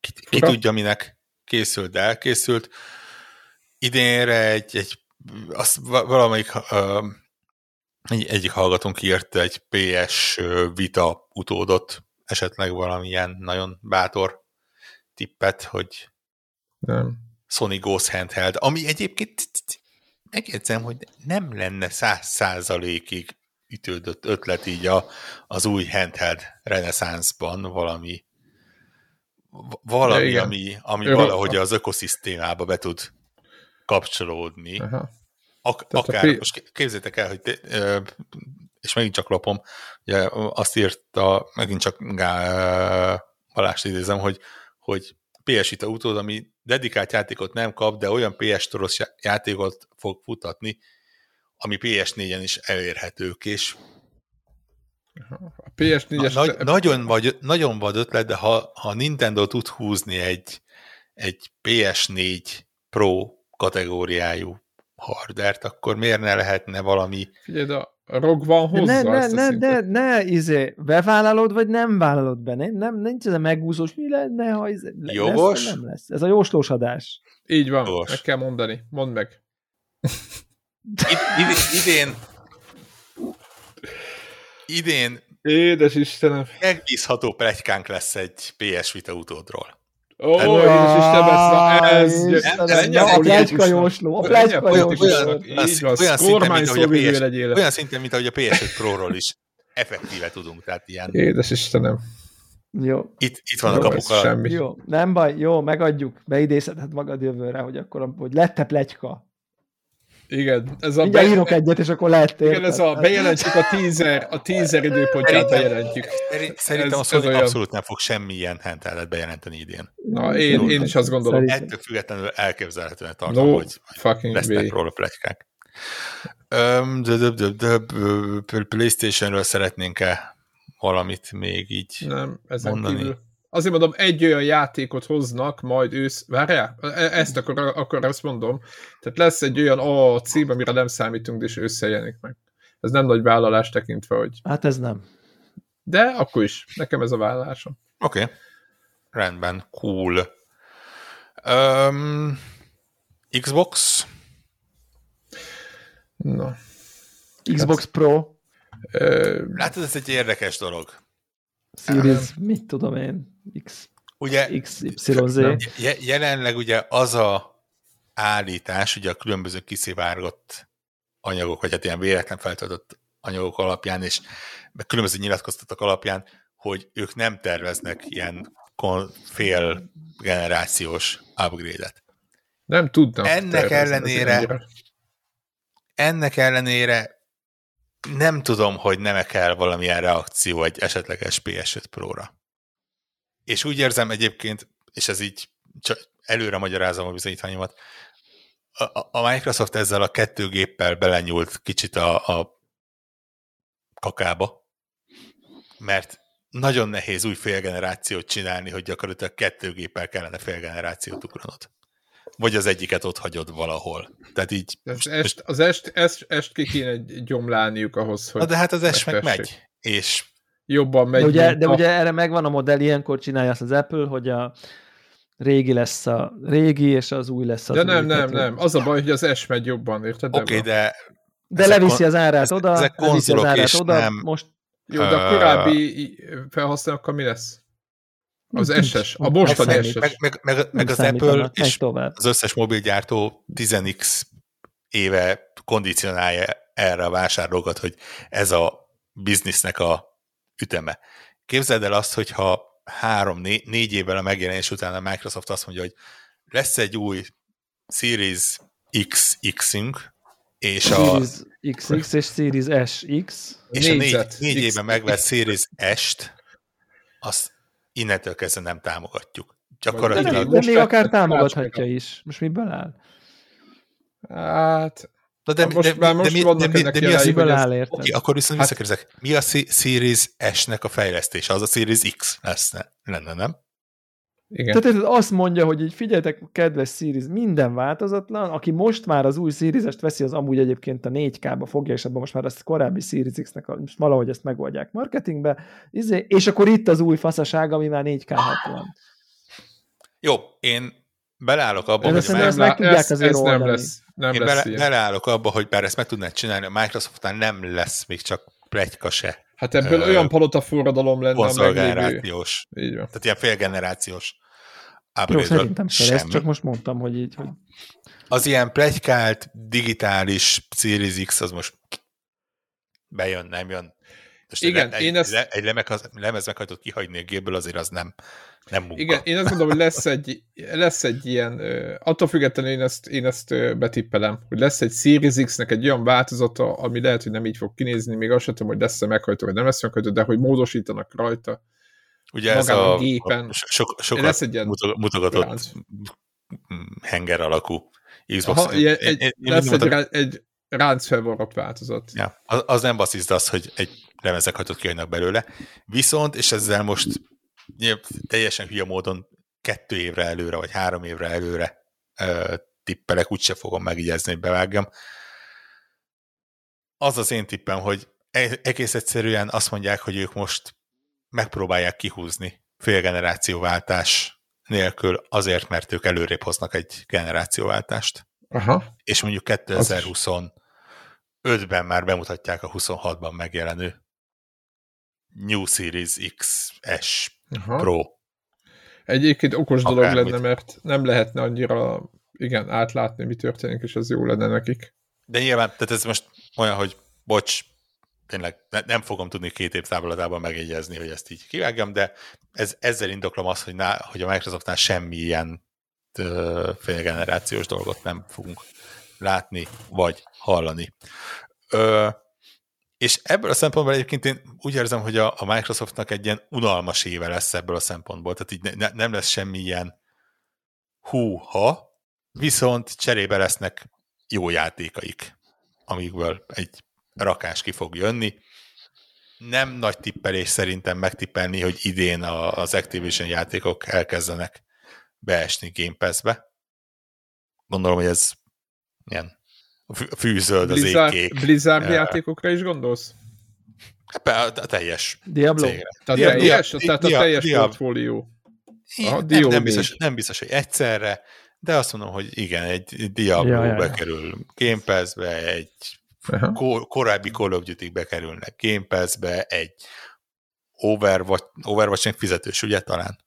ki, ki tudja minek készült, de elkészült idénre egy, egy azt valamelyik uh, egy, egyik hallgatónk írt egy PS Vita utódot, esetleg valamilyen nagyon bátor tippet, hogy
nem.
Sony Ghost Handheld, ami egyébként megjegyzem, hogy nem lenne száz százalékig ütődött ötlet így a, az új handheld reneszánszban valami valami, ami, ami valahogy az ökoszisztémába be tud kapcsolódni. Aha. Ak- akár, a... most képzétek el, hogy te, és megint csak lapom, ugye azt írta, megint csak Balást idézem, hogy, hogy PS Vita utód, ami dedikált játékot nem kap, de olyan PS Toros játékot fog futatni, ami PS4-en is elérhetők, és
a PS4-es...
Na, nagy, nagyon, vagy, nagyon vad ötlet, de ha, ha Nintendo tud húzni egy, egy PS4 Pro kategóriájú hardert, akkor miért ne lehetne valami
Figyelj, de ROG van hozzá
ne, ne,
ezt a
ne, ne, ne, izé, bevállalod, vagy nem vállalod be. Nem, nem, nincs ez a megúszós, mi lenne, ha izé, lesz,
Jogos?
vagy nem lesz. Ez a jóslós adás.
Így van,
Jogos.
meg kell mondani. Mondd meg.
Id- id- idén idén
Édes Istenem.
megbízható plegykánk lesz egy PS Vita utódról.
Ó, édes Istenem, ez...
Nem,
na, a
politikusnak.
jósló, a
politikusnak.
jósló.
Olyan- szinten, a. Olyan szinten, mint ahogy a PS5 Pro-ról is effektíve tudunk, tehát ilyen
Édes Istenem.
Jó,
itt, itt van a
Jó, ez
kapuka.
semmi.
jó, nem baj, jó, megadjuk, beidézheted magad jövőre, hogy akkor, hogy lett-e plecska.
Igen, ez a...
Mindjárt írok egyet, és akkor lett,
Igen, ez a bejelentjük a teaser, a teaser időpontját
Szerintem-
bejelentjük.
Szeri- Szerintem
Ez-
a Sony
ez olyan.
abszolút nem fog semmilyen hentelet bejelenteni idén.
Na, én, én is azt gondolom.
Szerintem.
Ettől függetlenül elképzelhetően tartom,
No
hogy
fucking
lesznek
way.
róla plegykák. De, de, de, de, PlayStation-ről szeretnénk-e valamit még így?
Nem, ezen
mondani.
kívül. Azért mondom, egy olyan játékot hoznak, majd ősz... Várjál? E- Ezt akkor, akkor azt mondom. Tehát lesz egy olyan a cím, amire nem számítunk, és összejelenik meg. Ez nem nagy vállalás tekintve, hogy...
Hát ez nem.
De akkor is. Nekem ez a vállalásom.
Oké. Okay. Rendben, cool. Um, Xbox?
Na.
Xbox Pro,
Ö,
Látod, ez egy érdekes dolog.
Series, mit tudom én, X,
Ugye
XYZ.
Jelenleg ugye az a állítás, ugye a különböző kiszivárgott anyagok, vagy hát ilyen véletlen feltöltött anyagok alapján, és különböző nyilatkoztatok alapján, hogy ők nem terveznek ilyen fél generációs upgrade-et.
nem tudtam.
Ennek ellenére-. Ennek ellenére nem tudom, hogy nem kell valamilyen reakció egy esetleges PS5 Pro-ra. És úgy érzem egyébként, és ez így csak előre magyarázom a bizonyítványomat, a, a- Microsoft ezzel a kettő géppel belenyúlt kicsit a, a kakába, mert nagyon nehéz új félgenerációt csinálni, hogy gyakorlatilag kettő géppel kellene félgenerációt ugranod. Vagy az egyiket ott hagyod valahol. Tehát így... Most-
est, az est, est, est ki kéne gyomlálniuk ahhoz, hogy
Na de hát az es meg megy. És
jobban megy.
De ugye, de
a-
ugye erre megvan a modell, ilyenkor csinálja azt az Apple, hogy a régi lesz a régi, és az új lesz az
De
új.
nem, nem,
Tehát,
nem. Az a baj, hogy az S megy jobban, érted?
oké, okay, de
De leviszi az árát
ezek-
oda,
ezek
leviszi az árát
és
oda,
nem-
most
Jó, de a korábbi felhasználókkal mi lesz? Az
Nincs.
SS, a mostani. SS.
meg, meg, meg, meg az Apple és
tovább.
az összes mobilgyártó 10x éve kondicionálja erre a vásárlókat, hogy ez a biznisznek a üteme. Képzeld el azt, hogyha három, né- négy évvel a megjelenés után a Microsoft azt mondja, hogy lesz egy új Series XX-ünk, és a,
Series XX és Series SX.
és a négy, négy éve megvett Series S-t, azt innentől kezdve nem támogatjuk.
De,
Gyakorlatilag
de
most
még akár támogathatja is. Most miből áll?
Hát,
Na de,
Most
de,
most
de, mi, de, mi, de mi a
jelei,
Miből
hogy ez-?
Oké, akkor viszont
Hát-
visszakérdezek, mi a Series S-nek a fejlesztése? Az a Series X lesz, lenne, nem?
igen.
Tehát ez azt mondja, hogy így figyeljetek, kedves Series, minden változatlan, aki most már az új Series-est veszi, az amúgy egyébként a 4K-ba fogja, és abban most már azt a korábbi Series X-nek a, most valahogy ezt megoldják marketingbe, izé, és akkor itt az új faszaság, ami már 4K 60.
Jó, én beleállok abba, hogy
ezt meg tudják
ez,
azért
ez nem lesz. Nem
én
lesz
bele,
ilyen.
beleállok abba, hogy bár ezt meg tudnád csinálni, a Microsoftnál nem lesz még csak plegyka se
Hát ebből
Ö,
olyan palota forradalom lenne a Így van.
tehát ilyen félgenerációs
Jó, szerintem sem, ezt csak most mondtam, hogy így, hogy
Az ilyen plegykált, digitális Series X az most bejön, nem jön. Most
Igen,
egy,
én ezt-
egy, egy lemez, lemez meghajtott kihagyni a gépből, azért az nem, nem munka.
Igen, én azt gondolom, hogy lesz egy, lesz egy ilyen, attól függetlenül én ezt, én ezt betippelem, hogy lesz egy Series X-nek egy olyan változata, ami lehet, hogy nem így fog kinézni, még azt sem tudom, hogy lesz-e meghajtó, vagy nem lesz meghajtó, de hogy módosítanak rajta.
Ugye ez
a
a,
gépen.
a so, sokat
Lesz egy ilyen
muto- mutogatott
ránc.
henger alakú Xbox.
Aha, ilyen, egy,
én- én
lesz egy, rá, egy ráncfelvarrat változat.
Ja, az, az nem basszizd az, hogy egy lemezek hajtott kijönnek belőle. Viszont, és ezzel most teljesen hülye módon kettő évre előre, vagy három évre előre ö, tippelek, úgyse fogom megigyezni, hogy bevágjam. az az én tippem, hogy e- egész egyszerűen azt mondják, hogy ők most megpróbálják kihúzni félgenerációváltás nélkül azért, mert ők előrébb hoznak egy generációváltást.
Aha.
És mondjuk 2025-ben már bemutatják a 26-ban megjelenő New Series XS
Aha.
Pro.
Egyébként okos dolog
Akármit.
lenne, mert nem lehetne annyira igen, átlátni, mi történik, és az jó lenne nekik.
De nyilván, tehát ez most olyan, hogy bocs, tényleg ne, nem fogom tudni két év távlatában megjegyezni, hogy ezt így kivágjam, de ez, ezzel indoklom azt, hogy, ná, hogy a Microsoftnál semmi ilyen ö, félgenerációs dolgot nem fogunk látni, vagy hallani. Ö, és ebből a szempontból egyébként én úgy érzem, hogy a, a Microsoftnak egy ilyen unalmas éve lesz ebből a szempontból, tehát így ne, nem lesz semmi ilyen hú-ha, viszont cserébe lesznek jó játékaik, amikből egy rakás ki fog jönni. Nem nagy tippelés szerintem megtippelni, hogy idén a, az Activision játékok elkezdenek beesni Game Pass-be. Gondolom, hogy ez ilyen fűzöld az
Blizzard,
égkék.
Blizzard
Ja.
játékokra is gondolsz?
Hát A teljes
Diablo?
cégre.
Tehát
Dia-
teljes, tehát a teljes
dia-
portfólió. Aha,
nem, nem, biztos, nem biztos, hogy egyszerre, de azt mondom, hogy igen, egy Diablo
Ja, ja, ja.
bekerül Game Pass-be, egy
Aha.
ko- korábbi Call of Duty bekerülnek Game Pass-be, egy Overwatch, Overwatch fizetős, ugye talán?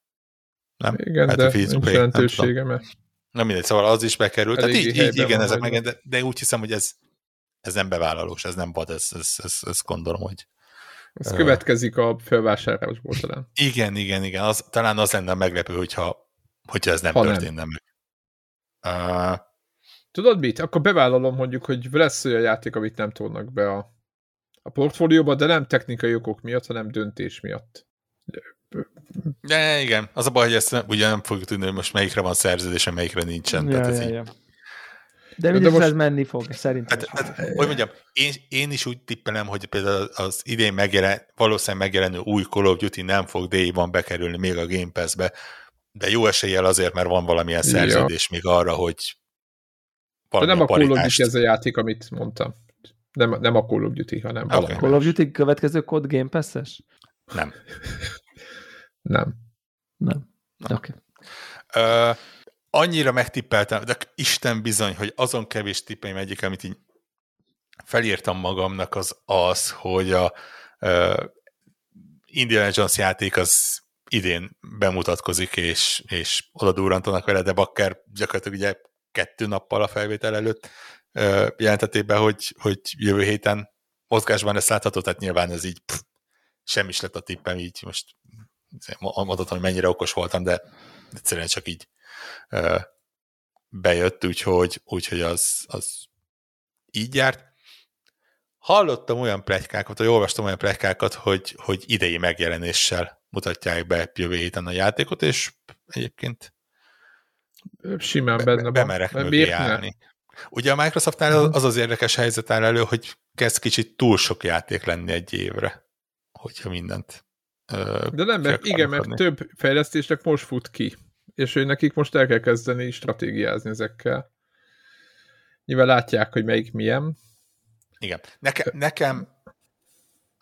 Nem?
Igen,
Hát,
de nincs jelentősége, mert
Na mindegy, szóval az is bekerült. Tehát így, így igen, ezek meg, de, de úgy hiszem, hogy ez, ez nem bevállalós, ez nem vad, ez, ez, ez, ez gondolom, hogy
ez
Ö.
következik a felvásárlásból talán.
igen, igen, igen, az, talán az lenne a meglepő, hogyha, hogyha ez nem
Ha nem.
történne meg. Uh,
Tudod mit? Akkor bevállalom mondjuk, hogy lesz olyan játék, amit nem tolnak be a, a portfólióba, de nem technikai okok miatt, hanem döntés miatt.
De igen, az a baj, hogy ezt ugye nem fogjuk tudni, hogy most melyikre van szerződése, melyikre nincsen.
Ja,
tehát ez
ja,
így,
ja. De
de
mindig
most-
ez menni fog, szerintem.
Hát, hát, hogy mondjam, én, én is úgy tippelem, hogy például az idén megjelen, valószínűleg megjelenő új Call of Duty nem fog day bekerülni még a Game Pass-be, de jó eséllyel azért, mert van valamilyen
Ja.
szerződés még arra, hogy
De
valamilyen
nem a Call of Duty ez a játék, amit mondtam. Nem, nem a Call of Duty, hanem
Oké.
valami.
Call of Duty következő kód Game Pass-es?
Nem.
Nem.
Nem. Oké. Okay.
Annyira megtippeltem, de Isten bizony, hogy azon kevés tippeim egyik, amit így felírtam magamnak, az az, hogy a uh, Indiana Jones játék az idén bemutatkozik, és, és oda durrantanak vele, de Bakker gyakorlatilag ugye kettő nappal a felvétel előtt uh, jelentették be, hogy, hogy jövő héten mozgásban lesz látható, tehát nyilván ez így pff, sem is lett a tippem, így most mondhatom, hogy mennyire okos voltam, de egyszerűen csak így ö, bejött, úgyhogy, úgyhogy az, az így járt. Hallottam olyan pletykákat, vagy olvastam olyan pletykákat, hogy, hogy idei megjelenéssel mutatják be jövő héten a játékot, és egyébként
Simán
be,
benne
be,
van.
bemerek
Mert
mögé állni. Ugye a Microsoftnál
Mhm.
az az érdekes helyzet áll elő, hogy kezd kicsit túl sok játék lenni egy évre, hogyha mindent
De nem, mert igen, mert több fejlesztésnek most fut ki. És hogy nekik most el kell kezdeni stratégiázni ezekkel. Nyilván látják, hogy melyik milyen.
Igen. Nekem, nekem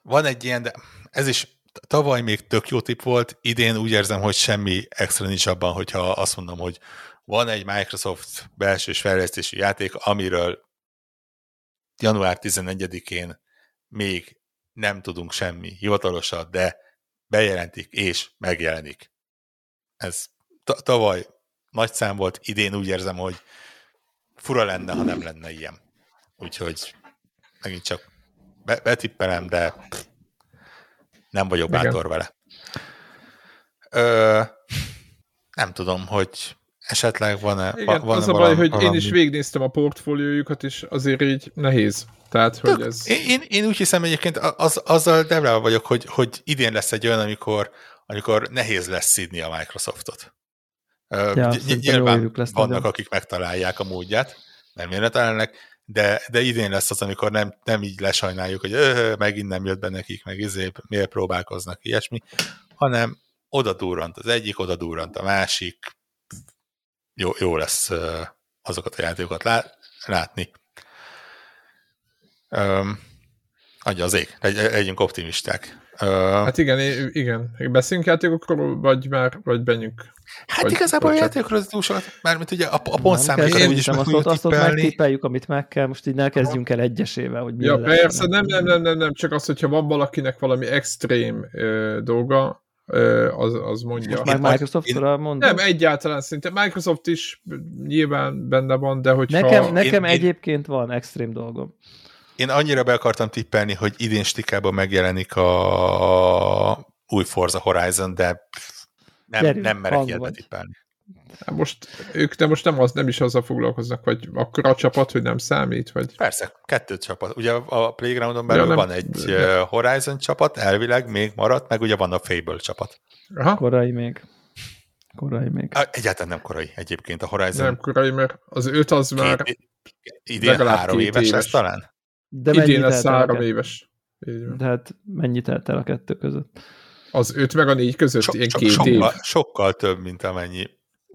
van egy ilyen, de ez is tavaly még tök jó tipp volt, idén úgy érzem, hogy semmi extra nincs abban, hogyha azt mondom, hogy van egy Microsoft belsős fejlesztési játék, amiről január 11-én még nem tudunk semmi hivatalosat, de bejelentik és megjelenik. Ez ta- tavaly nagy szám volt, idén úgy érzem, hogy fura lenne, ha nem lenne ilyen. Úgyhogy megint csak be, betippelem, de nem vagyok
Igen.
bátor vele. Ö, nem tudom, hogy esetleg van-e
Igen,
van
az a baj, hogy én is végignéztem a portfóliójukat, és azért így nehéz. Tehát, hogy
Tök,
ez...
én, én, én úgy hiszem egyébként, az, azzal debrával vagyok, hogy, hogy idén lesz egy olyan, amikor, amikor nehéz lesz szidni a Microsoftot.
Ja,
ny- nyilván
lesz
vannak,
nagyon.
akik megtalálják a módját, nem miért találnak, de, de idén lesz az, amikor nem, nem így lesajnáljuk, hogy öh, megint nem jött be nekik, meg izé, miért próbálkoznak, ilyesmi, hanem oda durrant az egyik, oda durrant a másik, jó, jó lesz azokat a játékokat lá, látni. Öm, Adja az ég, Legy, legyünk optimisták. Uh,
Hát igen, igen. Beszéljünk játékokról, vagy már, vagy menjünk.
hát
vagy-
igazából a
vagy csak-
játékokról túl sokat, mármint ugye a, a
kell,
úgyis meg
azt, ott,
tudjuk
azt ott
tippelni.
megtippeljük, amit meg kell, most így ne kezdjünk el egyesével, hogy mi
Ja, persze, nem, nem, nem, nem, nem, csak az, hogyha van valakinek valami extrém ö, dolga, az, az mondja.
Már
Én-
Microsoftra mondom.
Nem, egyáltalán szinte. Microsoft is nyilván benne van, de hogyha...
Nekem, nekem
én-
egyébként van extrém dolgom.
Én annyira be akartam tippelni, hogy idén stikában megjelenik a új Forza Horizon, de nem,
Gyerünk,
nem merek ilyet
vagy.
Hát Most ők de most nem, az, nem is azzal foglalkoznak, vagy akkor a csapat, hogy nem számít, vagy...
Persze, kettő csapat. Ugye a Playgroundon belül
Ja, nem-
van egy uh, Horizon csapat, elvileg még maradt, meg ugye van a Fable csapat.
Aha,
Korai még. Korai még.
Á, Egyáltalán nem korai egyébként a Horizon.
nem korai, mert az öt az már
Két, idén
legalább
három
két
éves,
éves.
lesz talán?
De
idén lesz
a
három
kettő?
éves.
De hát mennyi telt el a kettő között?
Az öt meg a négy között
So,
ilyen
so,
két év.
sokkal, sokkal több, mint amennyi.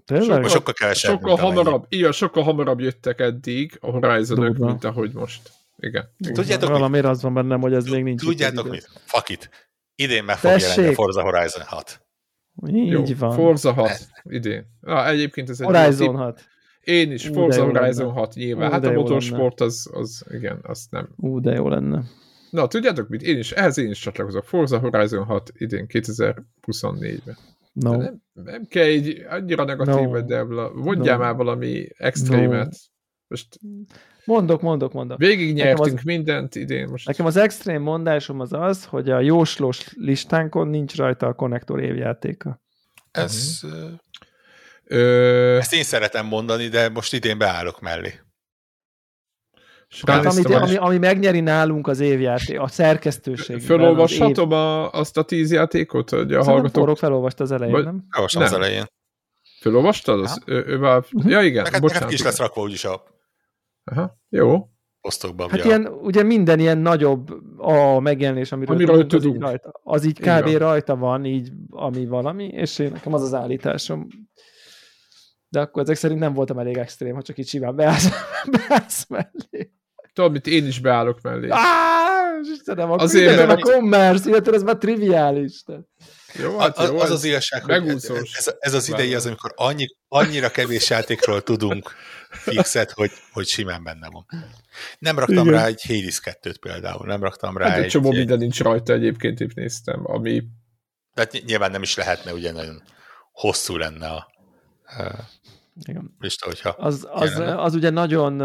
Tényleg?
Vagy sokkal kevesebb,
Sokkal hamarabb, igen, sokkal hamarabb jöttek eddig a horizon mint ahogy most. Igen.
Tudjátok mit?
Valamiért az van bennem, hogy ez még nincs.
Tudjátok mit? Fuck it. Idén meg fog jelenni a Forza Horizon 6.
idő. Így
Jó,
van.
Forza 6 idén. Ah, egyébként ez egy
Horizon
jó
6.
tipp. Én is,
Ú,
Forza. Horizon 6 nyilván.
Ú,
Hát a motorsport az, az, igen, azt nem.
Ú, de jó lenne.
Na, tudjátok mit? Én is, ehhez én is csatlakozok. Forza Horizon 6 idén, 2024-ben.
No.
De Nem, nem kell így annyira negatív
No.
vagy, de mondjál
No.
már valami extrémet. Most
Mondok, mondok, mondok.
végig nyertünk
az-
mindent idén. Most
Nekem az extrém mondásom az az, hogy a jóslós listánkon nincs rajta a konnektor évjátéka.
Ez,
Mhm.
uh
Ö,
ezt én szeretem mondani, de most idén beállok mellé.
Tehát amit, ami, ami megnyeri nálunk az évjáték, a szerkesztőség.
Fölolvashatom a, azt a tíz játékot, hogy a
Szerintem
hallgatók...
forró felolvast az elején,
Vagy-
nem?
Az
Nem.
elején.
Fölolvastad? Az, ő, ő már... Ja, igen.
Neked, neked
bocsánat.
ki is lesz rakva úgyis a
Aha, jó.
posztokban.
Hát
ugye
ilyen, ugye minden ilyen nagyobb a megjelenés, amiről,
Amiről
tudunk, az, így
tudunk.
rajta, az így kb.
van.
rajta van, így ami valami, és én, nekem az az állításom. De akkor ezek szerint nem voltam elég extrém, ha csak így simán beállsz, beállsz mellé.
Tudod, mit én is beállok mellé.
Áááá, Istenem, akkor
Azért,
Azért, a
mert-
commerce, illetve ez már triviális. Tehát.
Jó, hát
az,
jó.
az
ez-
az igazság, hogy ez,
megúszós.
ez, ez az idei az, amikor annyi, annyira kevés játékról tudunk fixet, hogy, hogy simán benne van. Nem raktam
Igen.
rá egy Hades 2-t például, nem raktam rá
Hát egy
egy,
csomó
egy
minden nincs rajta egyébként, épp néztem, ami
tehát ny- nyilván nem is lehetne, ugye nagyon hosszú lenne a
Igen.
lista, hogyha
Az, az, az ugye nagyon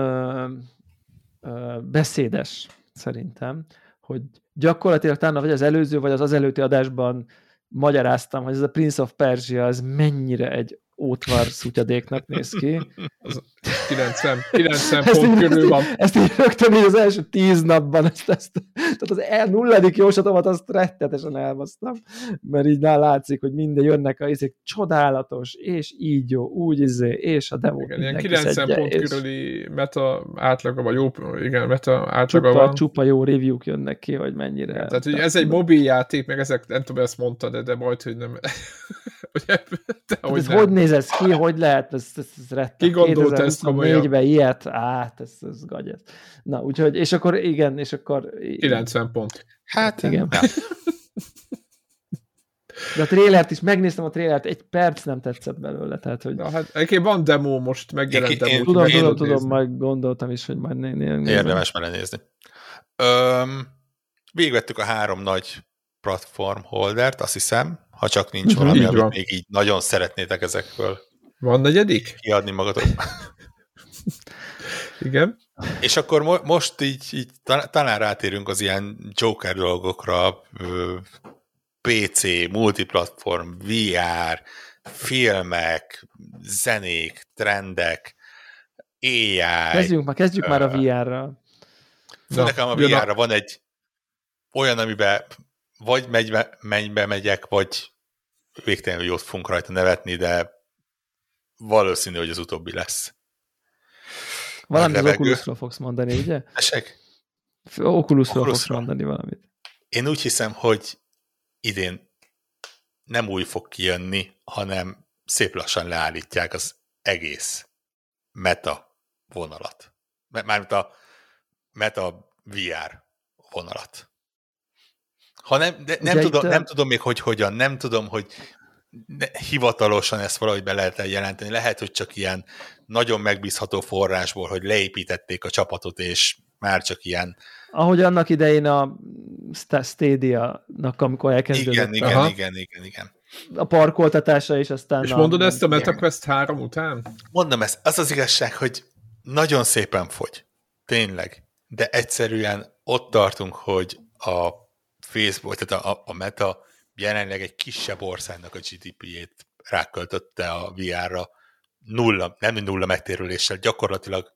beszédes, szerintem, hogy gyakorlatilag talán vagy az előző, vagy az az előtti adásban magyaráztam, hogy ez a Prince of Persia az mennyire egy ótvar szutyadéknak néz ki.
90, 90
Ezt
pont
így,
körül van.
ezt, így rögtön így az első tíz napban, ezt, ezt, tehát az el, nulladik jóslatomat azt rettetesen elbasztam, mert így már látszik, hogy minden jönnek a izék, csodálatos, és így jó, úgy izé, és a demo
Igen, ilyen
mindenki
90
szedje,
pont
és
körüli meta átlaga, vagy jó, igen, meta átlaga
csupa,
van.
csupa jó review-k jönnek ki, hogy mennyire.
Tehát, hogy ez egy mobil játék, meg ezek, nem tudom, ezt mondta, de, de majd, hogy nem. Ugye, de
hogy ez
nem.
hogy néz ez ki, hogy lehet, ez, ez, ez rettet.
Ki gondolta ezt komolyan?
2024-ben ilyet, át, ez, ez gagyaz. Na, úgyhogy, és akkor igen, és akkor...
90 pont.
hát
Igen.
nem.
De a trélert is, megnéztem a trélert, egy perc nem tetszett belőle, tehát, hogy
Na, hát egyébként van demo most, megjelent demo.
én-
tudom,
én-
tudom, tudom, majd gondoltam is, hogy majd né, né, nézem.
Érdemes belenézni. Öm, végvettük a három nagy platform holdert, azt hiszem, ha csak nincs valami,
Így
amit
van.
még így nagyon szeretnétek ezekből
Van negyedik?
kiadni magatok.
Igen.
És akkor mo- most így, így ta- talán rátérünk az ilyen Joker dolgokra, PC, multiplatform, VR, filmek, zenék, trendek, AI.
Kezdjünk már, kezdjük már a VR-ra.
Na,
Nekem a VR-ra van egy olyan, amiben vagy megy, mennybe megyek, vagy végtelenül jót fogunk rajta nevetni, de valószínű, hogy az utóbbi lesz.
Valamit az. Oculusról fogsz mondani, ugye?
Tessék?
Oculusról fogsz
Oculusról.
mondani valamit.
Én úgy hiszem, hogy idén nem új fog kijönni, hanem szép lassan leállítják az egész meta vonalat. Mármint a meta VR vonalat. Ha nem, de nem, tudom, itt, nem tudom még, hogy hogyan, nem tudom, hogy ne, hivatalosan ezt valahogy be lehet jelenteni. Lehet, hogy csak ilyen nagyon megbízható forrásból, hogy leépítették a csapatot, és már csak ilyen...
Ahogy annak idején a Stadia-nak, amikor elkezdődött.
Igen, igen, Aha. igen, igen, igen.
A parkoltatása is aztán...
És a, mondod ezt a MetaQuest 3 után?
Mondom ezt. Az az igazság, hogy nagyon szépen fogy. Tényleg. De egyszerűen ott tartunk, hogy a Facebook, tehát a, a Meta jelenleg egy kisebb országnak a GDP-jét ráköltötte a VR-ra nulla, nem nulla megtérüléssel, gyakorlatilag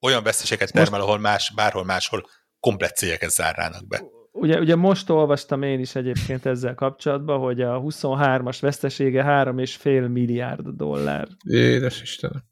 olyan veszteséget termel, ahol más, bárhol máshol komplet cégeket zárnának be.
Ugye, ugye most olvastam én is egyébként ezzel kapcsolatban, hogy a 23-as vesztesége 3,5 milliárd dollár.
Édes Istenem.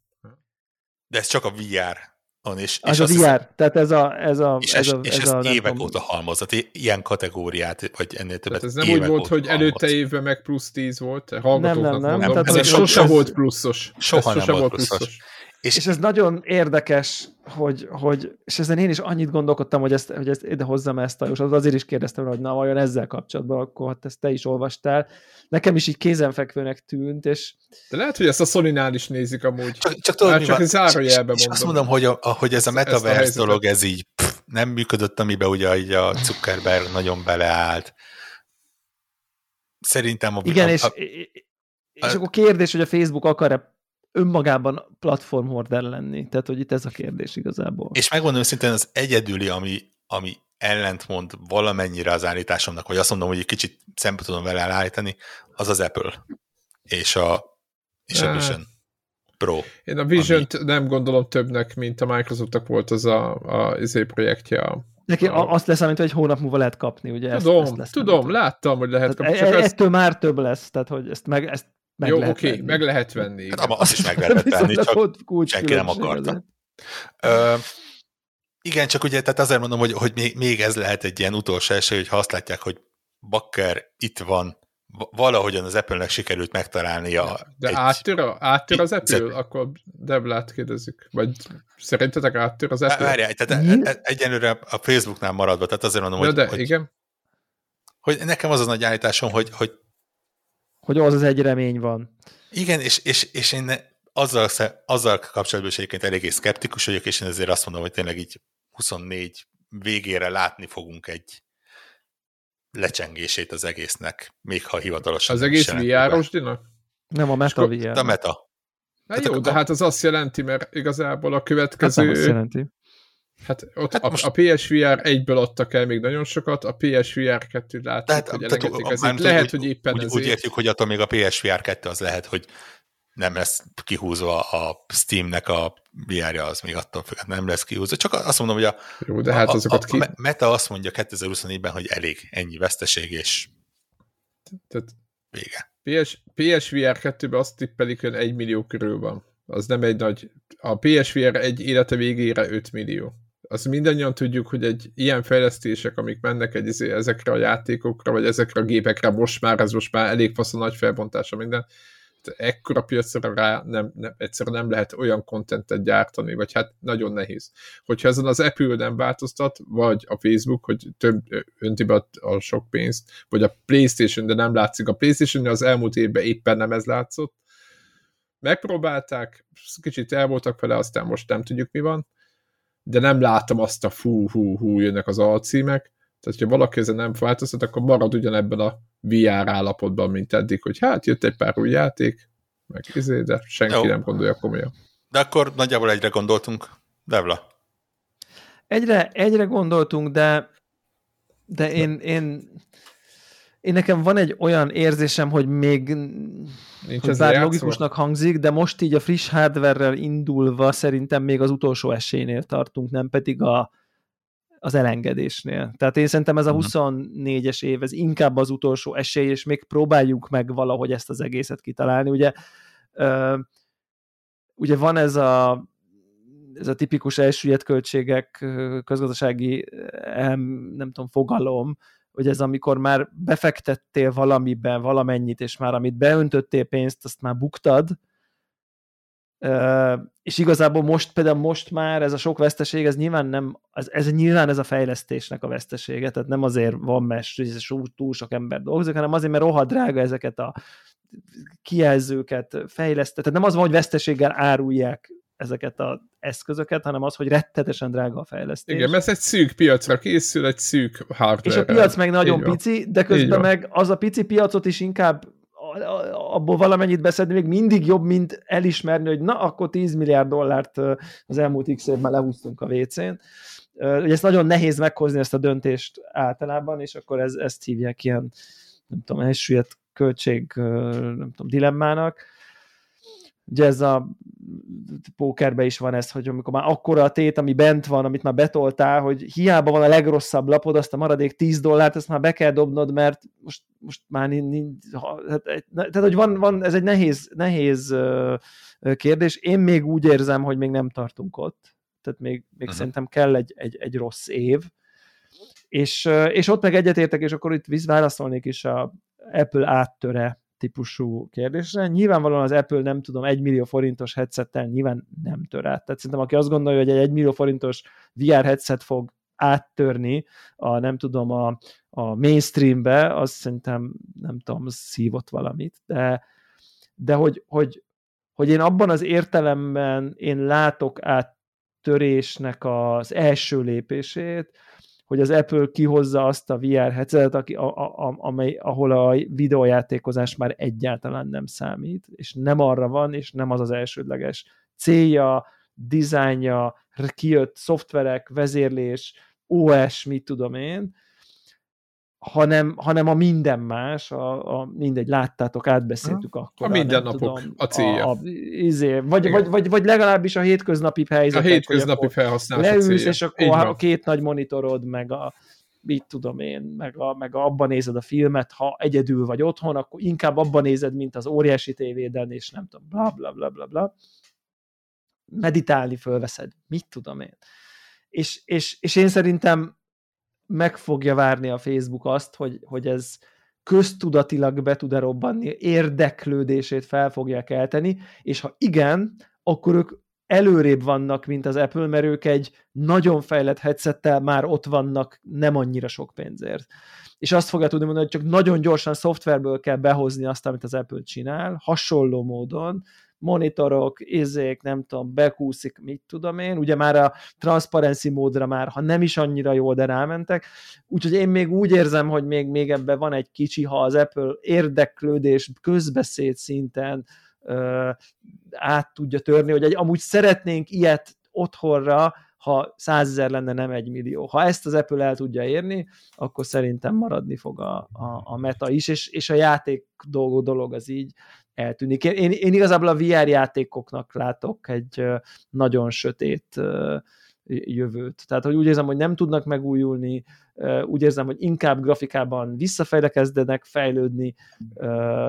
De ez csak a VR
on, és, az és a VR, hiszem, tehát ez a... Ez a
és ez, ez, a, ez, ez a, évek tudom. óta halmozott, ilyen kategóriát, vagy ennél többet
tehát ez nem úgy volt, hogy előtte évben meg plusz 10 volt, nem, nem, nem, nem. Tehát ez, ez sose volt pluszos.
Soha ez nem sose volt pluszos. pluszos.
És, és ez nagyon érdekes, hogy, hogy, és ezen én is annyit gondolkodtam, hogy ezt, hogy ezt ide hozzam ezt a, és azért is kérdeztem, hogy na, vajon ezzel kapcsolatban, akkor hát ezt te is olvastál. Nekem is így kézenfekvőnek tűnt, és...
De lehet, hogy ezt a sony is nézik amúgy.
Csak, csak tudod, csak van? zárójelben mondom. Azt mondom, hogy, a, hogy ez a metaverse dolog, ez így pff, nem működött, amiben ugye így a Zuckerberg nagyon beleállt. Szerintem a...
Igen,
a,
és, a, és akkor kérdés, hogy a Facebook akar-e önmagában platformhorder lenni. Tehát, hogy itt ez a kérdés igazából.
És megmondom őszintén, az egyedüli, ami, ami ellentmond valamennyire az állításomnak, vagy azt mondom, hogy egy kicsit szembe tudom vele állítani, az az Apple. És a, és a Vision Pro.
Én a vision ami... nem gondolom többnek, mint a Microsoftnak volt az a, a izé projektje.
Neki a... azt lesz, mint egy hónap múlva lehet kapni, ugye?
Tudom, ezt, ezt lesz, tudom, láttam, hogy lehet
tehát kapni. Csak e- ezt... Ettől már több lesz, tehát hogy ezt, meg, ezt meg
Jó, oké, okay, meg lehet venni.
Hát, azt is meg lehet venni, csak senki nem akarta. Ö, igen, csak ugye, tehát azért mondom, hogy, hogy még, még ez lehet egy ilyen utolsó esély, hogy ha azt látják, hogy Bakker itt van, valahogyan az Apple-nek sikerült megtalálnia.
De egy, áttör, a, áttör az Apple? Akkor Deblát kérdezzük. Vagy szerintetek áttör az Apple?
Várjál, tehát e, e, egyenlőre a Facebooknál maradva, tehát azért mondom, hogy,
de,
hogy,
igen.
hogy nekem az az nagy állításom, hogy, hogy
hogy az az egy remény van.
Igen, és, és, és én azzal, azzal kapcsolatban is egyébként eléggé szkeptikus vagyok, és én ezért azt mondom, hogy tényleg így 24 végére látni fogunk egy lecsengését az egésznek, még ha hivatalosan
Az egész VR-os
Nem, a Meta VR.
A Meta.
Hát jó, de hát az azt jelenti, mert igazából a következő... Hát
nem azt jelenti.
Hát ott hát a, most... a PSVR 1-ből adtak el még nagyon sokat, a PSVR 2 látszik, tehát, hogy elegetik tehát, Lehet, úgy, hogy éppen
úgy, ezért. Úgy értjük, hogy attól még a PSVR 2 az lehet, hogy nem lesz kihúzva a Steamnek a VR-ja, az még attól függ, nem lesz kihúzva. Csak azt mondom, hogy a,
Jó, de hát azokat
a, ki... a Meta azt mondja 2024-ben, hogy elég ennyi veszteség, és
tehát
vége.
PS, PSVR 2-ben azt tippelik, hogy 1 millió körül van. Az nem egy nagy... A PSVR egy élete végére 5 millió azt mindannyian tudjuk, hogy egy ilyen fejlesztések, amik mennek egy, izé, ezekre a játékokra, vagy ezekre a gépekre, most már, ez most már elég fasz a nagy felbontása minden, ekkora piacra rá nem, nem, egyszerűen nem lehet olyan kontentet gyártani, vagy hát nagyon nehéz. Hogyha ezen az Apple nem változtat, vagy a Facebook, hogy több önti be a sok pénzt, vagy a Playstation, de nem látszik. A Playstation az elmúlt évben éppen nem ez látszott. Megpróbálták, kicsit el voltak vele, aztán most nem tudjuk mi van de nem látom azt a fú, hú, hú, jönnek az alcímek, tehát, ha valaki ezen nem változtat, akkor marad ugyanebben a VR állapotban, mint eddig, hogy hát jött egy pár új játék, meg izé, de senki Jó. nem gondolja komolyan.
De akkor nagyjából egyre gondoltunk, Devla.
Egyre, egyre gondoltunk, de de én, én én nekem van egy olyan érzésem, hogy még Nincs hogy bár logikusnak hangzik, de most így a friss hardware indulva szerintem még az utolsó esélynél tartunk, nem pedig a, az elengedésnél. Tehát én szerintem ez a 24-es mhm. év, ez inkább az utolsó esély, és még próbáljuk meg valahogy ezt az egészet kitalálni. Ugye, ö, ugye van ez a ez a tipikus elsüllyedt költségek közgazdasági nem tudom, fogalom, hogy ez amikor már befektettél valamiben valamennyit, és már amit beöntöttél pénzt, azt már buktad, és igazából most például most már ez a sok veszteség, ez nyilván nem, ez, ez nyilván ez a fejlesztésnek a vesztesége, tehát nem azért van, mert túl sok ember dolgozik, hanem azért, mert rohadt drága ezeket a kijelzőket fejleszteni. Tehát nem az van, hogy veszteséggel árulják ezeket az eszközöket, hanem az, hogy rettetesen drága a fejlesztés.
Igen, mert ez egy szűk piacra készül, egy szűk hardware.
És a piac meg nagyon pici, de közben meg az a pici piacot is inkább abból valamennyit beszedni, még mindig jobb, mint elismerni, hogy na, akkor 10 milliárd dollárt az elmúlt x évben lehúztunk a WC-n. Ugye ezt nagyon nehéz meghozni ezt a döntést általában, és akkor ez, ezt hívják ilyen, nem tudom, elsüllyedt költség, nem tudom, dilemmának ugye ez a pókerbe is van ez, hogy amikor már akkora a tét, ami bent van, amit már betoltál, hogy hiába van a legrosszabb lapod, azt a maradék 10 dollárt, ezt már be kell dobnod, mert most, most már nincs, tehát, tehát, hogy van, van, ez egy nehéz, nehéz kérdés. Én még úgy érzem, hogy még nem tartunk ott, tehát még, még uh-huh. szerintem kell egy, egy, egy rossz év, és, és ott meg egyetértek, és akkor itt válaszolnék is a Apple áttöre típusú kérdésre. Nyilvánvalóan az Apple nem tudom, egy millió forintos headsettel nyilván nem tör át. Tehát szerintem aki azt gondolja, hogy egy egy millió forintos VR headset fog áttörni a, nem tudom, a, a mainstreambe, az szerintem, nem tudom, szívott valamit, de, de hogy, hogy, hogy én abban az értelemben én látok áttörésnek az első lépését, hogy az Apple kihozza azt a VR headsetet, aki, a, a, amely, ahol a videójátékozás már egyáltalán nem számít, és nem arra van, és nem az az elsődleges célja, dizájnja, kijött szoftverek, vezérlés, OS, mit tudom én, hanem, hanem a minden más, a, a mindegy, láttátok, átbeszéltük akkor.
A mindennapok, tudom, a célja. A, a,
izé, vagy, vagy, vagy, vagy legalábbis a hétköznapi helyzet.
A hétköznapi felhasználás
Leülsz, és akkor a két nagy monitorod, meg a mit tudom én, meg, a, meg a, abban nézed a filmet, ha egyedül vagy otthon, akkor inkább abban nézed, mint az óriási tévéden, és nem tudom, bla bla bla bla bla. Meditálni fölveszed, mit tudom én. És, és, és én szerintem meg fogja várni a Facebook azt, hogy, hogy ez köztudatilag be tud-e robbanni, érdeklődését fel fogják elteni, és ha igen, akkor ők előrébb vannak, mint az Apple, mert ők egy nagyon fejlett headsettel már ott vannak nem annyira sok pénzért. És azt fogja tudni mondani, hogy csak nagyon gyorsan szoftverből kell behozni azt, amit az Apple csinál, hasonló módon, monitorok, izék, nem tudom, bekúszik, mit tudom én, ugye már a transparency módra már, ha nem is annyira jó, de rámentek, úgyhogy én még úgy érzem, hogy még, még ebben van egy kicsi, ha az Apple érdeklődés közbeszéd szinten ö, át tudja törni, hogy egy, amúgy szeretnénk ilyet otthonra, ha százezer lenne, nem egy millió. Ha ezt az Apple el tudja érni, akkor szerintem maradni fog a, a, a meta is, és, és a játék dolgok dolog az így eltűnik. Én, én igazából a VR játékoknak látok egy nagyon sötét jövőt. Tehát, hogy úgy érzem, hogy nem tudnak megújulni, úgy érzem, hogy inkább grafikában visszafejle kezdenek fejlődni.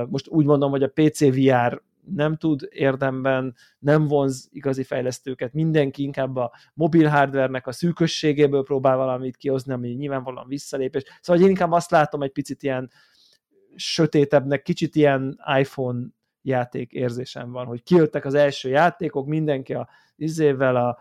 Most úgy mondom, hogy a PC VR nem tud érdemben, nem vonz igazi fejlesztőket, mindenki inkább a mobil hardvernek a szűkösségéből próbál valamit kihozni, ami nyilvánvalóan visszalépés. Szóval én inkább azt látom egy picit ilyen sötétebbnek, kicsit ilyen iPhone játék érzésem van, hogy kijöttek az első játékok, mindenki a izével, a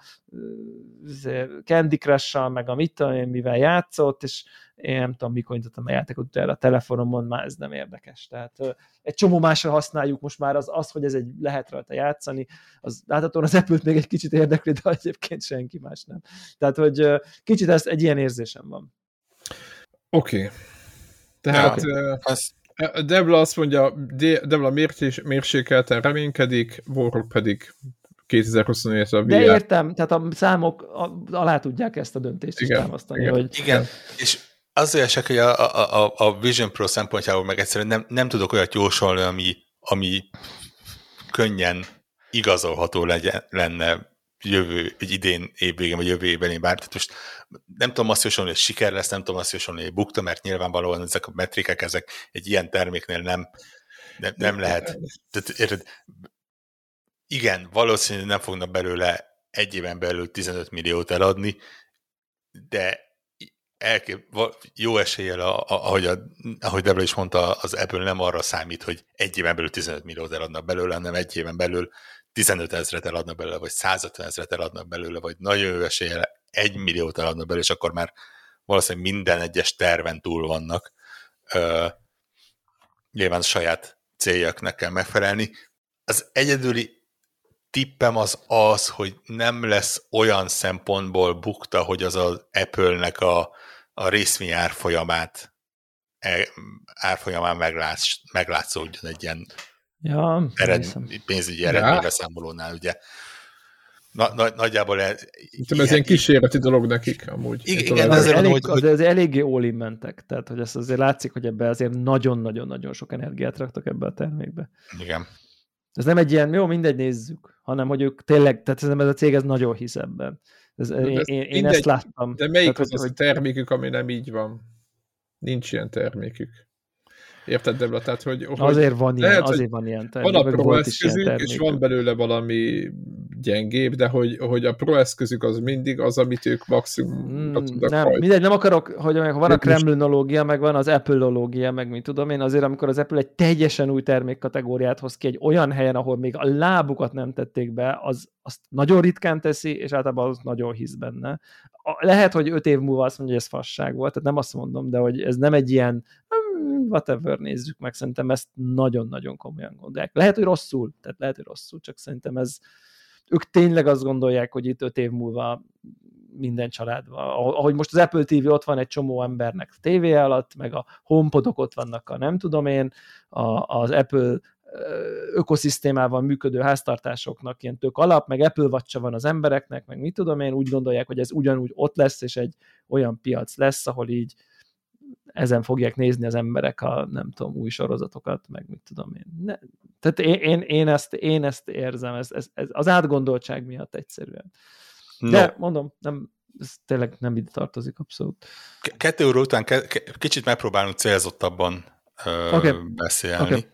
izé, Candy crush meg a mit tudom én, mivel játszott, és én nem tudom, mikor nyitottam a játékot utána a telefonomon, már ez nem érdekes. Tehát egy csomó másra használjuk most már az, az hogy ez egy lehet rajta játszani, az láthatóan az apple még egy kicsit érdekli, de egyébként senki más nem. Tehát, hogy kicsit ez egy ilyen érzésem van.
Oké. Okay. Tehát okay. Uh, Debla azt mondja, Debla mérsékelten reménykedik, Warrock pedig 2024 a VR.
De értem, tehát a számok alá tudják ezt a döntést igen, is támasztani.
Igen,
hogy...
igen. és az olyan hogy a, a, a Vision Pro szempontjából meg egyszerűen nem, nem tudok olyat jósolni, ami, ami könnyen igazolható legyen, lenne jövő, egy idén évvégén, vagy jövő évben bár. Tehát most nem tudom azt jósolni, hogy siker lesz, nem tudom azt jósolni, hogy bukta, mert nyilvánvalóan ezek a metrikek, ezek egy ilyen terméknél nem, nem, nem lehet. Tehát, érted, igen, valószínűleg nem fognak belőle egy éven belül 15 milliót eladni, de elkép, jó eséllyel, ahogy, a, ahogy Debra is mondta, az Apple nem arra számít, hogy egy éven belül 15 milliót eladnak belőle, hanem egy éven belül 15 ezret eladnak belőle, vagy 150 ezret eladnak belőle, vagy nagyon jó eséllyel egy milliót eladnak belőle, és akkor már valószínűleg minden egyes terven túl vannak. Uh, nyilván saját céljaknak kell megfelelni. Az egyedüli tippem az az, hogy nem lesz olyan szempontból bukta, hogy az az Apple-nek a, a részvény árfolyamát e, árfolyamán meglátsz, meglátszódjon egy ilyen
ja,
ered, pénzügyi eredménybeszámolónál, ugye. Na, na, nagyjából... El,
ilyen, ez ilyen kísérleti dolog nekik, amúgy.
Igen, igen az, elég, hogy, az, az eléggé all mentek, tehát hogy ez azért látszik, hogy ebbe azért nagyon-nagyon-nagyon sok energiát raktak ebbe a termékbe.
Igen.
Ez nem egy ilyen, jó, mindegy, nézzük, hanem hogy ők tényleg, tehát ez, ez a cég ez nagyon hisz ebben. Ez, én, én, én mindegy, ezt láttam.
De melyik tehát, az hogy, a termékük, ami nem így van? Nincs ilyen termékük. Érted, Debla? Tehát, hogy, hogy
azért van lehet, ilyen, azért van ilyen
termék. Van a pro eszközük, és van belőle valami gyengébb, de hogy, hogy a pro eszközük az mindig az, amit ők maximum mm,
tudnak Nem, hajt. mindegy, nem akarok, hogy van a kremlinológia, meg van az Apple-ológia, meg mit tudom én, azért amikor az Apple egy teljesen új termékkategóriát hoz ki egy olyan helyen, ahol még a lábukat nem tették be, az, azt nagyon ritkán teszi, és általában az nagyon hisz benne. Lehet, hogy öt év múlva azt mondja, hogy ez fasság volt, tehát nem azt mondom, de hogy ez nem egy ilyen whatever, nézzük meg, szerintem ezt nagyon-nagyon komolyan gondolják. Lehet, hogy rosszul, tehát lehet, hogy rosszul, csak szerintem ez, ők tényleg azt gondolják, hogy itt öt év múlva minden családban. Ahogy most az Apple TV ott van egy csomó embernek a TV alatt, meg a HomePodok ott vannak a nem tudom én, a, az Apple ökoszisztémában működő háztartásoknak ilyen tök alap, meg Apple watch van az embereknek, meg mit tudom én, úgy gondolják, hogy ez ugyanúgy ott lesz, és egy olyan piac lesz, ahol így ezen fogják nézni az emberek a, nem tudom, új sorozatokat, meg mit tudom én. Ne, tehát én, én, én, ezt, én ezt érzem, ez, ez, ez az átgondoltság miatt egyszerűen. De no. mondom, nem, ez tényleg nem ide tartozik abszolút.
Kettő óra után ke- kicsit megpróbálunk célzottabban ö, okay. beszélni. Okay.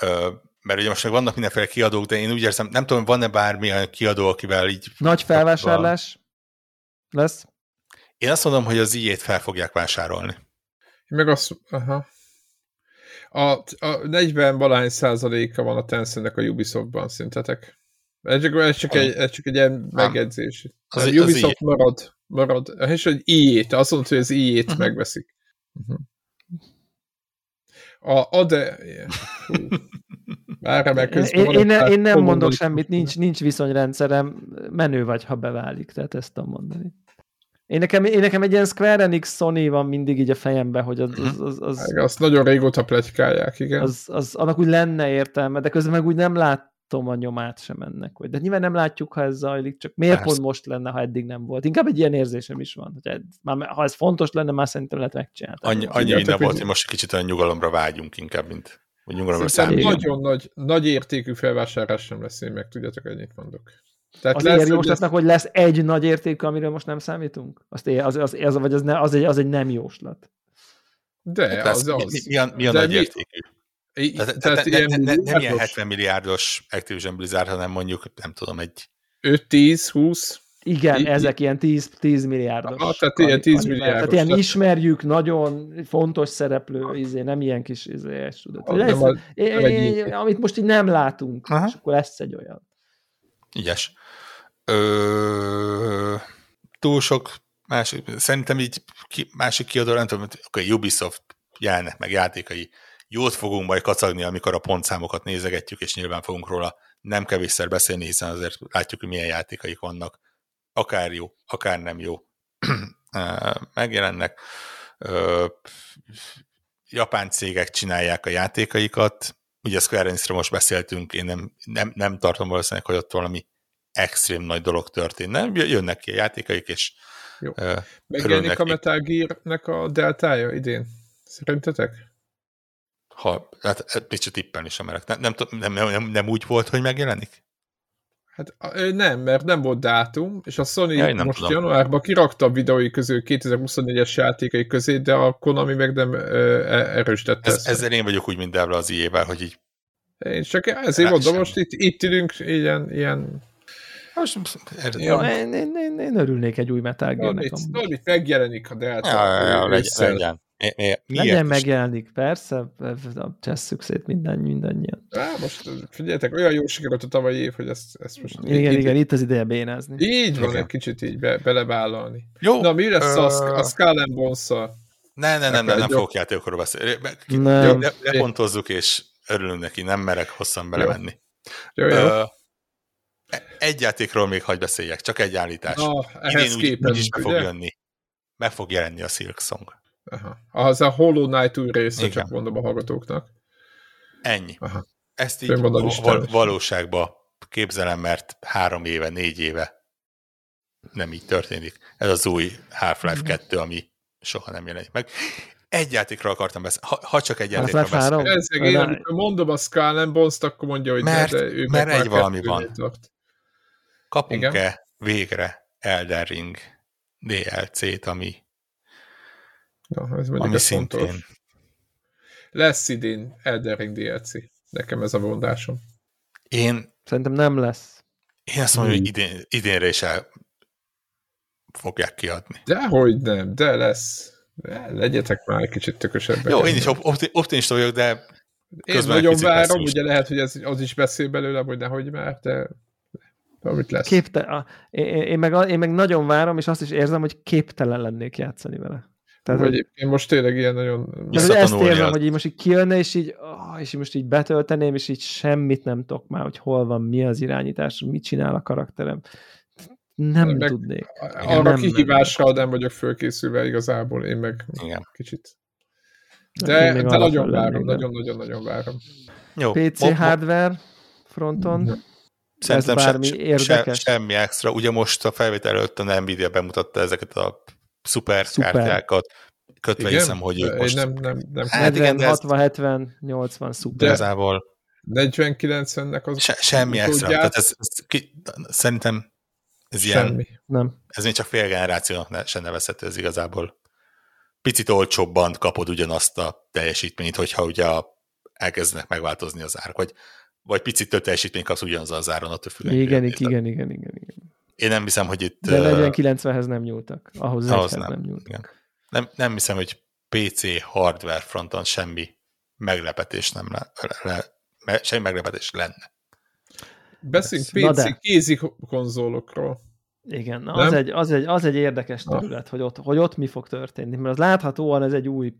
Ö, mert ugye most meg vannak mindenféle kiadók, de én úgy érzem, nem tudom, van-e bármilyen kiadó, akivel így...
Nagy felvásárlás lesz?
Én azt mondom, hogy az ijét fel fogják vásárolni.
Meg azt, aha. A, a 40 valány százaléka van a Tencentnek a Ubisoftban, szintetek. Ez csak, ez csak, egy, ez csak egy ilyen megjegyzés. Az, a Ubisoft az marad, marad. És hogy ijét, azt mondod, hogy az ijét uh-huh. megveszik. Uh-huh. A, a de...
Várj, én, én, én, én nem mondok semmit, nincs, nincs viszonyrendszerem, menő vagy, ha beválik, tehát ezt tudom mondani. Én nekem, én nekem egy ilyen Square Enix Sony van mindig így a fejemben, hogy az... az, az, az
azt nagyon régóta pletykálják, igen.
Az, az, annak úgy lenne értelme, de közben meg úgy nem látom a nyomát sem ennek. Hogy, de nyilván nem látjuk, ha ez zajlik, csak miért Persze. pont most lenne, ha eddig nem volt. Inkább egy ilyen érzésem is van. Hogy ez, már, ha ez fontos lenne, már szerintem lehet megcsinálni.
Annyi, annyi minden volt, hogy most kicsit a nyugalomra vágyunk inkább, mint hogy nyugalomra számít.
Nagyon nagy, nagy értékű felvásárlás sem lesz, én meg tudjátok, ennyit mondok.
Tehát az lesz, jóslatnak, hogy lesz egy nagy értékű, amiről most nem számítunk? Azt ér, az, az, az, vagy az, ne, az, egy, az egy nem jóslat.
De, hát az, az.
Mi, mi, a, mi a De nagy mi, értékű? tehát, tehát ne, ne, ne, nem ilyen 70 milliárdos Activision Blizzard, hanem mondjuk, nem tudom, egy...
5-10-20?
Igen, I, ezek ilyen 10, 10 milliárdos.
Ah, tehát ilyen 10 milliárdos.
Tehát ilyen ismerjük, nagyon fontos szereplő, izé, nem ilyen kis izé, tudod. Ah, ez, az, é, amit most így nem látunk, Aha. és akkor lesz egy olyan.
Igyes. Ö, túl sok másik, szerintem így ki, másik kiadó, nem tudom, okay, Ubisoft jelnek meg játékai, jót fogunk majd kacagni, amikor a pontszámokat nézegetjük, és nyilván fogunk róla nem kevésszer beszélni, hiszen azért látjuk, hogy milyen játékaik vannak. Akár jó, akár nem jó. Megjelennek. Ö, japán cégek csinálják a játékaikat, ugye Square Enix-ről most beszéltünk, én nem, nem, nem tartom valószínűleg, hogy ott valami extrém nagy dolog történne. Jönnek ki a játékaik, és
Jó. Megjelenik a Metal Gear-nek a deltája idén? Szerintetek?
Ha, hát, hát mit tippelni sem merek. Nem, nem, nem, nem, nem úgy volt, hogy megjelenik?
Hát nem, mert nem volt dátum, és a Sony ja, most tudom. januárban kirakta a videói közül 2024-es játékai közé, de a Konami meg nem e- erősítette
Ez, ezt. Ezzel én vagyok úgy minden az ijével, hogy így
én csak ezért mondom, most itt, itt ülünk ilyen, ilyen
most
Ja, én, én, én, én örülnék egy új Metal Gear-nek.
Tudod,
amúgy.
mit megijelenik a Delta.
ja, ja, ja, legyen,
ősszel.
legyen. Mi, mi, miért
Legyen
is?
megjelenik, persze, csesszük szét minden, mindannyian.
Á, most figyeljetek, olyan jó sikerült a tavalyi év, hogy ezt, ezt most...
Igen,
így,
igen, itt az ideje bénázni.
Így van,
Igen.
egy kicsit így be, belevállalni.
Jó,
Na, mi lesz a, a Skull and bones
Ne, ne, nem, nem,
Akkor
nem fogok játékokról beszélni. Lepontozzuk, és örülünk neki, nem merek hosszan belemenni.
Jó, jó.
Egy játékról még hagy beszéljek, csak egy állítás.
Na,
Idén
ehhez
úgy,
képest,
úgyis be fog jönni. Meg fog jelenni a Silk Song.
Aha. Az a Hollow Knight új része,
Igen.
csak mondom a hallgatóknak.
Ennyi.
Aha.
Ezt így val- valóságba képzelem, mert három éve, négy éve nem így történik. Ez az új Half-Life 2, ami soha nem jelenik meg. Egy játékról akartam beszélni, ha, ha csak egy
Half-Life
beszélni.
3?
Ez meg én,
Na,
amikor mondom a Skull and Bones-t, akkor mondja, hogy
Mert-
de, de ő
mert
meg
egy valami van.
Tart.
Kapunk-e végre Elden Ring DLC-t, ami,
Na, ez
ami szintén
fontos. Lesz idén Elden Ring DLC. Nekem ez a mondásom.
én,
Szerintem nem lesz.
én azt mondom, hogy
Hmm.
idén, idénre is el fogják kiadni.
Dehogy nem, de lesz. De legyetek már egy kicsit tökösebbek.
Jó, én is op- opti- optimista vagyok, de
Én nagyon várom, ugye lehet, hogy ez, az is beszél belőle, hogy nehogy már, de amit lesz.
Képte, a, én, én, meg, én meg nagyon várom, és azt is érzem, hogy képtelen lennék játszani vele. Tehát,
vagy
hogy,
én most tényleg ilyen nagyon...
tehát, hogy
Visszatanulni
ezt érzem, hogy így most így kijönne, és így, oh, és így most így betölteném, és így semmit nem tudok már, hogy hol van, mi az irányítás, mit csinál a karakterem. Nem
Meg-
tudnék.
Arra
nem,
kihívásra nem vagyok fölkészülve igazából, én meg
igen.
kicsit. De, de nagyon várom, nagyon-nagyon-nagyon várom.
Jó,
PC
mo-
hardware fronton,
Szerintem
Ez bármi
se,
érdekes?
se, semmi extra. Ugye most a felvétel előtt a Nvidia bemutatta ezeket a szuper
Szuper.
kártyákat, kötve
Igen?
hiszem, hogy ők most
nem, nem, nem.
Hát
40,
igen, de ez-
60, 70, 80, szuper.
igazából
40-90-nek az
se, semmi extra.
utódját?
Tehát ez, ez ki, szerintem ez ilyen,
semmi.
Nem.
ez még csak fél generációnak ne, se nevezhető, ez igazából picit olcsóbban kapod ugyanazt a teljesítményt, hogyha ugye elkezdenek megváltozni az árak, vagy, vagy picit több teljesítményt kapsz ugyanaz az áron, attól függően.
Igen, igen, igen, igen, igen.
Én nem hiszem, hogy itt...
De
ö,
40-90-hez nem nyúltak. Ahhoz,
Ahhoz
nem.
nem.
nyúltak.
Igen. nem, nem hiszem, hogy PC hardware fronton semmi meglepetés nem le, le, me, semmi meglepetés lenne.
Beszéljünk
Na
PC
de.
kézi konzolokról.
Igen, na, az egy, az, egy, az egy érdekes
Na.
terület, hogy ott, hogy ott mi fog történni, mert az láthatóan ez egy új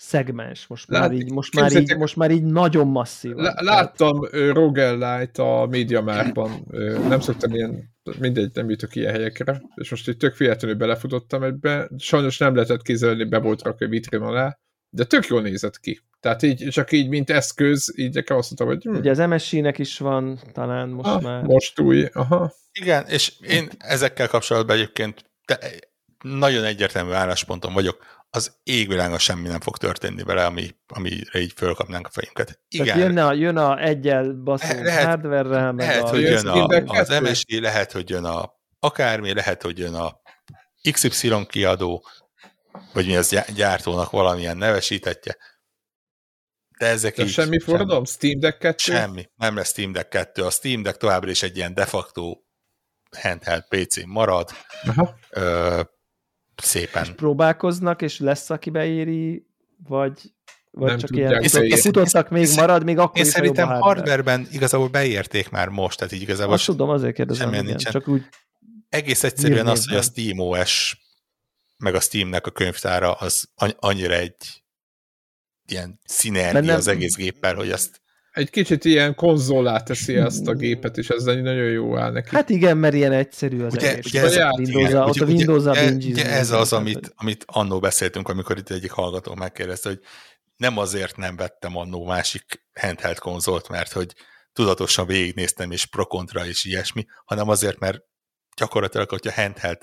szegmens, most már
Lát-
így, most már így, most már így nagyon masszív.
Lá- Láttam ö, Roguelite a MediaMarktban, ö, nem szoktam ilyen, mindegy, nem jutok ilyen helyekre, és most így tök véletlenül belefutottam ebbe, sajnos nem lehetett kézelni, be volt rakva egy vitrin alá, de tök jól nézett ki. Tehát így, csak így, mint eszköz, így nekem azt mondtam, hogy hm,
Ugye az MSI-nek is van talán most
ah,
már.
most új, aha.
Igen, és én ezekkel kapcsolatban egyébként de nagyon egyértelmű állásponton vagyok, az égvilágon semmi nem fog történni vele, ami, amire így fölkapnánk a fejünket.
Tehát
Igen,
jön a, jön a egyel baszó
Lehet-
hardware-rel, meg
lehet,
a...
hogy
Jön
a, az? MSI, lehet, hogy jön a akármi, lehet, hogy jön a XY kiadó, vagy mi az gyá- gyártónak valamilyen nevesítetje. De ezek
De
így
semmi forradalom? Steam Deck 2?
Semmi. Nem lesz Steam Deck 2. A Steam Deck továbbra is egy ilyen de facto handheld PC marad.
Aha.
Ö, szépen.
próbálkoznak, és lesz, aki beéri, vagy, vagy
Nem
csak
tudják
ilyen
beírni.
futottak, még
Én-
marad, még akkor
Én
is,
szerintem hardwareben igazából beérték már most, tehát így igazából
Azt tudom, azért kérdezem, igen.
nincsen.
csak úgy
egész egyszerűen az, hogy a. SteamOS meg a Steamnek a könyvtára az annyira egy ilyen szinergia
Bennem-
az egész géppel, hogy azt
Egy kicsit ilyen konzolá teszi ezt a gépet, és ez nagyon jó áll neki.
Hát igen, mert ilyen egyszerű az
Ugye,
egész.
ugye, ez,
a Windows,
igen,
ott a
ugye-
Windows a
ugye,
binge
ugye ez az, amit, amit annó beszéltünk, amikor itt egyik hallgató megkérdezte, hogy nem azért nem vettem annó másik handheld konzolt, mert hogy tudatosan végignéztem, és pro kontra és ilyesmi, hanem azért, mert gyakorlatilag, hogyha handheld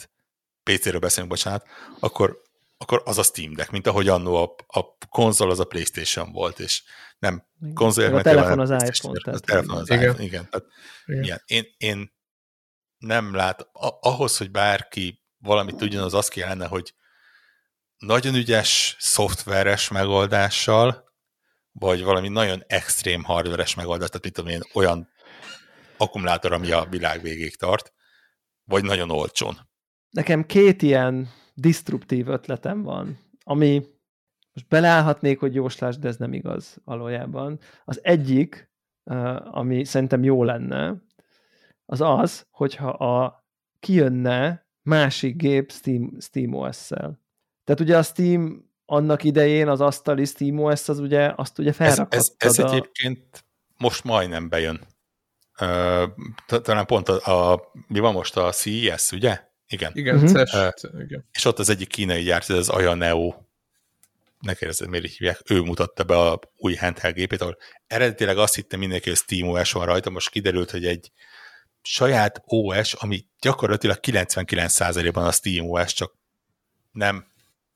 PC-ről beszélünk, bocsánat, akkor, akkor az a Steam Deck, mint ahogy annó a, a konzol az a Playstation volt, és nem konzolért,
a
mert
telefon az iPhone. Tehát,
A telefon az
Igen.
iPhone, igen. Tehát
Igen.
igen. Én, én nem lát, a- ahhoz, hogy bárki valamit tudjon, az az kellene, hogy nagyon ügyes, szoftveres megoldással, vagy valami nagyon extrém hardveres megoldás, tehát mit tudom én, olyan akkumulátor, ami a világ végéig tart, vagy nagyon olcsón.
Nekem két ilyen disztruptív ötletem van, ami most beleállhatnék, hogy jóslás, de ez nem igaz valójában. Az egyik, ami szerintem jó lenne, az az, hogyha a kijönne másik gép Steam, Steam OS-szel. Tehát ugye a Steam annak idején az asztali Steam OS az ugye, azt ugye felrakattad.
Ez, ez, ez a... egyébként most majdnem bejön. Talán pont a, a, mi van most a CES, ugye? Igen.
Igen, uh-huh. uh, igen.
És ott az egyik kínai gyárt, ez az Aya Neo, ne kérdezzed, miért így hívják, ő mutatta be a új handheld gépét, ahol eredetileg azt hittem mindenki, hogy Steam OS van rajta, most kiderült, hogy egy saját OS, ami gyakorlatilag 99%-ban a Steam OS, csak nem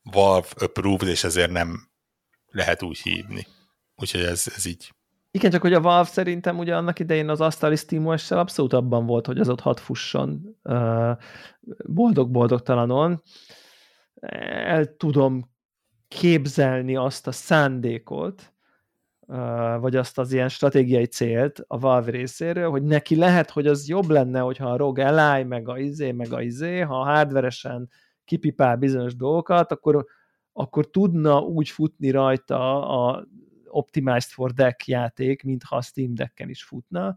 Valve approved, és ezért nem lehet úgy hívni. Úgyhogy ez, ez így.
Igen, csak hogy a Valve szerintem ugye annak idején az asztali os abszolút abban volt, hogy az ott hat fusson boldog-boldogtalanon. El tudom képzelni azt a szándékot, vagy azt az ilyen stratégiai célt a Valve részéről, hogy neki lehet, hogy az jobb lenne, hogyha a ROG Ally, meg a izé, meg a izé, ha hardveresen kipipál bizonyos dolgokat, akkor, akkor tudna úgy futni rajta a Optimized for Deck játék, mintha a Steam Decken is futna,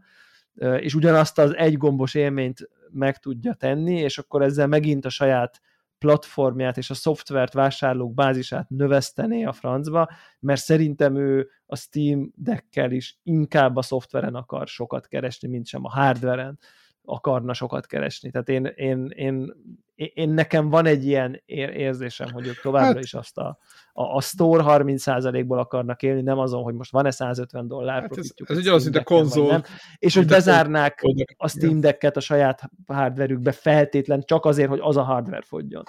és ugyanazt az egy gombos élményt meg tudja tenni, és akkor ezzel megint a saját platformját és a szoftvert vásárlók bázisát növesztené a francba, mert szerintem ő a Steam Deckkel is inkább a szoftveren akar sokat keresni, mint sem a hardveren akarna sokat keresni. Tehát én, én, én, én nekem van egy ilyen érzésem, hogy ők továbbra hát, is azt a, a, a store 30%-ból akarnak élni, nem azon, hogy most van-e 150 dollár hát
ez, ez ugyanaz, mint a konzol. Nem,
és hogy bezárnák a Steam Deck-et a saját hardverükbe feltétlen csak azért, hogy az a hardware fogjon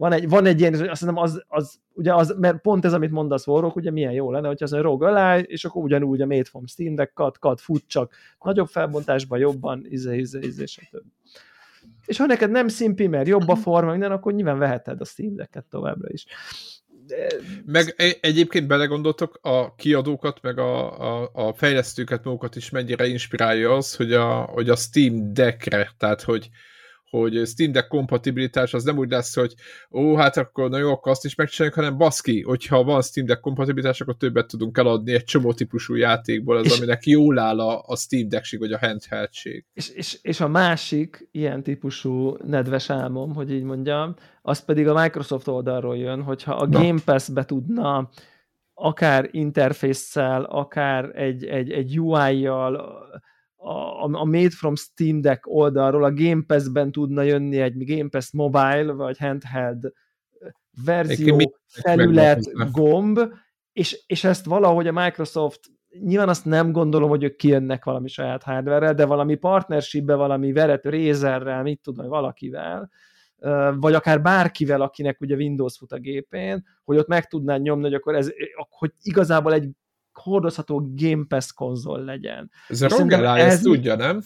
van egy, van egy ilyen, azt hiszem az, az, ugye az, mert pont ez, amit mondasz Warrock, ugye milyen jó lenne, hogyha az a ROG alá, és akkor ugyanúgy a Made from Steam Deck, kat, kat, fut csak nagyobb felbontásban, jobban, izé, izé, izé, stb. És ha neked nem szimpi, mert jobb a forma, minden, akkor nyilván veheted a Steam Deck-et továbbra is.
De... Meg egyébként belegondoltok a kiadókat, meg a, a, a fejlesztőket magukat is mennyire inspirálja az, hogy a, hogy a Steam Deckre, tehát hogy, hogy Steam Deck kompatibilitás az nem úgy lesz, hogy ó, hát akkor na jó, akkor azt is megcsináljuk, hanem baszki, hogyha van Steam Deck kompatibilitás, akkor többet tudunk eladni egy csomó típusú játékból, az, és, aminek jól áll a, a Steam Deckség, vagy a handheldség.
És, és, és a másik ilyen típusú nedves álmom, hogy így mondjam, az pedig a Microsoft oldalról jön, hogyha a na. Game Pass-be tudna akár interfésszel, akár egy, egy, egy UI-jal, a, a Made from Steam Deck oldalról a Game Pass-ben tudna jönni egy Game Pass Mobile vagy handheld verzió, felület, gomb, és, és ezt valahogy a Microsoft nyilván azt nem gondolom, hogy ők kijönnek valami saját hardware de valami partnershipbe, valami veret Razerrel, mit tudom, valakivel, vagy akár bárkivel, akinek ugye Windows fut a gépén, hogy ott meg tudnád nyomni, hogy akkor ez, hogy igazából egy hordozható Game Pass konzol legyen.
Ez a Rogelai ez tudja, nem?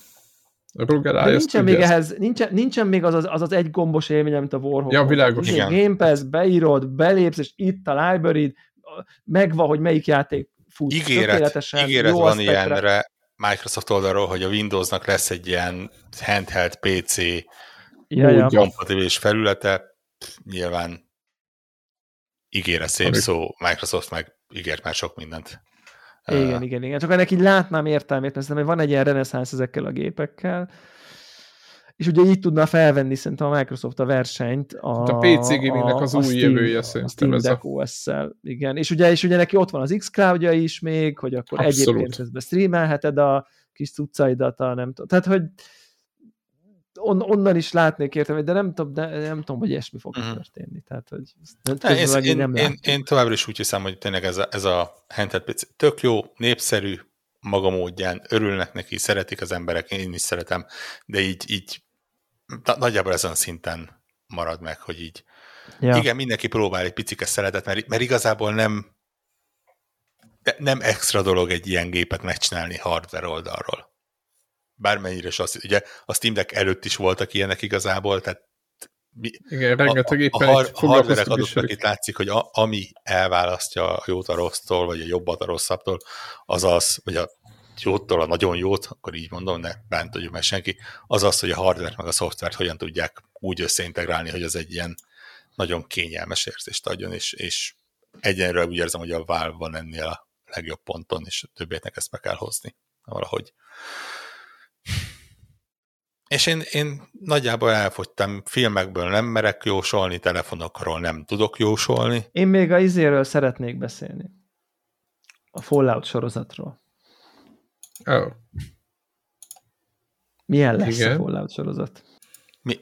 A Rogelai nincsen még ezt. ehhez, nincsen, nincsen még az az, az az egy gombos élmény, mint a Warhawk.
Ja, világos.
Igen. Game Pass, beírod, belépsz, és itt a library megvan, hogy melyik játék fut.
Ígéret, ígéret van aspektre. ilyenre Microsoft oldalról, hogy a Windowsnak lesz egy ilyen handheld PC ja, ja. kompatibilis felülete. Nyilván ígére szép Amik... szó, Microsoft meg ígért már sok mindent.
Igen, igen, igen. Csak ennek így látnám értelmét, mert hogy van egy ilyen reneszánsz ezekkel a gépekkel, és ugye így tudna felvenni szerintem a Microsoft a versenyt. A,
a PC gamingnek az a új Steam, jövője
szerintem a Steam ez a... OS-szel, igen. És ugye, és ugye neki ott van az xCloud-ja is még, hogy akkor Abszolút. egyébként közben streamelheted a kis cuccaidat, a nem tudom. Tehát, hogy on, onnan is látnék értem, de nem tudom, de nem tudom, hogy ilyesmi fog uh-huh. történni. Tehát, hogy
ne, én, én, nem én, én, továbbra is úgy hiszem, hogy tényleg ez a, ez a handheld PC tök jó, népszerű, maga módján, örülnek neki, szeretik az emberek, én is szeretem, de így, így nagyjából ezen a szinten marad meg, hogy így ja. igen, mindenki próbál egy picike szeretet, mert, mert igazából nem nem extra dolog egy ilyen gépet megcsinálni hardware oldalról bármennyire is azt, ugye a Steam Deck előtt is voltak ilyenek igazából, tehát
mi, Igen, rengeteg éppen
a, a, a hardverek adottak itt látszik, hogy a, ami elválasztja a jót a rossztól, vagy a jobbat a rosszabbtól, az az, vagy a jótól a nagyon jót, akkor így mondom, ne bántodjuk meg senki, az az, hogy a hardware meg a szoftvert hogyan tudják úgy összeintegrálni, hogy az egy ilyen nagyon kényelmes érzést adjon, és, és egyenről úgy érzem, hogy a Valve van ennél a legjobb ponton, és a többieknek ezt be kell hozni valahogy. És én, én nagyjából elfogytam, filmekből nem merek jósolni, telefonokról nem tudok jósolni.
Én még a izéről szeretnék beszélni. A Fallout sorozatról.
Oh.
Milyen lesz
Igen.
a Fallout sorozat?
Mi,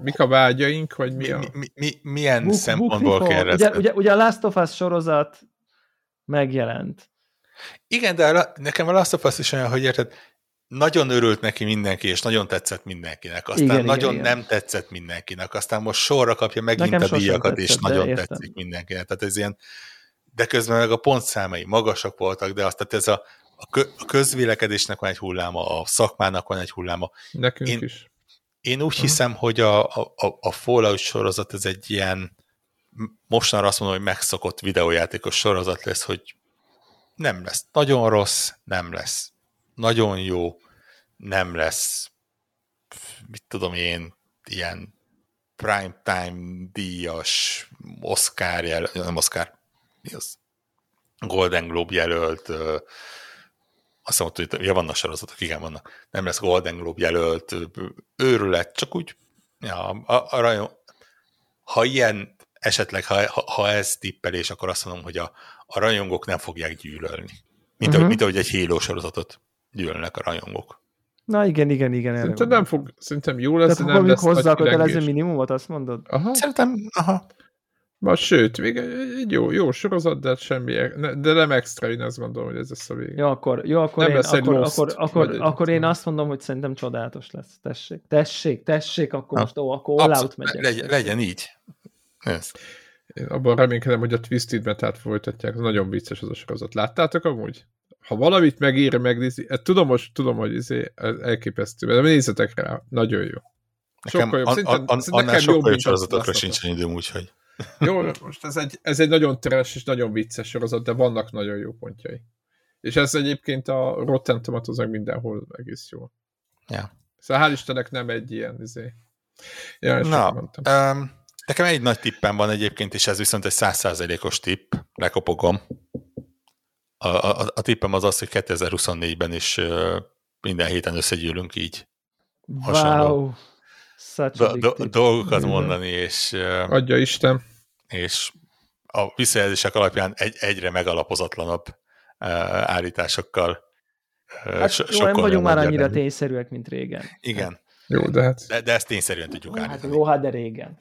Mik a vágyaink, vagy mi
mi,
a...
mi, mi, mi, milyen
Book-
szempontból
Book
kérdezted?
ugye, ugye, ugye a Last of Us sorozat megjelent.
Igen, de a nekem a Last of Us is olyan, hogy érted, nagyon örült neki mindenki, és nagyon tetszett mindenkinek. Aztán
Igen,
igen,
igen,
nagyon
igen.
nem tetszett mindenkinek. Aztán most sorra kapja megint
Nekem
a díjakat, és
tetszett, de
nagyon
értem.
tetszik mindenkinek. Tehát ez ilyen, de közben meg a pontszámai magasak voltak, de azt, tehát ez a, a, kö, a közvélekedésnek van egy hulláma, a szakmának van egy hulláma.
Nekünk
Én-
is.
Én úgy
Aha.
hiszem, hogy a, a, a- Fallout sorozat ez egy ilyen, mostanra azt mondom, hogy megszokott videójátékos sorozat lesz, hogy nem lesz nagyon rossz, nem lesz nagyon jó, nem lesz, mit tudom én, ilyen primetime díjas, Oscar jelölt, nem Oscar, mi az? Golden Globe jelölt, ö, azt mondta, hogy ja, vannak sorozatok, igen, vannak. Nem lesz Golden Globe jelölt őrület, csak úgy, ja, a, a rajon, ha ilyen esetleg, ha, ha, ez tippelés, akkor azt mondom, hogy a, a rajongók nem fogják gyűlölni. Mint,
Mhm.
uh-huh. mint ahogy egy Halo sorozatot gyűlölnek a rajongók.
Na igen, igen, igen.
Szerintem nem fog, szerintem jó lesz,
Tehát
de nem lesz
hozzá a
nagy
kötelező minimumot, azt mondod?
Aha,
Szerintem, aha,
Ma, sőt, még egy jó, jó sorozat, de semmi, de nem extra, én azt gondolom, hogy ez lesz a vége.
Jó, akkor, jó, akkor,
Nem
én,
lesz
akkor,
Lost,
akkor, akkor,
egy-
akkor én azt mondom, hogy szerintem csodálatos lesz. Tessék, tessék, tessék, akkor
Ha.
most, ó, akkor all out megyek.
legyen, legyen így. Ez.
Én abban reménykedem, hogy a Twisted Metát folytatják, ez nagyon vicces az a sorozat. Láttátok amúgy? Ha valamit megér megnézni, ezt tudom most, tudom, hogy izé, ez elképesztő, de nézzetek rá, nagyon jó.
Nekem
Sokkal jobb,
an,
szerintem-
an, an, annál sokkal jobb sorozatokra sincsen időm, úgyhogy.
Jó, most ez egy, ez egy nagyon teres és nagyon vicces sorozat, de vannak nagyon jó pontjai. És ez egyébként a Rotten tomatoes mindenhol egész jó.
Ja.
Szóval hál' Istennek nem egy ilyen izé. Ja,
Na,
mondtam.
um, nekem egy nagy tippem van egyébként, és ez viszont egy százszázalékos tipp, lekopogom. A, a, a tippem az az, hogy 2024-ben is minden héten összegyűlünk így hasonló.
Wow. Such a
Do,
big
do, dolgokat mondani, és,
Adja Isten.
és a visszajelzések alapján egy, egyre megalapozatlanabb állításokkal
Hát,
so,
jó, nem vagyunk már annyira tényszerűek, mint régen.
Igen,
Jó, de hát
de, de ezt tényszerűen tudjuk
Hát
állítani.
jó, hát de régen.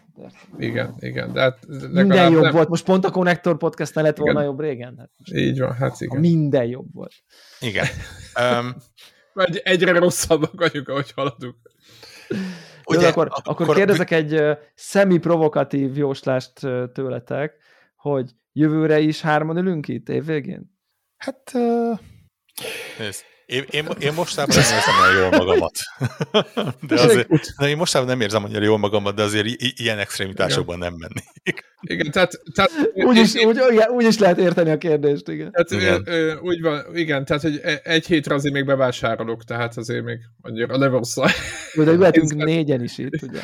igen, igen. De hát
Minden jobb
nem,
volt. Most pont a Connector Podcast ne lett volna
Igen.
jobb régen. Hát most
Így van, hát
a
igen.
minden jobb volt.
Igen. Um,
Vagy egyre rosszabbak vagyunk, ahogy haladunk.
Jó, de akkor, akkor kérdezek egy uh, szemi-provokatív jóslást uh, tőletek, hogy jövőre is hárman ülünk itt évvégén?
Hát, uh, nézd, én, én, én mostában nem érzem olyan jól magamat. De azért, de én mostában nem érzem annyira jól magamat, de azért i- ilyen extremitásokban nem mennék.
Igen, tehát, tehát
Úgy is, úgy, igen, úgy is lehet érteni a kérdést, igen.
Tehát
Igen.
ö, ö, úgy van, igen, tehát hogy e- egy hétre azért még bevásárolok, tehát azért még annyira nem rossz.
De lehetünk négyen is itt, ugye?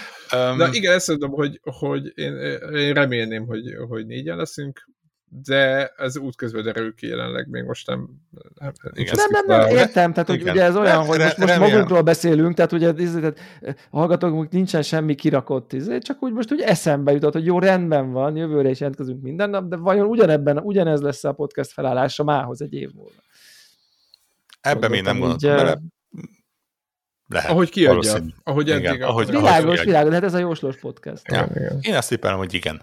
Um,
De igen, ezt mondom, hogy, hogy én, én remélném, hogy, hogy négyen leszünk, de ez útközben derül ki jelenleg, még most nem... nem,
Igen.
Nem, nem, nem, értem, tehát hogy
Igen.
ugye ez olyan, hogy most, most magunkról beszélünk, tehát ugye tehát, eh, a hallgatóknak nincsen semmi kirakott, izé, csak úgy most úgy eszembe jutott, hogy jó, rendben van, jövőre is jelentkezünk minden nap, de vajon ugyanebben, ugyanez lesz a podcast felállása mához egy év múlva.
ebben még nem
Gondoltam, így,
bele. Lehet,
Ahogy kiadja, ahogy
Igen,
eddig.
ahogy-
ahogy
Világos,
igen.
világos, hát ez a jóslós podcast.
Ja.
Igen, igen.
Én azt tippelem, hogy igen.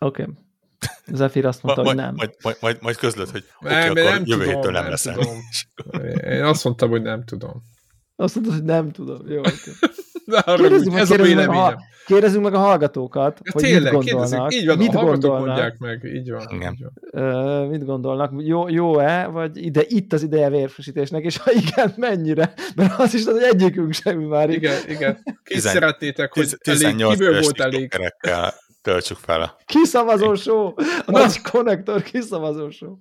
Oké. Okay. Zephyr azt mondta,
Ma,
hogy
majd,
nem.
majd, majd, majd, majd közlöd, hogy oké,
Nem,
okay,
nem
akkor jövő
tudom,
héttől nem
nem
leszel.
tudom. Én azt mondtam, hogy nem tudom.
Azt mondta, hogy nem tudom. Jó,
úgy,
meg,
ez a
kérdezzük meg, ha, kérdezzük meg a hallgatókat,
Ja,
hogy
tényleg,
mit gondolnak.
így van,
mit
a
gondolnak,
mondják meg, így van.
Igen.
Így van.
ö, mit gondolnak, jó, jó-e, vagy ide, itt az ideje vérfrissítésnek, és ha igen, mennyire? Mert az is, az, hogy egyikünk sem már.
Igen, igen. Ki szeretnétek, hogy elég,
18
kiből volt elég?
Töltsük fel a...
Kiszavazó show! Nagy konnektor kiszavazó show.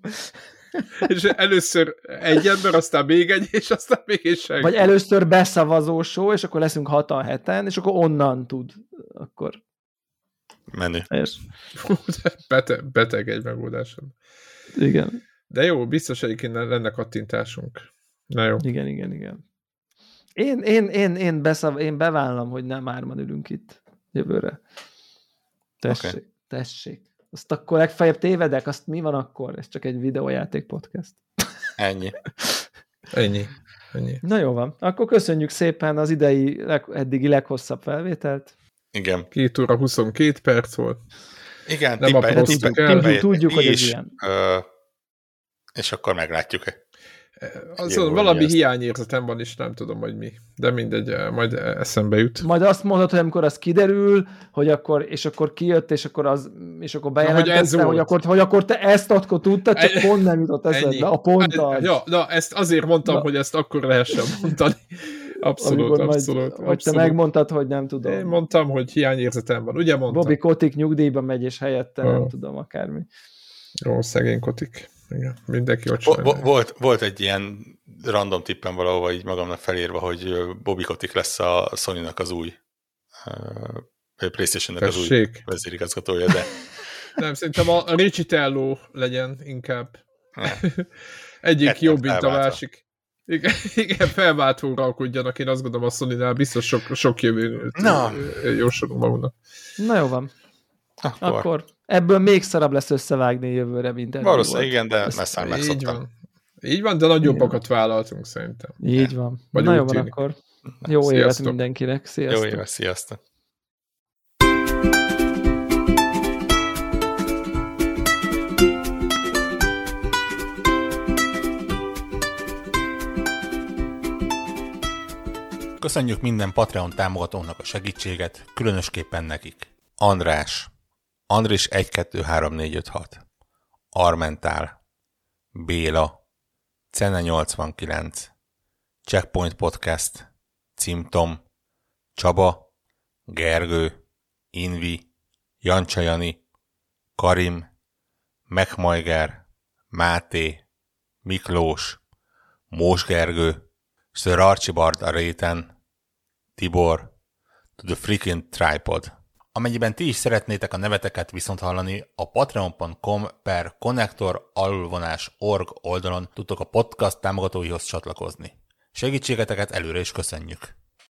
és először egy ember, aztán még egy, és aztán még senki.
Vagy először beszavazó show, és akkor leszünk hatan heten, és akkor onnan tud. Akkor
Menő.
és,
beteg, beteg egy megoldáson.
igen,
De jó, biztos egyébként lenne kattintásunk. Na jó.
igen, igen, igen. Én, én, én, én, beszav, én bevállalom, hogy nem árman ülünk itt jövőre. Tessék, okay. tessék. Azt akkor legfeljebb tévedek, azt mi van akkor? Ez csak egy videójáték podcast.
Ennyi.
Ennyi. Ennyi.
Na jó van, akkor köszönjük szépen az idei, leg, eddigi leghosszabb felvételt.
Igen.
2 óra 22 perc volt.
Igen,
Nem
tippelj- tippelj-
el.
tippelj-
Tudjuk, hogy ez ilyen.
Ö, és akkor meglátjuk.
Azon
Jó,
valami
ezt-
hiányérzetem van, és nem tudom, hogy mi. De mindegy, majd eszembe jut.
Majd azt mondod, hogy amikor az kiderül, hogy akkor, és akkor kijött, és akkor az, és akkor bejelentette,
ez
hogy,
volt.
akkor, hogy akkor te ezt akkor tudtad, csak
Ennyi.
pont nem jutott eszedbe, a pont az.
Ja, na, ezt azért mondtam,
Na.
hogy ezt akkor lehessen mondani. Abszolút,
amikor
abszolút.
majd,
abszolút.
Vagy te megmondtad, hogy nem tudom.
Én mondtam, hogy hiányérzetem van. Ugye mondtam?
Bobby Kotik nyugdíjba megy, és helyette nem
Ah.
tudom, akármi.
Jó, szegény kotik. Igen, mindenki ott sajnálja.
vo- volt, volt egy ilyen random tippem valahova így magamnak felírva, hogy Kotick lesz a Sony-nak az új PlayStation-nek az új vezérigazgatója, de
Nem, szerintem a Richitello legyen inkább. Egyik
Ketten
jobb, mint a másik. Igen, igen felváltóra alkudjanak. Én azt gondolom a sony biztos sok, sok jövőt
Na.
jósolunk magunknak.
Na jó van.
Akkor,
Akkor ebből még szarabb lesz összevágni jövőre, mint eddig
valószínűleg igen, de messze már
Így
megszoktam.
van. Így van, de nagyobbakat vállaltunk szerintem.
Így van.
Vagy
Na jó van akkor. Jó évet
Sziasztok.
mindenkinek.
Jó
Sziasztok.
éves, sziasztok! Köszönjük minden Patreon támogatónak a segítséget, különösképpen nekik. András, Andris 123456, Armentál, Béla, Cene 89, Checkpoint Podcast, Cimtom, Csaba, Gergő, Invi, Jancsajani, Karim, Megmajger, Máté, Miklós, Mós Gergő, Sir Archibald a réten, Tibor, To the Freaking Tripod. Amennyiben ti is szeretnétek a neveteket viszont hallani, a patreon.com per alulvonás org oldalon tudtok a podcast támogatóihoz csatlakozni. Segítségeteket előre is köszönjük!